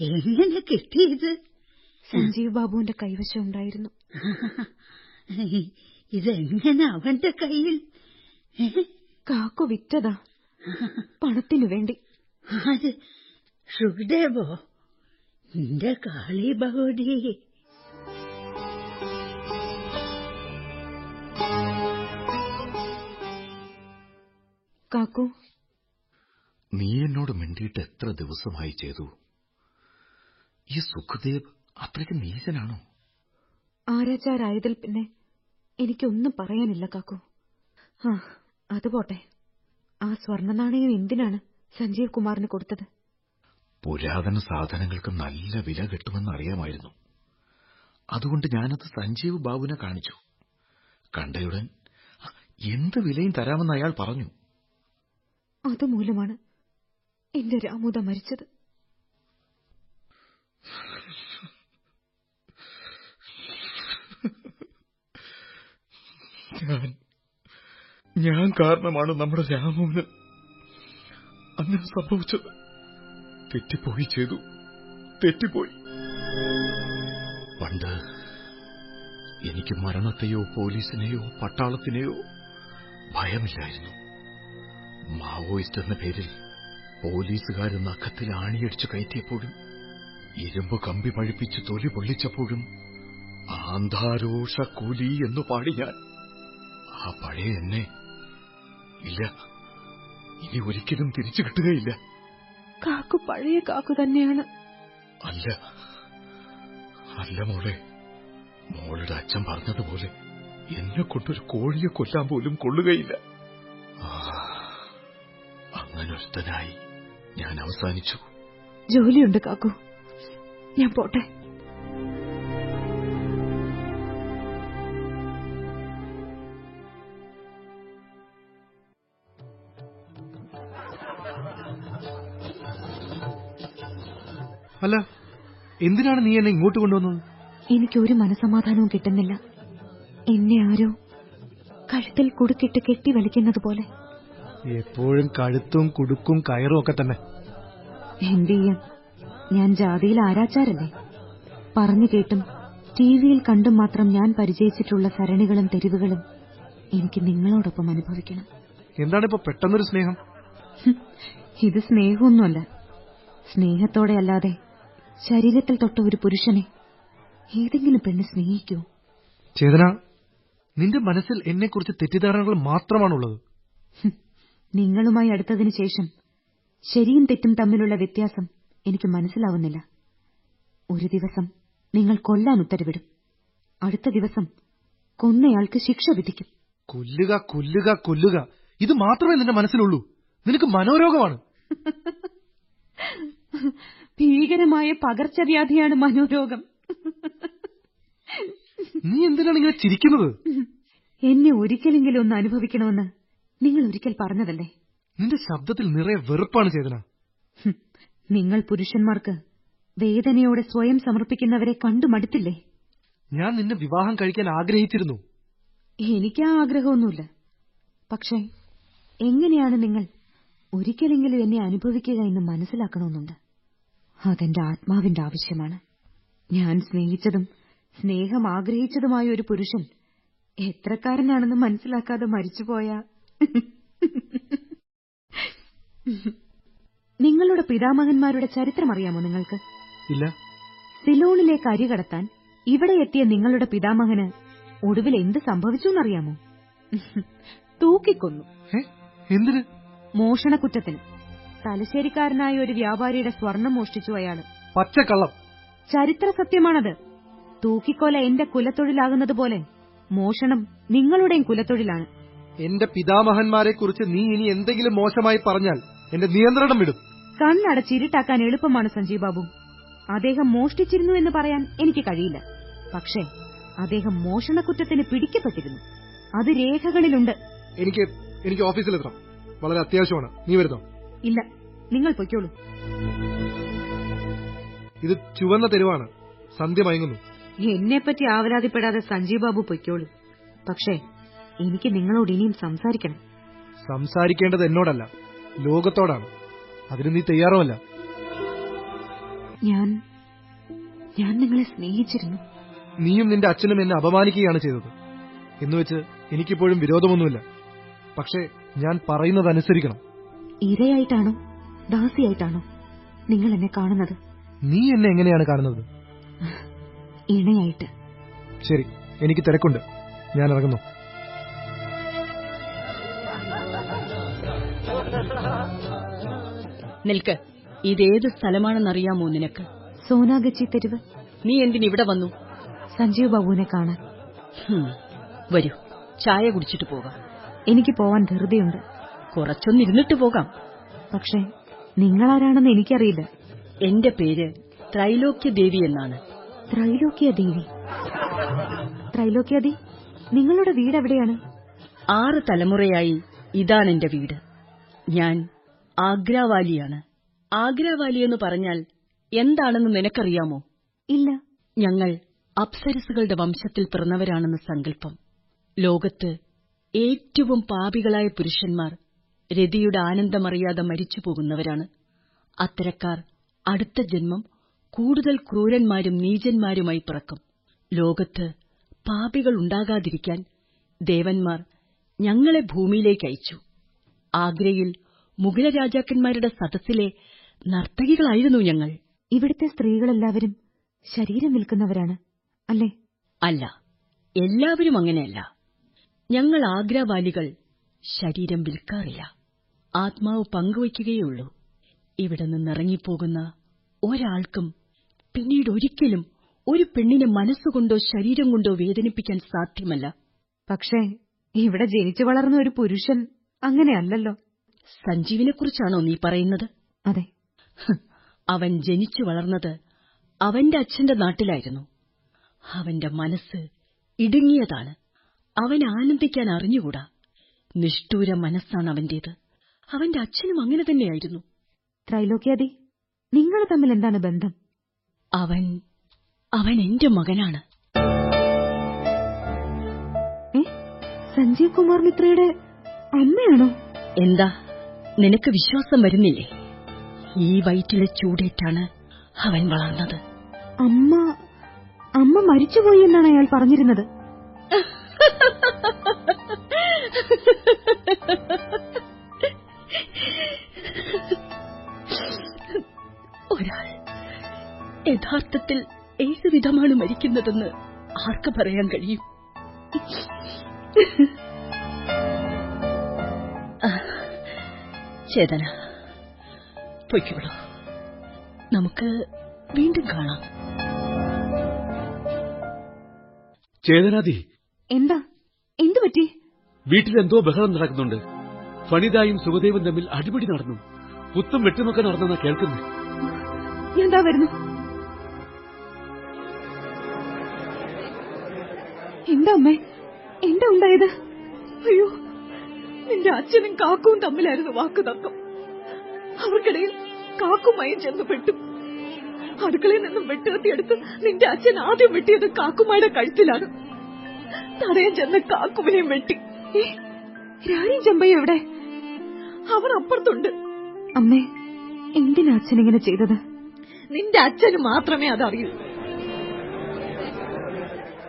എങ്ങനെ കിട്ടിയത്? സഞ്ജീവ് ബാബുവിന്റെ കൈവശം ഉണ്ടായിരുന്നു. ഇതെങ്ങനെ അവന്റെ കയ്യിൽ? കാക്കു വിറ്റതാ. പണത്തിനു വേണ്ടി. ആര് സുഖദേവോ നിന്റെ കാളി ബഹുടി കാക്കു നീ എന്നോട് മിണ്ടിയിട്ട് എത്ര ദിവസമായി ചെയ്തു? ഈ സുഖദേവ് അത്രയ്ക്ക് നീചനാണോ? ആരാചാരായതിൽ പിന്നെ എനിക്കൊന്നും പറയാനില്ല കാക്കു. ആ അത് പോട്ടെ. ആ സ്വർണ നാണയം എന്തിനാണ് സഞ്ജീവ് കുമാറിന് കൊടുത്തത്? പുരാതന സാധനങ്ങൾക്ക് നല്ല വില കിട്ടുമെന്ന് അറിയാമായിരുന്നു. അതുകൊണ്ട് ഞാനത് സഞ്ജീവ് ബാബുവിനെ കാണിച്ചു. കണ്ടയുടൻ എന്ത് വിലയും തരാമെന്ന് അയാൾ പറഞ്ഞു. അതുമൂലമാണ് എന്റെ രാമുദ മരിച്ചത്. ഞാൻ ഞാൻ കാരണമാണ് നമ്മുടെ രാമുവിന് അങ്ങനെ സംഭവിച്ചത്. തെറ്റിപ്പോയി ചെയ്തു. തെറ്റിപ്പോയി. പണ്ട് എനിക്ക് മരണത്തെയോ പോലീസിനെയോ പട്ടാളത്തിനെയോ ഭയമില്ലായിരുന്നു. മാവോയിസ്റ്റ് എന്ന പേരിൽ പോലീസുകാർ നഖത്തിൽ ആണിയടിച്ചു കയറ്റിയപ്പോഴും ഇരുമ്പ് കമ്പി പഴിപ്പിച്ച് തൊലി പൊള്ളിച്ചപ്പോഴും ആന്ധാരോഷ കൂലി എന്നു പാടി ഞാൻ. ആ പഴയ എന്നെ. ഇല്ല ഇനി ഒരിക്കലും തിരിച്ചു കിട്ടുകയില്ല. കാക്കു പഴയ കാക്കു തന്നെയാണ്. അല്ല അല്ല മോളെ മോളുടെ അച്ഛൻ പറഞ്ഞതുപോലെ എന്നെ കൊണ്ടൊരു കോഴിയെ കൊല്ലാൻ പോലും കൊള്ളുകയില്ല. അങ്ങനൊരുത്തനായി ഞാൻ അവസാനിച്ചു. ജോലിയുണ്ട് കാക്കു. ഞാൻ പോട്ടെ. അല്ല എന്തിനാണ് നീ എന്നെ ഇങ്ങോട്ട് കൊണ്ടുവന്നത്? എനിക്കൊരു മനസമാധാനവും കിട്ടുന്നില്ല. എന്നെ ആരോ കഴുത്തിൽ കുടുക്കിട്ട് കെട്ടി വലിക്കുന്നത് പോലെ. എപ്പോഴും കഴുത്തും കുടുക്കും കയറും ഒക്കെ തന്നെ. എന്ത് ഞാൻ ജാതിയിൽ ആരാച്ചാരല്ലേ? പറഞ്ഞു കേട്ടും ടിവിയിൽ കണ്ടും മാത്രം ഞാൻ പരിചയിച്ചിട്ടുള്ള സരണികളും തെരുവുകളും എനിക്ക് നിങ്ങളോടൊപ്പം അനുഭവിക്കണം. എന്താണ് എന്താണിപ്പോ പെട്ടെന്നൊരു സ്നേഹം? ഇത് സ്നേഹമൊന്നുമല്ല. സ്നേഹത്തോടെ അല്ലാതെ ശരീരത്തിൽ തൊട്ട ഒരു പുരുഷനെ ഏതെങ്കിലും പെണ്ണ് സ്നേഹിക്കൂ ചേതന നിന്റെ മനസ്സിൽ എന്നെക്കുറിച്ച് തെറ്റിദ്ധാരണകൾ മാത്രമാണുള്ളത്. നിങ്ങളുമായി അടുത്തതിനു ശേഷം ശരിയും തെറ്റും തമ്മിലുള്ള വ്യത്യാസം എനിക്ക് മനസ്സിലാവുന്നില്ല. ഒരു ദിവസം നിങ്ങൾ കൊല്ലാൻ ഉത്തരവിടും. അടുത്ത ദിവസം കൊന്നയാൾക്ക് ശിക്ഷ വിധിക്കും. കൊല്ലുക കൊല്ലുക കൊല്ലുക. ഇത് മാത്രമേ നിന്റെ മനസ്സിലുള്ളൂ. നിനക്ക് മനോരോഗമാണ്. ഭീകരമായ പകർച്ചവ്യാധിയാണ് മനോരോഗം. നീ എന്തിനാണ് ഇങ്ങനെ ചിരിക്കുന്നത്? എന്നെ ഒരിക്കലെങ്കിലും ഒന്ന് അനുഭവിക്കണമെന്ന് നിങ്ങൾ ഒരിക്കൽ പറഞ്ഞതല്ലേ? നിന്റെ ശബ്ദത്തിൽ നിറയെ വെറുപ്പാണ് ചേതന. നിങ്ങൾ പുരുഷന്മാർക്ക് വേദനയോടെ സ്വയം സമർപ്പിക്കുന്നവരെ കണ്ടു മടുത്തില്ലേ? ഞാൻ നിന്നെ വിവാഹം കഴിക്കാൻ ആഗ്രഹിച്ചിരുന്നു. എനിക്ക് ആ ആഗ്രഹമൊന്നുമില്ല. പക്ഷേ എങ്ങനെയാണ് നിങ്ങൾ ഒരിക്കലെങ്കിലും എന്നെ അനുഭവിക്കുക എന്ന് മനസ്സിലാക്കണമെന്നുണ്ട്? അതെന്റെ ആത്മാവിന്റെ ആവശ്യമാണ്. ഞാൻ സ്നേഹിച്ചതും സ്നേഹം ആഗ്രഹിച്ചതുമായ ഒരു പുരുഷൻ എത്രക്കാരനാണെന്ന് മനസ്സിലാക്കാതെ മരിച്ചുപോയ നിങ്ങളുടെ പിതാമഹന്മാരുടെ ചരിത്രം അറിയാമോ നിങ്ങൾക്ക്? ഇല്ല. സിലോണിലേക്ക് അരി കടത്താൻ ഇവിടെ എത്തിയ നിങ്ങളുടെ പിതാമഹന് ഒടുവിൽ എന്ത് സംഭവിച്ചു എന്നറിയാമോ? തൂക്കിക്കൊന്നു. എന്തിന്? മോഷണക്കുറ്റത്തിന് തലശ്ശേരിക്കാരനായ ഒരു വ്യാപാരിയുടെ സ്വർണം മോഷ്ടിച്ചു അയാൾ. പച്ചക്കള്ളം. ചരിത്ര സത്യമാണത്. തൂക്കിക്കൊല എന്റെ കുലത്തൊഴിലാകുന്നത് പോലെ മോഷണം നിങ്ങളുടെയും കുലത്തൊഴിലാണ്. എന്റെ പിതാമഹന്മാരെ കുറിച്ച് നീ ഇനി എന്തെങ്കിലും മോശമായി പറഞ്ഞാൽ എന്റെ നിയന്ത്രണം വിടും. കണ്ണടച്ചിരുട്ടാക്കാൻ എളുപ്പമാണ് സഞ്ജീവ് ബാബു അദ്ദേഹം മോഷ്ടിച്ചിരുന്നു എന്ന് പറയാൻ എനിക്ക് കഴിയില്ല. പക്ഷേ അദ്ദേഹം മോഷണക്കുറ്റത്തിന് പിടിക്കപ്പെട്ടിരുന്നു. അത് രേഖകളിലുണ്ട്. എനിക്ക് എനിക്ക് ഓഫീസിലെത്തണം വളരെ അത്യാവശ്യമാണ്. നീ വരുന്നോ? ഇല്ല നിങ്ങൾ പൊയ്ക്കോളൂ. ഇത് ചുവന്ന തെരുവാണ്. സന്ധ്യ മയങ്ങുന്നു. എന്നെപ്പറ്റി ആവരാതിപ്പെടാതെ സഞ്ജീവ് ബാബു പൊയ്ക്കോളൂ. പക്ഷേ എനിക്ക് നിങ്ങളോട് ഇനിയും സംസാരിക്കണം. സംസാരിക്കേണ്ടത് എന്നോടല്ല ലോകത്തോടാണ്. അതിന് നീ തയ്യാറുമല്ല. ഞാൻ ഞാൻ നിങ്ങളെ സ്നേഹിച്ചിരുന്നു. നീയും നിന്റെ അച്ഛനും എന്നെ അപമാനിക്കുകയാണ് ചെയ്തത്. എന്നുവെച്ച് എനിക്കിപ്പോഴും വിരോധമൊന്നുമില്ല. പക്ഷേ ഞാൻ പറയുന്നത് അനുസരിക്കണം ഇരയായിട്ടാണോ ദാസിയായിട്ടാണോ നിങ്ങൾ എന്നെ കാണുന്നത്? നീ എന്നെ എങ്ങനെയാണ് കാണുന്നത്? ഇണയായിട്ട്. ശരി എനിക്ക് തിരക്കുണ്ട്. ഞാൻ ഇറങ്ങുന്നു. നിൽക്ക്. ഇതേത് സ്ഥലമാണെന്നറിയാമോ നിനക്ക്? സോനാഗച്ചി തെരുവ്. നീ എന്തിനിവിടെ വന്നു? സഞ്ജീവ് ബാബുവിനെ കാണാൻ. വരൂ. ചായ കുടിച്ചിട്ട് പോകാം. എനിക്ക് പോവാൻ ധൃതിയുണ്ട്. കുറച്ചൊന്നിരുന്നിട്ട് പോകാം. പക്ഷേ നിങ്ങളാരാണെന്ന് എനിക്കറിയില്ല. എന്റെ പേര് ത്രൈലോക്യ ദേവി എന്നാണ്. ത്രൈലോക്യ ദേവി? ത്രൈലോക്യ ദേവി നിങ്ങളുടെ വീട് എവിടെയാണ് ആറ് തലമുറയായി ഇതാണ് എന്റെ വീട്. ഞാൻ ആഗ്രാവാലിയാണ്. ആഗ്രാവാലി എന്ന് പറഞ്ഞാൽ എന്താണെന്ന് നിനക്കറിയാമോ? ഇല്ല. ഞങ്ങൾ അപ്സരസുകളുടെ വംശത്തിൽ പിറന്നവരാണെന്ന് സങ്കല്പം. ലോകത്ത് ഏറ്റവും പാപികളായ പുരുഷന്മാർ രതിയുടെ ആനന്ദമറിയാതെ മരിച്ചു പോകുന്നവരാണ് അത്തരക്കാർ അടുത്ത ജന്മം കൂടുതൽ ക്രൂരന്മാരും നീചന്മാരുമായി പിറക്കും. ലോകത്ത് പാപികൾ ഉണ്ടാകാതിരിക്കാൻ ദേവന്മാർ ഞങ്ങളെ ഭൂമിയിലേക്ക് അയച്ചു. ആഗ്രയിൽ മുഗള രാജാക്കന്മാരുടെ സദസ്സിലെ നർത്തകികളായിരുന്നു ഞങ്ങൾ. ഇവിടുത്തെ സ്ത്രീകളെല്ലാവരും ശരീരം വിൽക്കുന്നവരാണ് അല്ലേ? അല്ല എല്ലാവരും അങ്ങനെയല്ല. ഞങ്ങൾ ആഗ്രാവാലികൾ ശരീരം വിൽക്കാറില്ല. ആത്മാവ് പങ്കുവയ്ക്കുകയുള്ളൂ ഇവിടെ നിന്നിറങ്ങിപ്പോകുന്ന ഒരാൾക്കും പിന്നീട് ഒരിക്കലും ഒരു പെണ്ണിനെ മനസ്സുകൊണ്ടോ ശരീരം കൊണ്ടോ വേദനിപ്പിക്കാൻ സാധ്യമല്ല. പക്ഷേ ഇവിടെ ജനിച്ചു വളർന്ന ഒരു പുരുഷൻ അങ്ങനെയല്ലല്ലോ. സഞ്ജീവിനെക്കുറിച്ചാണോ നീ പറയുന്നത്? അതെ. അവൻ ജനിച്ചു വളർന്നത് അവന്റെ അച്ഛന്റെ നാട്ടിലായിരുന്നു. അവന്റെ മനസ്സ് ഇടുങ്ങിയതാണ്. അവൻ ആനന്ദിക്കാൻ അറിഞ്ഞുകൂടാ? നിഷ്ഠൂര മനസ്സാണ് അവന്റേത്. അവന്റെ അച്ഛനും അങ്ങനെ തന്നെയായിരുന്നു. ത്രൈലോക്യാദി നിങ്ങൾ തമ്മിൽ എന്താണ് ബന്ധം? അവൻ അവൻ എന്റെ മകനാണ്. സഞ്ജീവ് കുമാർ മിത്രയുടെ അമ്മയാണോ? എന്താ? നിനക്ക് വിശ്വാസം വരുന്നില്ലേ? ഈ വയറ്റിലെ ചൂടേറ്റാണ് അവൻ വളർന്നത്. അമ്മ അമ്മ മരിച്ചുപോയി എന്നാണ് അയാൾ പറഞ്ഞിരുന്നത്. ഒരാൾ യഥാർത്ഥത്തിൽ ഏത് വിധമാണ് മരിക്കുന്നതെന്ന് ആർക്ക് പറയാൻ കഴിയും? ചേതന പൊയ്ക്കോളൂ. നമുക്ക് വീണ്ടും കാണാം. ചേതനാദി. എന്താ? എന്തു പറ്റി? വീട്ടിലെന്തോ ബഹളം നടക്കുന്നുണ്ട്. ഫണിതായും സുഖദേവും തമ്മിൽ അടിപിടി നടന്നു. പുത്തും വെട്ടുമൊക്കെ നടന്നെന്നാ കേൾക്കുന്നു. എന്താ വരുന്നു? എന്താ അമ്മേ? എന്താ ഉണ്ടായത്? അയ്യോ. നിന്റെ അച്ഛനും കാക്കവും തമ്മിലായിരുന്നു വാക്കുതർക്കം അവർക്കിടയിൽ കാക്കുമായി ചെന്ന് പെട്ടു. അടുക്കളയിൽ നിന്നും വെട്ടുകത്തിയെടുത്ത് നിന്റെ അച്ഛൻ ആദ്യം വെട്ടിയത് കാക്കുമായുടെ കഴുത്തിലാണ്. തടയാൻ ചെന്ന് കാക്കുവിനെയും വെട്ടി. ഏ, രാണിയും ചെമ്പയും എവിടെ? അവർ അപ്പുറത്തുണ്ട്. അമ്മേ എന്തിനാ അച്ഛൻ ഇങ്ങനെ ചെയ്തത്? നിന്റെ അച്ഛന് മാത്രമേ അതറിയൂ.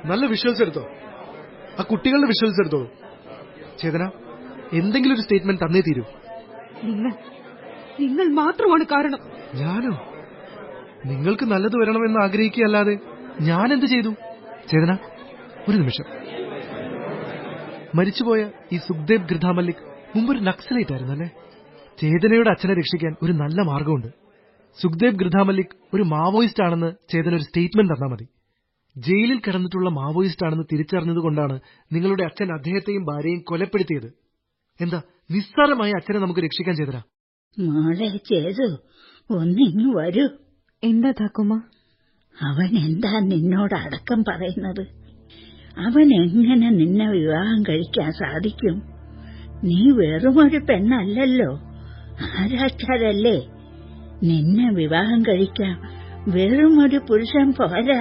നല്ല വിഷ്വൽസ് എടുത്തോ? ആ കുട്ടികളുടെ വിഷ്വൽസ് എടുത്തോളൂ. ചേതന എന്തെങ്കിലും ഒരു സ്റ്റേറ്റ്മെന്റ് തന്നേ തീരൂ. നിങ്ങൾ നിങ്ങൾ മാത്രമാണ് കാരണം. ഞാനോ? നിങ്ങൾക്ക് നല്ലത് വരണമെന്ന് ആഗ്രഹിക്കുകയല്ലാതെ ഞാൻ എന്ത് ചെയ്തു? ചേതന ഒരു നിമിഷം. മരിച്ചുപോയ ഈ സുഖ്ദേവ് ഗൃധാമല്ലിക് മുമ്പൊരു നക്സലേറ്റ് ആയിരുന്നു അല്ലേ? ചേതനയുടെ അച്ഛനെ രക്ഷിക്കാൻ ഒരു നല്ല മാർഗമുണ്ട്. സുഖ്ദേവ് ഗൃധാമല്ലിക് ഒരു മാവോയിസ്റ്റ് ആണെന്ന് ചേതന ഒരു സ്റ്റേറ്റ്മെന്റ് തന്നാൽ മതി. ജയിലിൽ കിടന്നിട്ടുള്ള മാവോയിസ്റ്റ് ആണെന്ന് തിരിച്ചറിഞ്ഞതുകൊണ്ടാണ് നിങ്ങളുടെ അച്ഛൻ അദ്ദേഹത്തെയും ഭാര്യയും കൊലപ്പെടുത്തിയത്. എന്താ? നിസ്സാരമായ അച്ഛനെ നമുക്ക് രക്ഷിക്കാൻ ചെയ്തരാ. മോളെ ചേതു ഒന്നിങ്ങു വരൂ. എന്താ താക്കുമ്മ? അവൻ എന്താ നിന്നോട് അടക്കം പറയുന്നത്? അവൻ എങ്ങനെ നിന്നെ വിവാഹം കഴിക്കാൻ സാധിക്കും? നീ വെറുമൊരു പെണ്ണല്ലല്ലോ. ആരാച്ചാരല്ലേ? നിന്നെ വിവാഹം കഴിക്കാൻ വെറുമൊരു പുരുഷൻ പോരാ.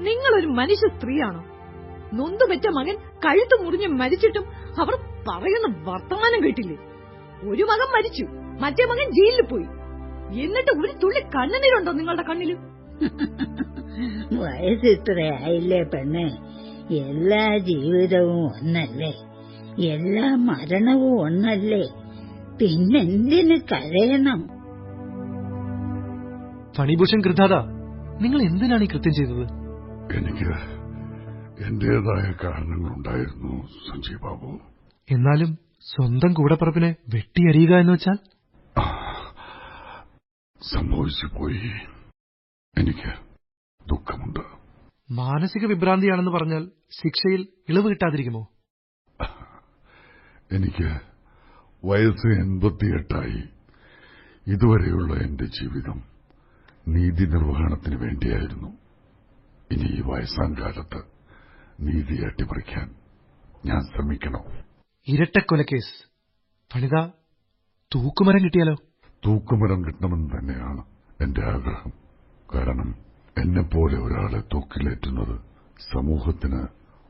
നിങ്ങളൊരു മനുഷ്യ സ്ത്രീയാണോ? നൊന്തുപെറ്റ മകൻ കഴുത്തു മുറിഞ്ഞ് മരിച്ചിട്ടും അവർ പറയുന്ന വർത്തമാനം കേട്ടില്ലേ? ഒരു മകൻ മരിച്ചു മറ്റേ മകൻ ജയിലിൽ പോയി. എന്നിട്ട് ഒരു തുള്ളി കണ്ണുനീരുണ്ടോ നിങ്ങളുടെ കണ്ണിൽ? വയസ്സിത്രയായില്ലേ പെണ്ണെ. എല്ലാ ജീവിതവും ഒന്നല്ലേ. എല്ലാ മരണവും ഒന്നല്ലേ. പിന്നെന്തിന് കരയണം? ഫണിഭൂഷൺ കൃതാത നിങ്ങൾ എന്തിനാണ് ഈ കൃത്യം ചെയ്തത്? എനിക്ക് എന്റേതായ കാരണങ്ങളുണ്ടായിരുന്നു സഞ്ജയ് ബാബു. എന്നാലും സ്വന്തം കൂടപ്പറപ്പിനെ വെട്ടിയറിയുക എന്ന് വെച്ചാൽ? സംഭവിച്ചു പോയി. എനിക്ക് ദുഃഖമുണ്ട്. മാനസിക വിഭ്രാന്തിയാണെന്ന് പറഞ്ഞാൽ ശിക്ഷയിൽ ഇളവ് കിട്ടാതിരിക്കുമോ? എനിക്ക് വയസ്സ് എൺപത്തിയെട്ടായി. ഇതുവരെയുള്ള എന്റെ ജീവിതം നീതി നിർവഹണത്തിന് വേണ്ടിയായിരുന്നു. ഇനി ഈ വയസ്സാം കാലത്ത് നീതി അട്ടിമറിക്കാൻ ഞാൻ ശ്രമിക്കണം. ഇരട്ടക്കൊലക്കേസ്. ഫണിത തൂക്കുമരം കിട്ടിയാലോ? തൂക്കുമരം കിട്ടണമെന്ന് തന്നെയാണ് എന്റെ ആഗ്രഹം. കാരണം എന്നെപ്പോലെ ഒരാളെ തൂക്കിലേറ്റുന്നത് സമൂഹത്തിന്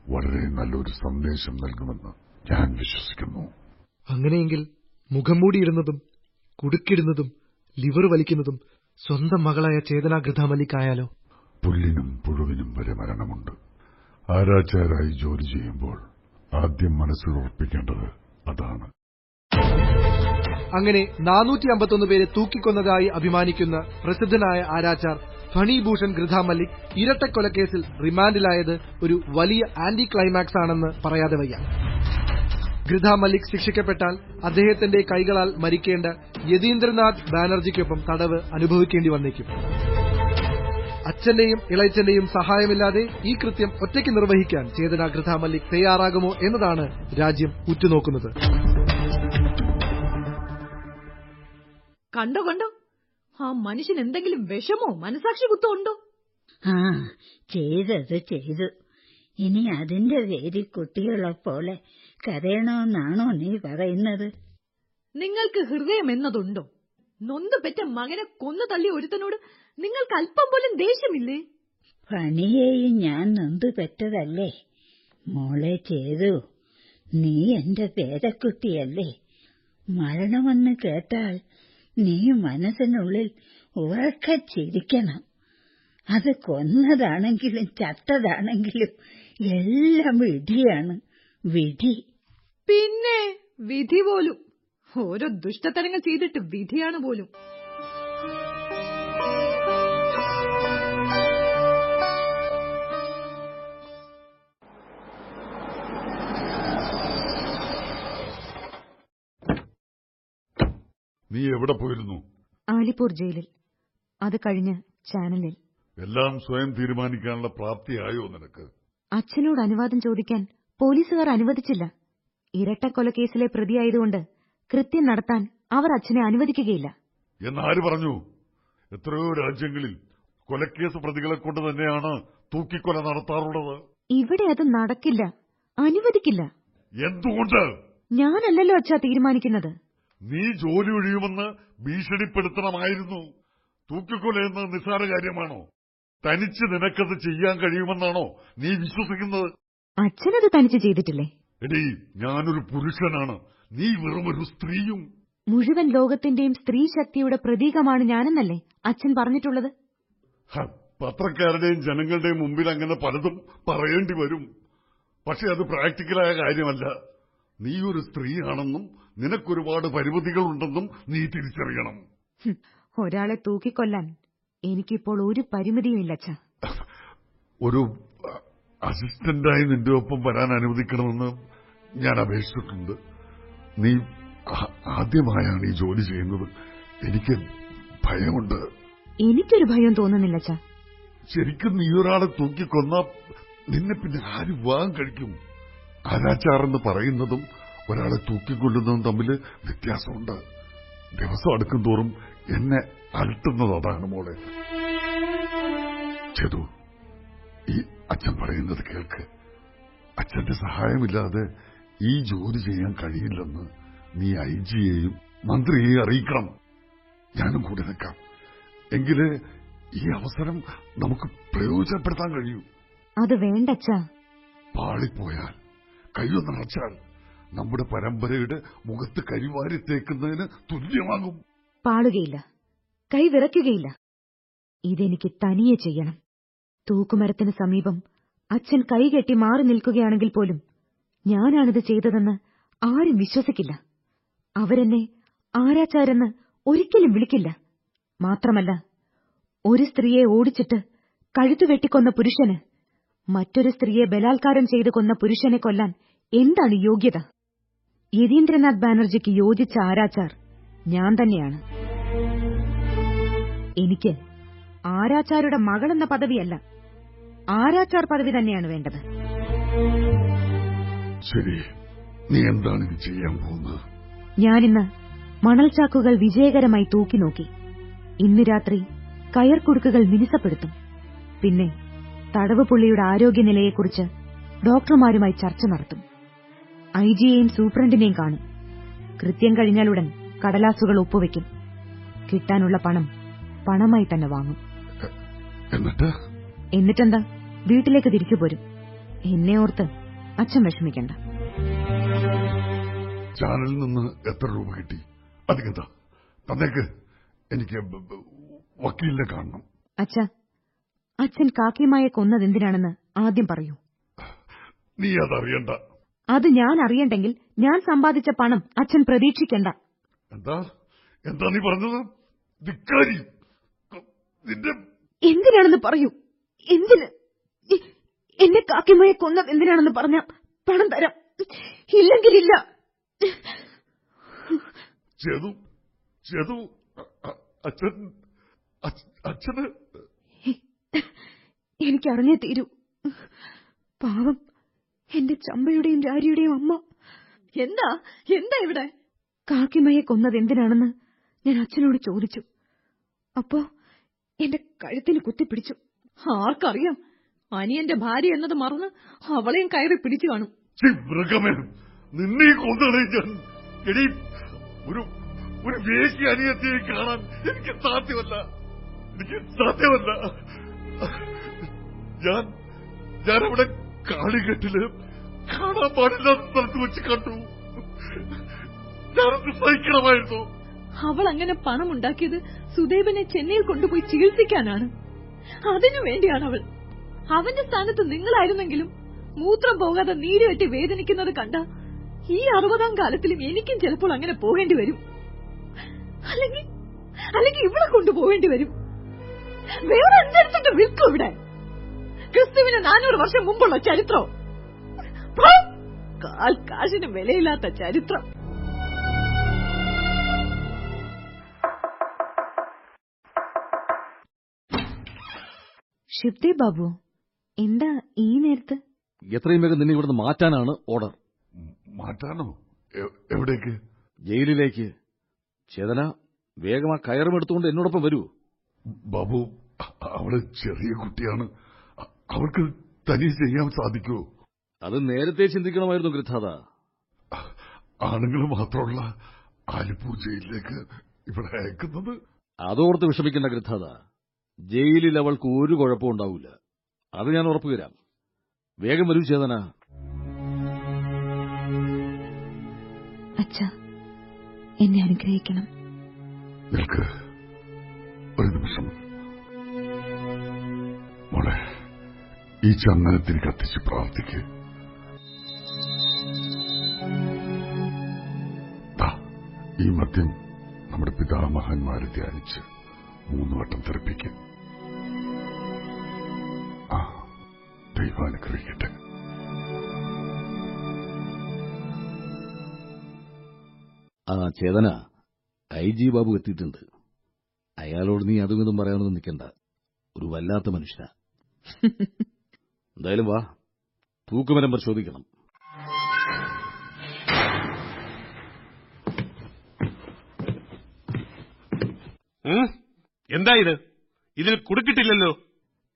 വളരെ നല്ലൊരു സന്ദേശം നൽകുമെന്ന് ഞാൻ വിശ്വസിക്കുന്നു. അങ്ങനെയെങ്കിൽ മുഖം മൂടിയിടുന്നതും കുടുക്കിടുന്നതും ലിവർ വലിക്കുന്നതും സ്വന്തം മകളായ ചേതന ഗൃഥാമല്ലിക്കായാലോ പുല്ലിനും പുഴുവിനും വരെ മരണമുണ്ട്. ആരാച്ചാരായി ജോലി ചെയ്യുമ്പോൾ ആദ്യം മനസ്സിൽ ഉറപ്പിക്കേണ്ടത് അതാണ്. അങ്ങനെ നാനൂറ്റി അമ്പത്തൊന്ന് പേരെ തൂക്കിക്കൊന്നതായി അഭിമാനിക്കുന്ന പ്രസിദ്ധനായ ആരാച്ചാർ ഫണിഭൂഷൺ ഗൃഥാ മല്ലിക് ഇരട്ടക്കൊലക്കേസിൽ റിമാൻഡിലായത് ഒരു വലിയ ആന്റി ക്ലൈമാക്സ് ആണെന്ന് പറയാതെ വയ്യ. ഗൃഥാ മല്ലിക് ശിക്ഷിക്കപ്പെട്ടാൽ അദ്ദേഹത്തിന്റെ കൈകളാൽ മരിക്കേണ്ട യതീന്ദ്രനാഥ് ബാനർജിക്കൊപ്പം തടവ് അനുഭവിക്കേണ്ടി വന്നേക്കും. അച്ഛന്റെയും ഇളയച്ചന്റെയും സഹായമില്ലാതെ ഈ കൃത്യം ഒറ്റയ്ക്ക് നിർവഹിക്കാൻ ചേതന ഗൃഥ മല്ലിക് തയ്യാറാകുമോ എന്നതാണ് രാജ്യം ഉറ്റുനോക്കുന്നത്. കണ്ടോ കണ്ടോ? ആ മനുഷ്യൻ എന്തെങ്കിലും വിഷമോ മനസാക്ഷി കുത്തോ ഉണ്ടോ? ആ ചെയ്തത് ചെയ്തു. ഇനി അതിന്റെ പേരിൽ കുട്ടികളെ പോലെ കരയണമെന്നാണോ നീ പറയുന്നത്? നിങ്ങൾക്ക് ഹൃദയം എന്നതുണ്ടോ? നൊന്ത് പെറ്റ മകനെ കൊന്നു തള്ളി ഒരുത്തനോട് നിങ്ങൾക്ക് അല്പം പോലും ദേഷ്യമില്ലേ? പണിയെയും ഞാൻ നൊന്തു പെറ്റതല്ലേ? മോളെ ചെയ്തു. നീ എന്റെ പേരക്കുട്ടിയല്ലേ? മരണമെന്ന് കേട്ടാൽ നീ മനസ്സിനുള്ളിൽ ഉറക്ക ചിരിക്കണം. അത് കൊന്നതാണെങ്കിലും ചത്തതാണെങ്കിലും എല്ലാം വിധിയാണ്. വിധി. പിന്നെ വിധി പോലും. ഓരോ ദുഷ്ടതരങ്ങൾ ചെയ്തിട്ട് വിധിയാണ് പോലും. നീ എവിടെ പോയിരുന്നു? ആലിപ്പൂർ ജയിലിൽ. അത് കഴിഞ്ഞ് ചാനലിൽ. എല്ലാം സ്വയം തീരുമാനിക്കാനുള്ള പ്രാപ്തിയായോ നിനക്ക്? അച്ഛനോട് അനുവാദം ചോദിക്കാൻ പോലീസുകാർ അനുവദിച്ചില്ല. ഇരട്ടക്കൊലക്കേസിലെ പ്രതിയായതുകൊണ്ട് കൃത്യം നടത്താൻ അവർ അച്ഛനെ അനുവദിക്കുകയില്ല. എന്നാര് പറഞ്ഞു? എത്രയോ രാജ്യങ്ങളിൽ കൊലക്കേസ് പ്രതികളെ കൊണ്ട് തന്നെയാണ് തൂക്കിക്കൊല നടത്താറുള്ളത്. ഇവിടെ അത് നടക്കില്ല. അനുവദിക്കില്ല. എന്തുകൊണ്ട്? ഞാനല്ലല്ലോ അച്ഛാ തീരുമാനിക്കുന്നത്. നീ ജോലി ഒഴിയുമെന്ന് ഭീഷണിപ്പെടുത്തണമായിരുന്നു. തൂക്കിക്കൊല എന്നത് നിസ്സാര കാര്യമാണോ? തനിച്ച് നിനക്കത് ചെയ്യാൻ കഴിയുമെന്നാണോ നീ വിശ്വസിക്കുന്നത്? അച്ഛനത് തനിച്ച് ചെയ്തിട്ടില്ലേ? എടീ ഞാനൊരു പുരുഷനാണ്. നീ വെറുമൊരു സ്ത്രീയും. മുഴുവൻ ലോകത്തിന്റെയും സ്ത്രീ ശക്തിയുടെ പ്രതീകമാണ് ഞാനെന്നല്ലേ അച്ഛൻ പറഞ്ഞിട്ടുള്ളത്? പത്രക്കാരുടെയും ജനങ്ങളുടെയും മുമ്പിൽ അങ്ങനെ പലതും പറയേണ്ടി വരും. പക്ഷെ അത് പ്രാക്ടിക്കലായ കാര്യമല്ല. നീ ഒരു സ്ത്രീയാണെന്നും നിനക്കൊരുപാട് പരിമിതികളുണ്ടെന്നും നീ തിരിച്ചറിയണം. ഒരാളെ തൂക്കിക്കൊല്ലാൻ എനിക്കിപ്പോൾ ഒരു പരിമിതിയുമില്ല അച്ഛ. ഒരു അസിസ്റ്റന്റായി നിന്റെ ഒപ്പം വരാൻ അനുവദിക്കണമെന്ന് ഞാൻ അപേക്ഷിച്ചിട്ടുണ്ട്. നീ ആദ്യമായാണ് ഈ ജോലി ചെയ്യുന്നത്. എനിക്ക് ഭയമുണ്ട്. എനിക്കൊരു ഭയം തോന്നുന്നില്ല ശരിക്കും നീ ഒരാളെ തൂക്കിക്കൊന്ന നിന്നെ പിന്നെ ആര് വിവാഹം കഴിക്കും? ആരാച്ചാറെന്ന് പറയുന്നതും ഒരാളെ തൂക്കിക്കൊല്ലുന്നതും തമ്മിൽ വ്യത്യാസമുണ്ട്. ദിവസം അടുക്കും തോറും എന്നെ അലട്ടുന്നത് അതാണ് മോളെ. ചെതു ഈ അച്ഛൻ പറയുന്നത് കേൾക്ക്. അച്ഛന്റെ സഹായമില്ലാതെ ഈ ജോലി ചെയ്യാൻ കഴിയില്ലെന്ന് നീ ഐ ജിയെയും മന്ത്രിയെയും അറിയിക്കണം. ഞാനും കൂടെ നിൽക്കാം. എങ്കിൽ ഈ അവസരം നമുക്ക് പ്രയോജനപ്പെടുത്താൻ കഴിയൂ. അത് വേണ്ടച്ചാ. പാളിപ്പോയാൽ കയ്യൊന്നടച്ചാൽ നമ്മുടെ പരമ്പരയുടെ മുഖത്ത് കരിവാരി തേക്കുന്നതിന് തുല്യമാകും. പാടുകയില്ല കൈ വിറയ്ക്കുകയില്ല. ഇതെനിക്ക് തനിയെ ചെയ്യണം. തൂക്കുമരത്തിന് സമീപം അച്ഛൻ കൈകെട്ടി മാറി നിൽക്കുകയാണെങ്കിൽ പോലും ഞാനാണിത് ചെയ്തതെന്ന് ആരും വിശ്വസിക്കില്ല. അവരെന്നെ ആരാച്ചാരെന്ന് ഒരിക്കലും വിളിക്കില്ല. മാത്രമല്ല ഒരു സ്ത്രീയെ ഓടിച്ചിട്ട് കഴുത്തു വെട്ടിക്കൊന്ന പുരുഷന് മറ്റൊരു സ്ത്രീയെ ബലാത്കാരം ചെയ്തു കൊന്ന പുരുഷനെ കൊല്ലാൻ എന്താണ് യോഗ്യത? യതീന്ദ്രനാഥ് ബാനർജിക്ക് യോജിച്ച ആരാച്ചാർ ഞാൻ തന്നെയാണ്. എനിക്ക് ആരാച്ചാരുടെ മകളെന്ന പദവിയല്ല. ആരാച്ചാർ പദവി തന്നെയാണ് വേണ്ടത്. ശരി നീ എന്താണ് ചെയ്യാൻ പോകുന്നത്? ഞാനിന്ന് മണൽച്ചാക്കുകൾ വിജയകരമായി തൂക്കി നോക്കി. ഇന്ന് രാത്രി കയർക്കുടുക്കുകൾ മിനുസപ്പെടുത്തും. പിന്നെ തടവ് പുള്ളിയുടെ ആരോഗ്യനിലയെക്കുറിച്ച് ഡോക്ടർമാരുമായി ചർച്ച നടത്തും. ഐ ജിയെയും സൂപ്രണ്ടിനെയും കാണും. കൃത്യം കഴിഞ്ഞാലുടൻ കടലാസുകൾ ഒപ്പുവെക്കും. കിട്ടാനുള്ള പണം പണമായി തന്നെ വാങ്ങും. എന്നിട്ട്? എന്നിട്ടെന്താ? വീട്ടിലേക്ക് തിരിച്ചു പോരും. എന്നെ ഓർത്ത് അച്ഛൻ വിഷമിക്കണ്ട. ചാനലിൽ നിന്ന് എത്ര രൂപ കിട്ടി? അധികത തന്നേക്ക് എനിക്ക് വക്കീലിനെ കാണണം. അച്ഛ അച്ഛൻ കാക്കിയമായ കൊന്നതെന്തിനാണെന്ന് ആദ്യം പറയൂ. നീ അതറിയണ്ട. അത് ഞാൻ അറിയണ്ടെങ്കിൽ ഞാൻ സമ്പാദിച്ച പണം അച്ഛൻ പ്രതീക്ഷിക്കണ്ട. എന്താ? എന്താ നീ പറഞ്ഞത്? ധിക്കാരി. നിന്റെ എന്തിനാണെന്ന് പറയൂ. എന്തിന്? എന്റെ എന്നെ കാക്കിമയെ കൊന്നത് എന്തിനാണെന്ന് പറഞ്ഞ പണം തരാം. ഇല്ലെങ്കിലില്ല. ചെതു അച്ഛൻ അച്ഛന് എനിക്കറിഞ്ഞേ തീരൂ. പാവം. എന്റെ ചമ്പയുടെയും രാരിയുടെയും അമ്മ. എന്താ? എന്താ ഇവിടെ? കാക്കിമയെ കൊന്നത് എന്തിനാണെന്ന് ഞാൻ അച്ഛനോട് ചോദിച്ചു. അപ്പോ എന്റെ കഴുത്തിന് കുത്തിപ്പിടിച്ചു. ആർക്കറിയാം? അനിയന്റെ ഭാര്യ എന്നത് മറന്ന് അവളെയും കയറി പിടിച്ചു കാണും. മൃഗമേ നിന്നെ കൊന്നതേ ഞാൻ. എടി ഒരു ഒരു വേശി അനിയത്തിയെ കാണാൻ എനിക്ക് സാധ്യമല്ല. എനിക്ക് സാധ്യമല്ല. ഞാൻ ഞാൻ അവിടെ കാളികെട്ടിൽ കാണാൻ പാടില്ലാത്ത സ്ഥലത്ത് വെച്ച് കണ്ടു. സഹിക്കണമായിരുന്നു. അവൾ അങ്ങനെ പണം ഉണ്ടാക്കിയത് സുദേവനെ ചെന്നൈയിൽ കൊണ്ടുപോയി ചികിത്സിക്കാനാണ്. അതിനു വേണ്ടിയാണ് അവൾ. അവന്റെ സ്ഥാനത്ത് നിങ്ങളായിരുന്നെങ്കിലും മൂത്രം പോകാതെ നീര് വെട്ടി വേദനിക്കുന്നത് കണ്ട ഈ അറുപതാം കാലത്തിലും എനിക്കും ചിലപ്പോൾ അങ്ങനെ പോകേണ്ടി വരും. അല്ലെങ്കിൽ അല്ലെങ്കിൽ ഇവിടെ കൊണ്ടുപോകേണ്ടി വരും. വേറെ എന്തെടുത്തിട്ട് വിൽക്കും ഇവിടെ? ക്രിസ്തുവിന് നാനൂറ് വർഷം മുമ്പുള്ള ചരിത്രം കാൽക്കാശിന് കാൽ കാശിന് വിലയില്ലാത്ത ചരിത്രം. ഷിബ്ദേ ബാബു എന്താ ഈ നേരത്ത്? എത്രയും വേഗം നിന്നെ ഇവിടുന്ന് മാറ്റാനാണ് ഓർഡർ. മാറ്റാനോ? എവിടേക്ക്? ജയിലിലേക്ക്. ചേതന വേഗം ആ കയറും എടുത്തുകൊണ്ട് എന്നോടൊപ്പം വരൂ. ബാബു അവൾ ചെറിയ കുട്ടിയാണ്. അവൾക്ക് തനിയെ ചെയ്യാൻ സാധിക്കൂ. അത് നേരത്തെ ചിന്തിക്കണമായിരുന്നു ഗൃഥാത ആണുങ്ങൾ മാത്രമുള്ള ആലിപ്പൂർ ജയിലിലേക്ക് ഇവിടെ അയക്കുന്നത്? അതോർത്ത് വിഷമിക്കേണ്ട ഗൃഥാത ജയിലിൽ അവൾക്ക് ഒരു കുഴപ്പവും ഉണ്ടാവില്ല അത് ഞാൻ ഉറപ്പുതരാം വേഗം വരൂ ചേതന. അച്ഛ എന്നെ അനുഗ്രഹിക്കണം. നിൽക്ക്. ഒരു നിമിഷം. മോളെ. ഈ ചന്ദനത്തിന് കത്തിച്ച് പ്രാർത്ഥിക്കുക ഈ മദ്യം നമ്മുടെ പിതാമഹന്മാരെ ധ്യാനിച്ച് മൂന്ന് വട്ടം തെറിപ്പിക്കും. ആ ദൈവാനുഗ്രഹിക്കട്ടെ. ആ ചേതന ഐ ജി ബാബു എത്തിയിട്ടുണ്ട്. അയാളോട് നീ അതും ഇതും പറയാനൊന്നും നിൽക്കണ്ട. ഒരു വല്ലാത്ത മനുഷ്യനാ. എന്തായാലും വാ. തൂക്കുമരം പരിശോധിക്കണം. എന്താ ഇത്? ഇതിൽ കുടുക്കിട്ടില്ലല്ലോ.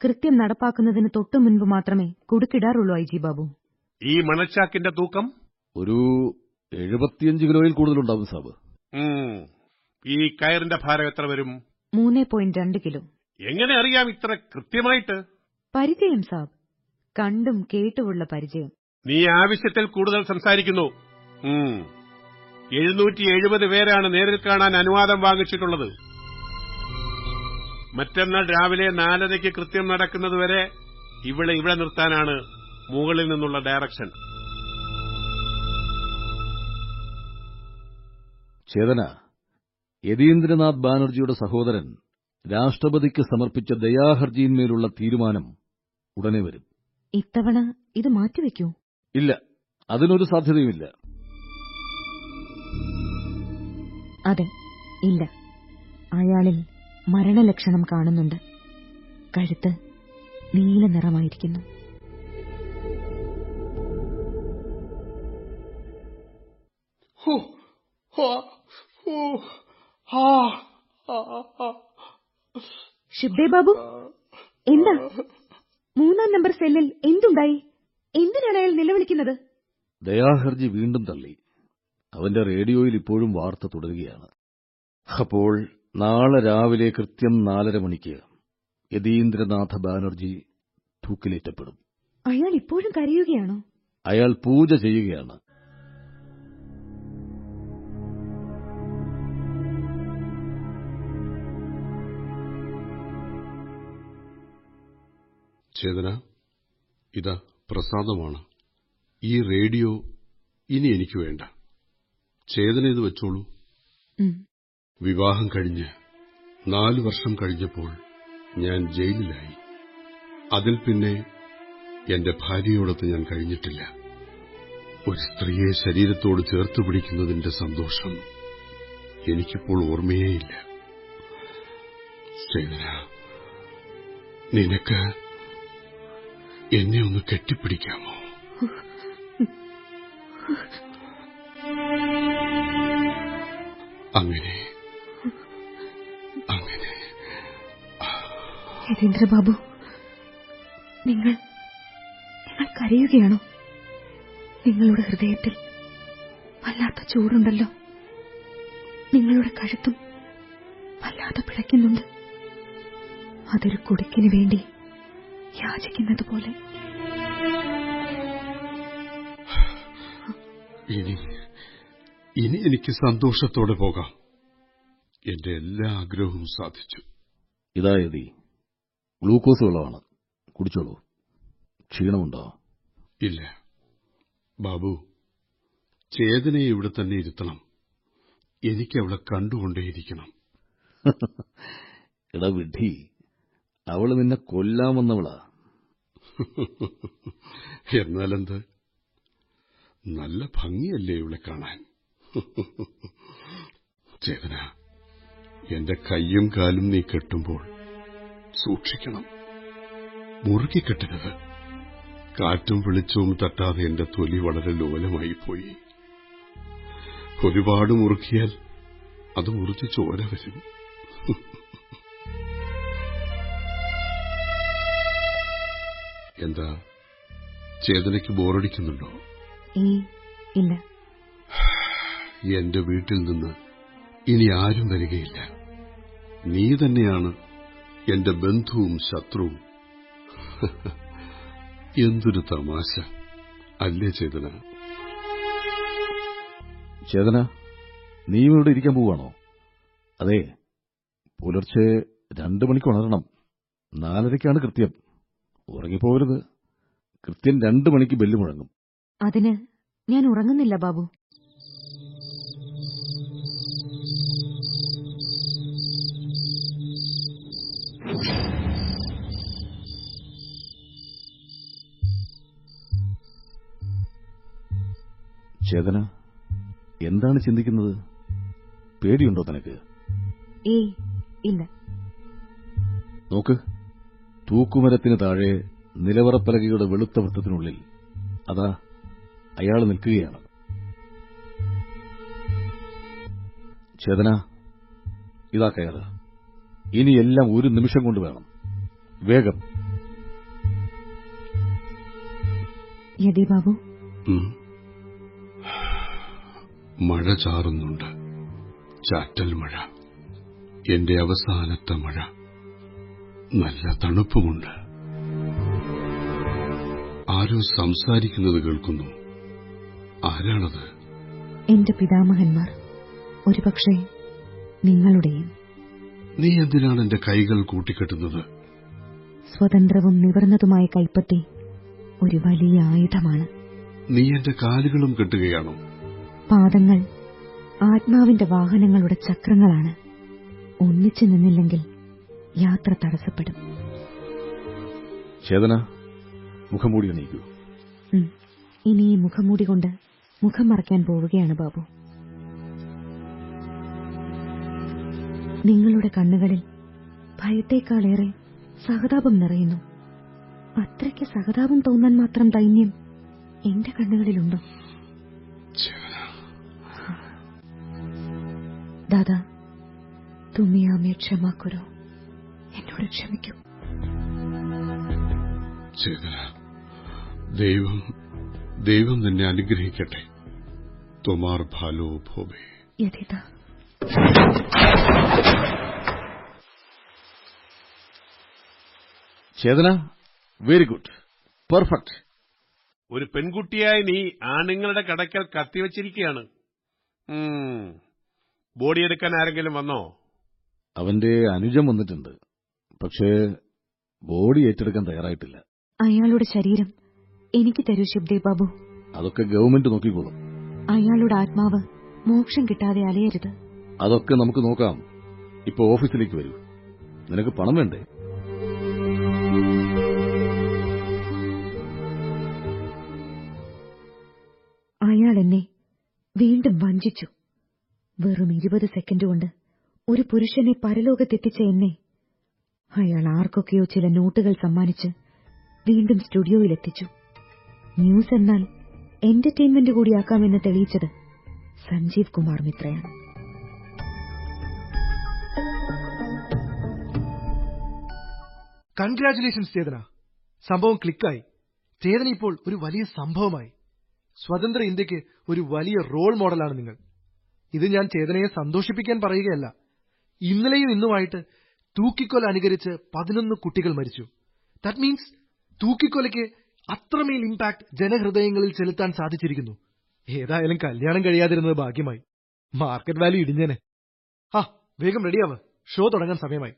കൃത്യം നടപ്പാക്കുന്നതിന് തൊട്ടു മുൻപ് മാത്രമേ കുടുക്കിടാറുള്ളൂ ഐ ജി ബാബു. ഈ മണച്ചാക്കിന്റെ തൂക്കം? ഒരു എഴുപത്തിയഞ്ച് കിലോയിൽ കൂടുതലുണ്ടാവും സാബ്. ഈ കയറിന്റെ ഭാരം എത്ര വരും? മൂന്ന് പോയിന്റ് രണ്ട് കിലോ. എങ്ങനെ അറിയാം ഇത്ര കൃത്യമായിട്ട്? പരിചയം സാബ്. കണ്ടും കേട്ടുമുള്ള പരിചയം. നീ ആവശ്യത്തിൽ കൂടുതൽ സംസാരിക്കുന്നു. എഴുന്നൂറ്റി എഴുപത് പേരാണ് നേരിൽ കാണാൻ അനുവാദം വാങ്ങിച്ചിട്ടുള്ളത്. മറ്റന്നാൾ രാവിലെ നാലരയ്ക്ക് കൃത്യം നടക്കുന്നതുവരെ ഇവിടെ ഇവിടെ നിർത്താനാണ് മുകളിൽ നിന്നുള്ള ഡയറക്ഷൻ. ചേതന യതീന്ദ്രനാഥ് ബാനർജിയുടെ സഹോദരൻ രാഷ്ട്രപതിക്ക് സമർപ്പിച്ച ദയാഹർജിയിന്മേലുള്ള തീരുമാനം ഉടനെ വരും. ഇത്തവണ ഇത് മാറ്റിവെക്കൂ. ഇല്ല അതിനൊരു സാധ്യതയുമില്ല. അതെ ഇല്ല. അയാളിൽ മരണലക്ഷണം കാണുന്നുണ്ട്. കഴുത്ത് നീല നിറമായിരിക്കുന്നു. ഹോ, ഹോ, ഹോ, ആ, ആ, ആ. ബാബു എന്താ? മൂന്നാം നമ്പർ സെല്ലിൽ എന്തുണ്ടായി? എന്തിനാണ് അയാൾ നിലവിളിക്കുന്നത്? ദയാഹർജി വീണ്ടും തള്ളി. അവന്റെ റേഡിയോയിൽ ഇപ്പോഴും വാർത്ത തുടരുകയാണ്. അപ്പോൾ നാളെ രാവിലെ കൃത്യം നാലര മണിക്ക് യതീന്ദ്രനാഥ ബാനർജി തൂക്കിലേറ്റപ്പെടും. അയാൾ ഇപ്പോഴും കരയുകയാണോ? അയാൾ പൂജ ചെയ്യുകയാണ്. ചേതന ഇത് പ്രസാദമാണ്. ഈ റേഡിയോ ഇനി എനിക്ക് വേണ്ട. ചേതന ഇത് വെച്ചോളൂ. വിവാഹം കഴിഞ്ഞ് നാലു വർഷം കഴിഞ്ഞപ്പോൾ ഞാൻ ജയിലിലായി. അതിൽ പിന്നെ എന്റെ ഭാര്യയോടൊത്ത് ഞാൻ കഴിഞ്ഞിട്ടില്ല. ഒരു സ്ത്രീയെ ശരീരത്തോട് ചേർത്ത് പിടിക്കുന്നതിന്റെ സന്തോഷം എനിക്കിപ്പോൾ ഓർമ്മയേയില്ല ചേതന നിനക്ക് എന്നെ ഒന്ന് കെട്ടിപ്പിടിക്കാമോ? അങ്ങനെ അങ്ങനെ. യതീന്ദ്രബാബു നിങ്ങൾ നിങ്ങൾ കരയുകയാണോ? നിങ്ങളുടെ ഹൃദയത്തിൽ വല്ലാത്ത ചൂടുണ്ടല്ലോ. നിങ്ങളുടെ കഴുത്തും വല്ലാതെ പിഴയ്ക്കുന്നുണ്ട് അതൊരു കുടിക്കിന് വേണ്ടി യാചിക്കുന്നത് പോലെ ഇനി ഇനി എനിക്ക് സന്തോഷത്തോടെ പോകാം. എന്റെ എല്ലാ ആഗ്രഹവും സാധിച്ചു. ഇതായതി ഗ്ലൂക്കോസ് വെള്ളമാണ്. കുടിച്ചോളൂ. ക്ഷീണമുണ്ടോ? ഇല്ല. ബാബു ചേതനയെ ഇവിടെ തന്നെ ഇരുത്തണം. എനിക്ക് അവളെ കണ്ടുകൊണ്ടേയിരിക്കണം. എടാ വിഡ്ഢി അവൾ നിന്നെ കൊല്ലാമെന്നവളാ എന്നാലെന്ത്? നല്ല ഭംഗിയല്ലേ ഇവളെ കാണാൻ. ചേതന എന്റെ കയ്യും കാലും നീ കെട്ടുമ്പോൾ സൂക്ഷിക്കണം. മുറുക്കി കെട്ടരുത് കാറ്റും വെളിച്ചവും തട്ടാതെ എന്റെ തൊലി വളരെ ലോലമായി പോയി. ഒരുപാട് മുറുക്കിയാൽ അത് മുറിച്ച് ചോര വരും. എന്താ? ചേതനയ്ക്ക് ബോറടിക്കുന്നുണ്ടോ? ഈ ഇല്ല. എന്റെ വീട്ടിൽ നിന്ന് ഇനി ആരും വരികയില്ല. നീ തന്നെയാണ് എന്റെ ബന്ധുവും ശത്രുവും. എന്തൊരു തമാശ. അല്ലേ ചേതന? ചേതന നീ ഇവിടെ ഇരിക്കാൻ പോവാണോ അതെ പുലർച്ചെ രണ്ടു മണിക്ക് ഉണരണം. നാലരയ്ക്കാണ് കൃത്യം. ഉറങ്ങിപ്പോകരുത് കൃത്യം രണ്ടു മണിക്ക് ബെല്ല് മുഴങ്ങും. അതിന് ഞാൻ ഉറങ്ങുന്നില്ല ബാബു. ചേതന എന്താണ് ചിന്തിക്കുന്നത്? പേടിയുണ്ടോ തനക്ക് ഏയ് ഇല്ല. നോക്ക്. തൂക്കുമരത്തിന് താഴെ നിലവറപ്പലകയുടെ വെളുത്ത വൃത്തത്തിനുള്ളിൽ അതാ അയാൾ നിൽക്കുകയാണ്. ചേതന ഇതാ കയറ്. ഇനി എല്ലാം ഒരു നിമിഷം കൊണ്ട് വേണം. വേഗം. യതി ബാബു. മഴ ചാറുന്നുണ്ട്. ചാറ്റൽ മഴ. എന്റെ അവസാനത്തെ മഴ. നല്ല തണുപ്പുമുണ്ട്. ആരോ സംസാരിക്കുന്നത് കേൾക്കുന്നു. ആരാണത്? എന്റെ പിതാമഹന്മാർ. ഒരുപക്ഷെ നിങ്ങളുടെയും. നീ എന്തിനാണ് എന്റെ കൈകൾ കൂട്ടിക്കെട്ടുന്നത്? സ്വതന്ത്രവും നിവർന്നതുമായ കൈപ്പത്തി ഒരു വലിയ ആയുധമാണ്. നീ എന്റെ കാലുകളും കെട്ടുകയാണോ? പാദങ്ങൾ ആത്മാവിന്റെ വാഹനങ്ങളുടെ ചക്രങ്ങളാണ്. ഒന്നിച്ചു നിന്നില്ലെങ്കിൽ യാത്ര തടസ്സപ്പെടും. ചേതന മുഖംമൂടി നീക്കൂ ഇനി ഈ മുഖംമൂടി കൊണ്ട് മുഖം മറയ്ക്കാൻ പോവുകയാണ് ബാബു. നിങ്ങളുടെ കണ്ണുകളിൽ ഭയത്തേക്കാളേറെ സഹതാപം നിറയുന്നു. അത്രയ്ക്ക് സഹതാപം തോന്നാൻ മാത്രം ദൈന്യം എന്റെ കണ്ണുകളിലുണ്ടോ? ദാദാ തുമ്മിയാമേ ക്ഷമാക്കുരോ എന്നോട് ക്ഷമിക്കൂ ചേതന ദൈവം ദൈവം നിന്നെ അനുഗ്രഹിക്കട്ടെ. തൊമാർ ഭാലോ ഭോബേ യഥിത. ചേതന വെരി ഗുഡ് പെർഫെക്റ്റ് ഒരു പെൺകുട്ടിയായി നീ ആണുങ്ങളുടെ കടക്കൽ കത്തിവച്ചിരിക്കുകയാണ്. ബോഡിയെടുക്കാൻ ബോഡി എടുക്കാൻ ആരെങ്കിലും വന്നോ? അവന്റെ അനുജം വന്നിട്ടുണ്ട്. പക്ഷേ ബോഡി ഏറ്റെടുക്കാൻ തയ്യാറായിട്ടില്ല. അയാളുടെ ശരീരം എനിക്ക് തരൂ ശുഭ്ദേവ് ബാബു. അതൊക്കെ ഗവൺമെന്റ് നോക്കിക്കോളും. അയാളുടെ ആത്മാവ് മോക്ഷം കിട്ടാതെ അലയരുത്. അതൊക്കെ നമുക്ക് നോക്കാം. ഇപ്പൊ ഓഫീസിലേക്ക് വരൂ. നിനക്ക് പണം വേണ്ടേ? അയാൾ എന്നെ വീണ്ടും വഞ്ചിച്ചു. വെറും ഇരുപത് സെക്കൻഡ് കൊണ്ട് ഒരു പുരുഷനെ പരലോകത്തെത്തിച്ച എന്നെ അയാൾ ആർക്കൊക്കെയോ ചില നോട്ടുകൾ സമ്മാനിച്ച് വീണ്ടും സ്റ്റുഡിയോയിലെത്തിച്ചു. ന്യൂസ് എന്നാൽ എന്റർടൈൻമെന്റ് കൂടിയാക്കാമെന്ന് തെളിയിച്ചത് സഞ്ജീവ് കുമാർ മിത്രയാണ്. കൺഗ്രാചുലേഷൻസ് ചേതന. സംഭവം ക്ലിക്കായി. ചേതന ഇപ്പോൾ ഒരു വലിയ സംഭവമായി. സ്വതന്ത്ര ഇന്ത്യയ്ക്ക് ഒരു വലിയ റോൾ മോഡലാണ് നിങ്ങൾ. ഇത് ഞാൻ ചേതനയെ സന്തോഷിപ്പിക്കാൻ പറയുകയല്ല. ഇന്നലെയും ഇന്നുമായിട്ട് തൂക്കിക്കൊല അനുകരിച്ച് പതിനൊന്ന് കുട്ടികൾ മരിച്ചു. ദാറ്റ് മീൻസ് തൂക്കിക്കൊലയ്ക്ക് അത്രമേൽ ഇമ്പാക്ട് ജനഹൃദയങ്ങളിൽ ചെലുത്താൻ സാധിച്ചിരിക്കുന്നു. ഏതായാലും കല്യാണം കഴിയാതിരുന്നത് ഭാഗ്യമായി. മാർക്കറ്റ് വാല്യൂ ഇടിഞ്ഞേനെ. ആ വേഗം റെഡിയാവ് ഷോ തുടങ്ങാൻ സമയമായി.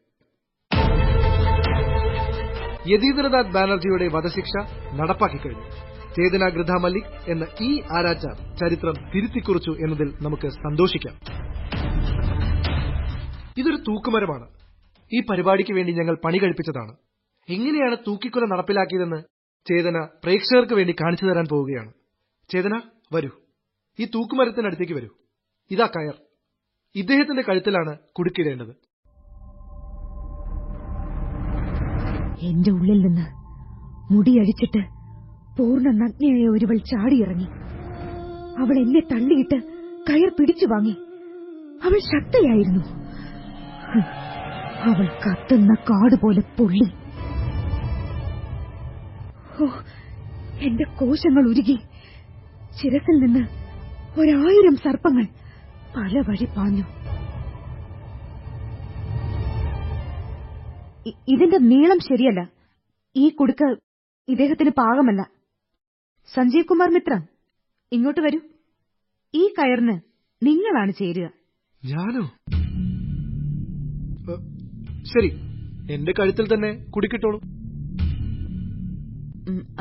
യതീന്ദ്രനാഥ് ബാനർജിയുടെ വധശിക്ഷ നടപ്പാക്കിക്കഴിഞ്ഞു ചേതന ഗൃഥ മല്ലിക് എന്ന ഈ ആരാച്ച ചരിത്രം തിരുത്തിക്കുറിച്ചു എന്നതിൽ നമുക്ക് സന്തോഷിക്കാം. ഇതൊരു തൂക്കുമരമാണ്. ഈ പരിപാടിക്ക് വേണ്ടി ഞങ്ങൾ പണി കഴിപ്പിച്ചതാണ്. എങ്ങനെയാണ് തൂക്കിക്കൊല നടപ്പിലാക്കിയതെന്ന് ചേതന പ്രേക്ഷകർക്ക് വേണ്ടി കാണിച്ചു തരാൻ പോവുകയാണ്. ചേതന വരൂ. ഈ തൂക്കുമരത്തിനടുത്തേക്ക് വരൂ. ഇതാ കയർ. ഇദ്ദേഹത്തിന്റെ കഴുത്തിലാണ് കുടുക്കിടേണ്ടത്. എന്റെ ഉള്ളിൽ നിന്ന് മുടിയഴിച്ചിട്ട് പൂർണ നഗ്നയായ ഒരുവൾ ചാടിയിറങ്ങി. അവൾ എന്നെ തള്ളിയിട്ട് കയർ പിടിച്ചു വാങ്ങി. അവൾ ശക്തയായിരുന്നു. അവൾ കത്തുന്ന കാട് പോലെ പൊള്ളി. ഓ എന്റെ കോശങ്ങൾ ഉരുകി. ശിരസിൽ നിന്ന് ഒരായിരം സർപ്പങ്ങൾ പല വഴി പാഞ്ഞു. ഇതിന്റെ നീളം ശരിയല്ല. ഈ കുടുക്ക് ഇദ്ദേഹത്തിന് പാകമല്ല. സഞ്ജീവ് കുമാർ മിത്ര ഇങ്ങോട്ട് വരൂ. ഈ കയറിന് നിങ്ങളാണ് ചേരുക. ഞാനോ? ശരി എന്റെ കഴുത്തിൽ തന്നെ കുടുക്കിട്ടോളൂ.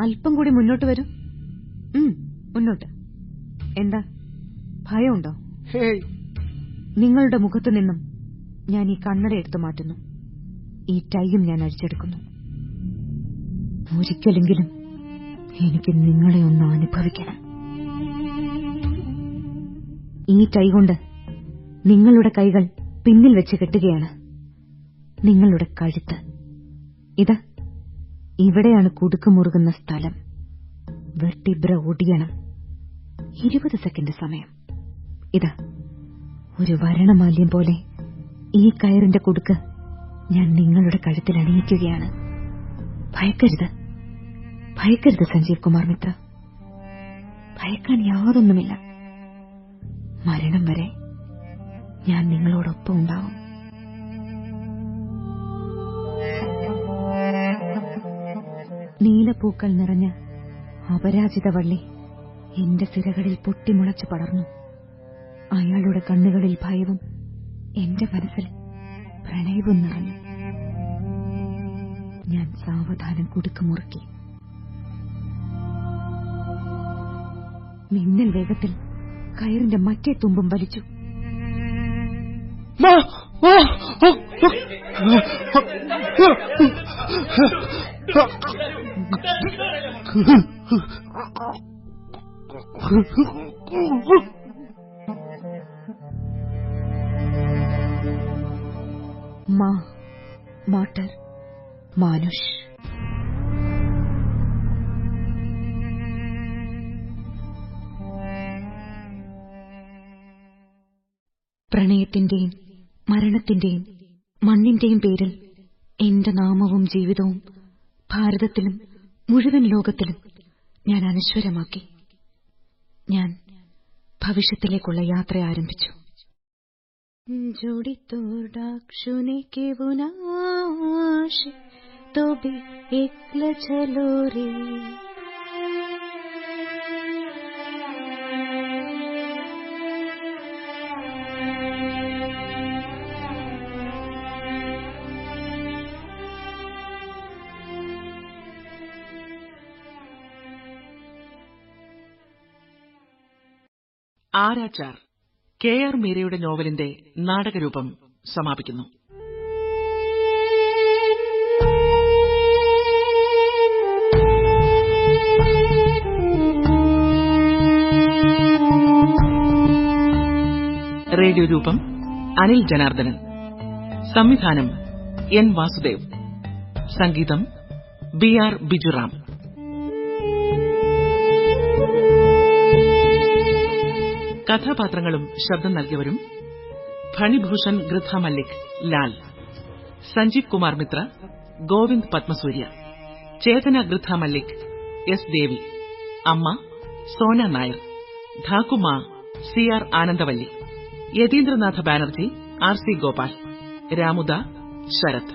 അല്പം കൂടി മുന്നോട്ട് വരൂ. മുന്നോട്ട്. എന്താ ഭയമുണ്ടോ? നിങ്ങളുടെ മുഖത്തു നിന്നും ഞാൻ ഈ കണ്ണട എടുത്തു മാറ്റുന്നു. ഈ ടൈയും ഞാൻ അഴിച്ചെടുക്കുന്നു. ഒരിക്കലെങ്കിലും എനിക്ക് നിങ്ങളെ ഒന്ന് അനുഭവിക്കണം. ഈ ടൈ കൊണ്ട് നിങ്ങളുടെ കൈകൾ പിന്നിൽ വെച്ച് കെട്ടുകയാണ്. നിങ്ങളുടെ കഴുത്ത്. ഇത് ഇവിടെയാണ് കുടുക്കുമുറുകുന്ന സ്ഥലം. വെർട്ടിബ്ര ഒടിയണം. ഇരുപത് സെക്കൻഡ് സമയം. ഇത് ഒരു വരണമാല്യം പോലെ ഈ കയറിന്റെ കുടുക്ക് ഞാൻ നിങ്ങളുടെ കഴുത്തിൽ അണിയിക്കുകയാണ്. ഭയക്കരുത്. ഭയക്കരുത് സഞ്ജീവ് കുമാർ മിത്ര. ഭയക്കാൻ യാതൊന്നുമില്ല. മരണം വരെ ഞാൻ നിങ്ങളോടൊപ്പം ഉണ്ടാവും. നീലപ്പൂക്കൾ നിറഞ്ഞ അപരാജിത വള്ളി എന്റെ സിരകളിൽ പൊട്ടിമുളച്ചു പടർന്നു. അയാളുടെ കണ്ണുകളിൽ ഭയവും എന്റെ മനസ്സിൽ പ്രണയവും നിറഞ്ഞു. ഞാൻ സാവധാനം കുടുക്കുമുറുക്കി മിന്നൽ വേഗത്തിൽ കയറിന്റെ മറ്റേ തുമ്പും വലിച്ചു. മാ മാട്ടർ മാനുഷ്. പ്രണയത്തിന്റെയും മരണത്തിന്റെയും മണ്ണിന്റെയും പേരിൽ എന്റെ നാമവും ജീവിതവും ഭാരതത്തിലും മുഴുവൻ ലോകത്തിലും ഞാൻ അനശ്വരമാക്കി ഞാൻ ഭവിഷ്യത്തിലേക്കുള്ള യാത്ര ആരംഭിച്ചു जोड़ी तोडाक्षुने के बुनाश तो भी एकल चलो रे ആരാച്ചാർ കെ ആർ മീരയുടെ നോവലിന്റെ നാടകരൂപം സമാപിക്കുന്നു. റേഡിയോ രൂപം അനിൽ ജനാർദ്ദനൻ. സംവിധാനം എൻ വാസുദേവ്. സംഗീതം ബി ആർ ബിജുറാം. കഥാപാത്രങ്ങളും ശബ്ദം നൽകിയവരും ഫണിഭൂഷൺ ഗൃഥ മല്ലിക് ലാൽ സഞ്ജീവ് കുമാർ മിത്ര ഗോവിന്ദ് പത്മസൂര്യ ചേതന ഗൃഥ മല്ലിക് എസ് ദേവി അമ്മ Sona Nair ധാക്കുമ C R Anandavalli Yatindranatha Banerjee R C Gopal Ramuda Sarath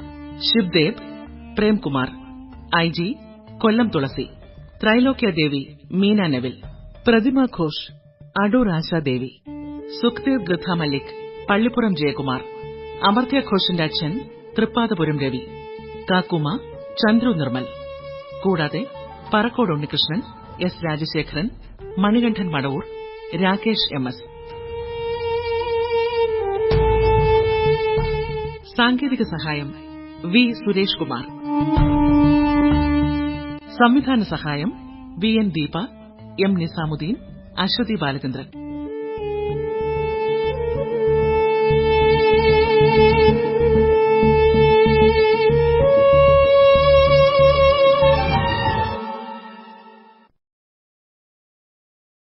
Shivdev Premkumar I G Kollam Thulasi Trailokya Devi Meena Neville Pratima Ghosh Adoor Asha Devi Sukhdev ഗൃഥ Mallik Pallippuram Jayakumar അമർത്യ ഘോഷിന്റെ അച്ഛൻ തൃപ്പാതപുരം രവി കാക്കുമ ചന്ദ്രു നിർമ്മൽ. കൂടാതെ Parakkode Unnikrishnan S Rajasekharan Manikandan Madavoor Rakesh M S. സാങ്കേതിക സഹായം V Suresh Kumar. സംവിധാന സഹായം V N Deepa M Nizamuddin Aswathy Balachandran.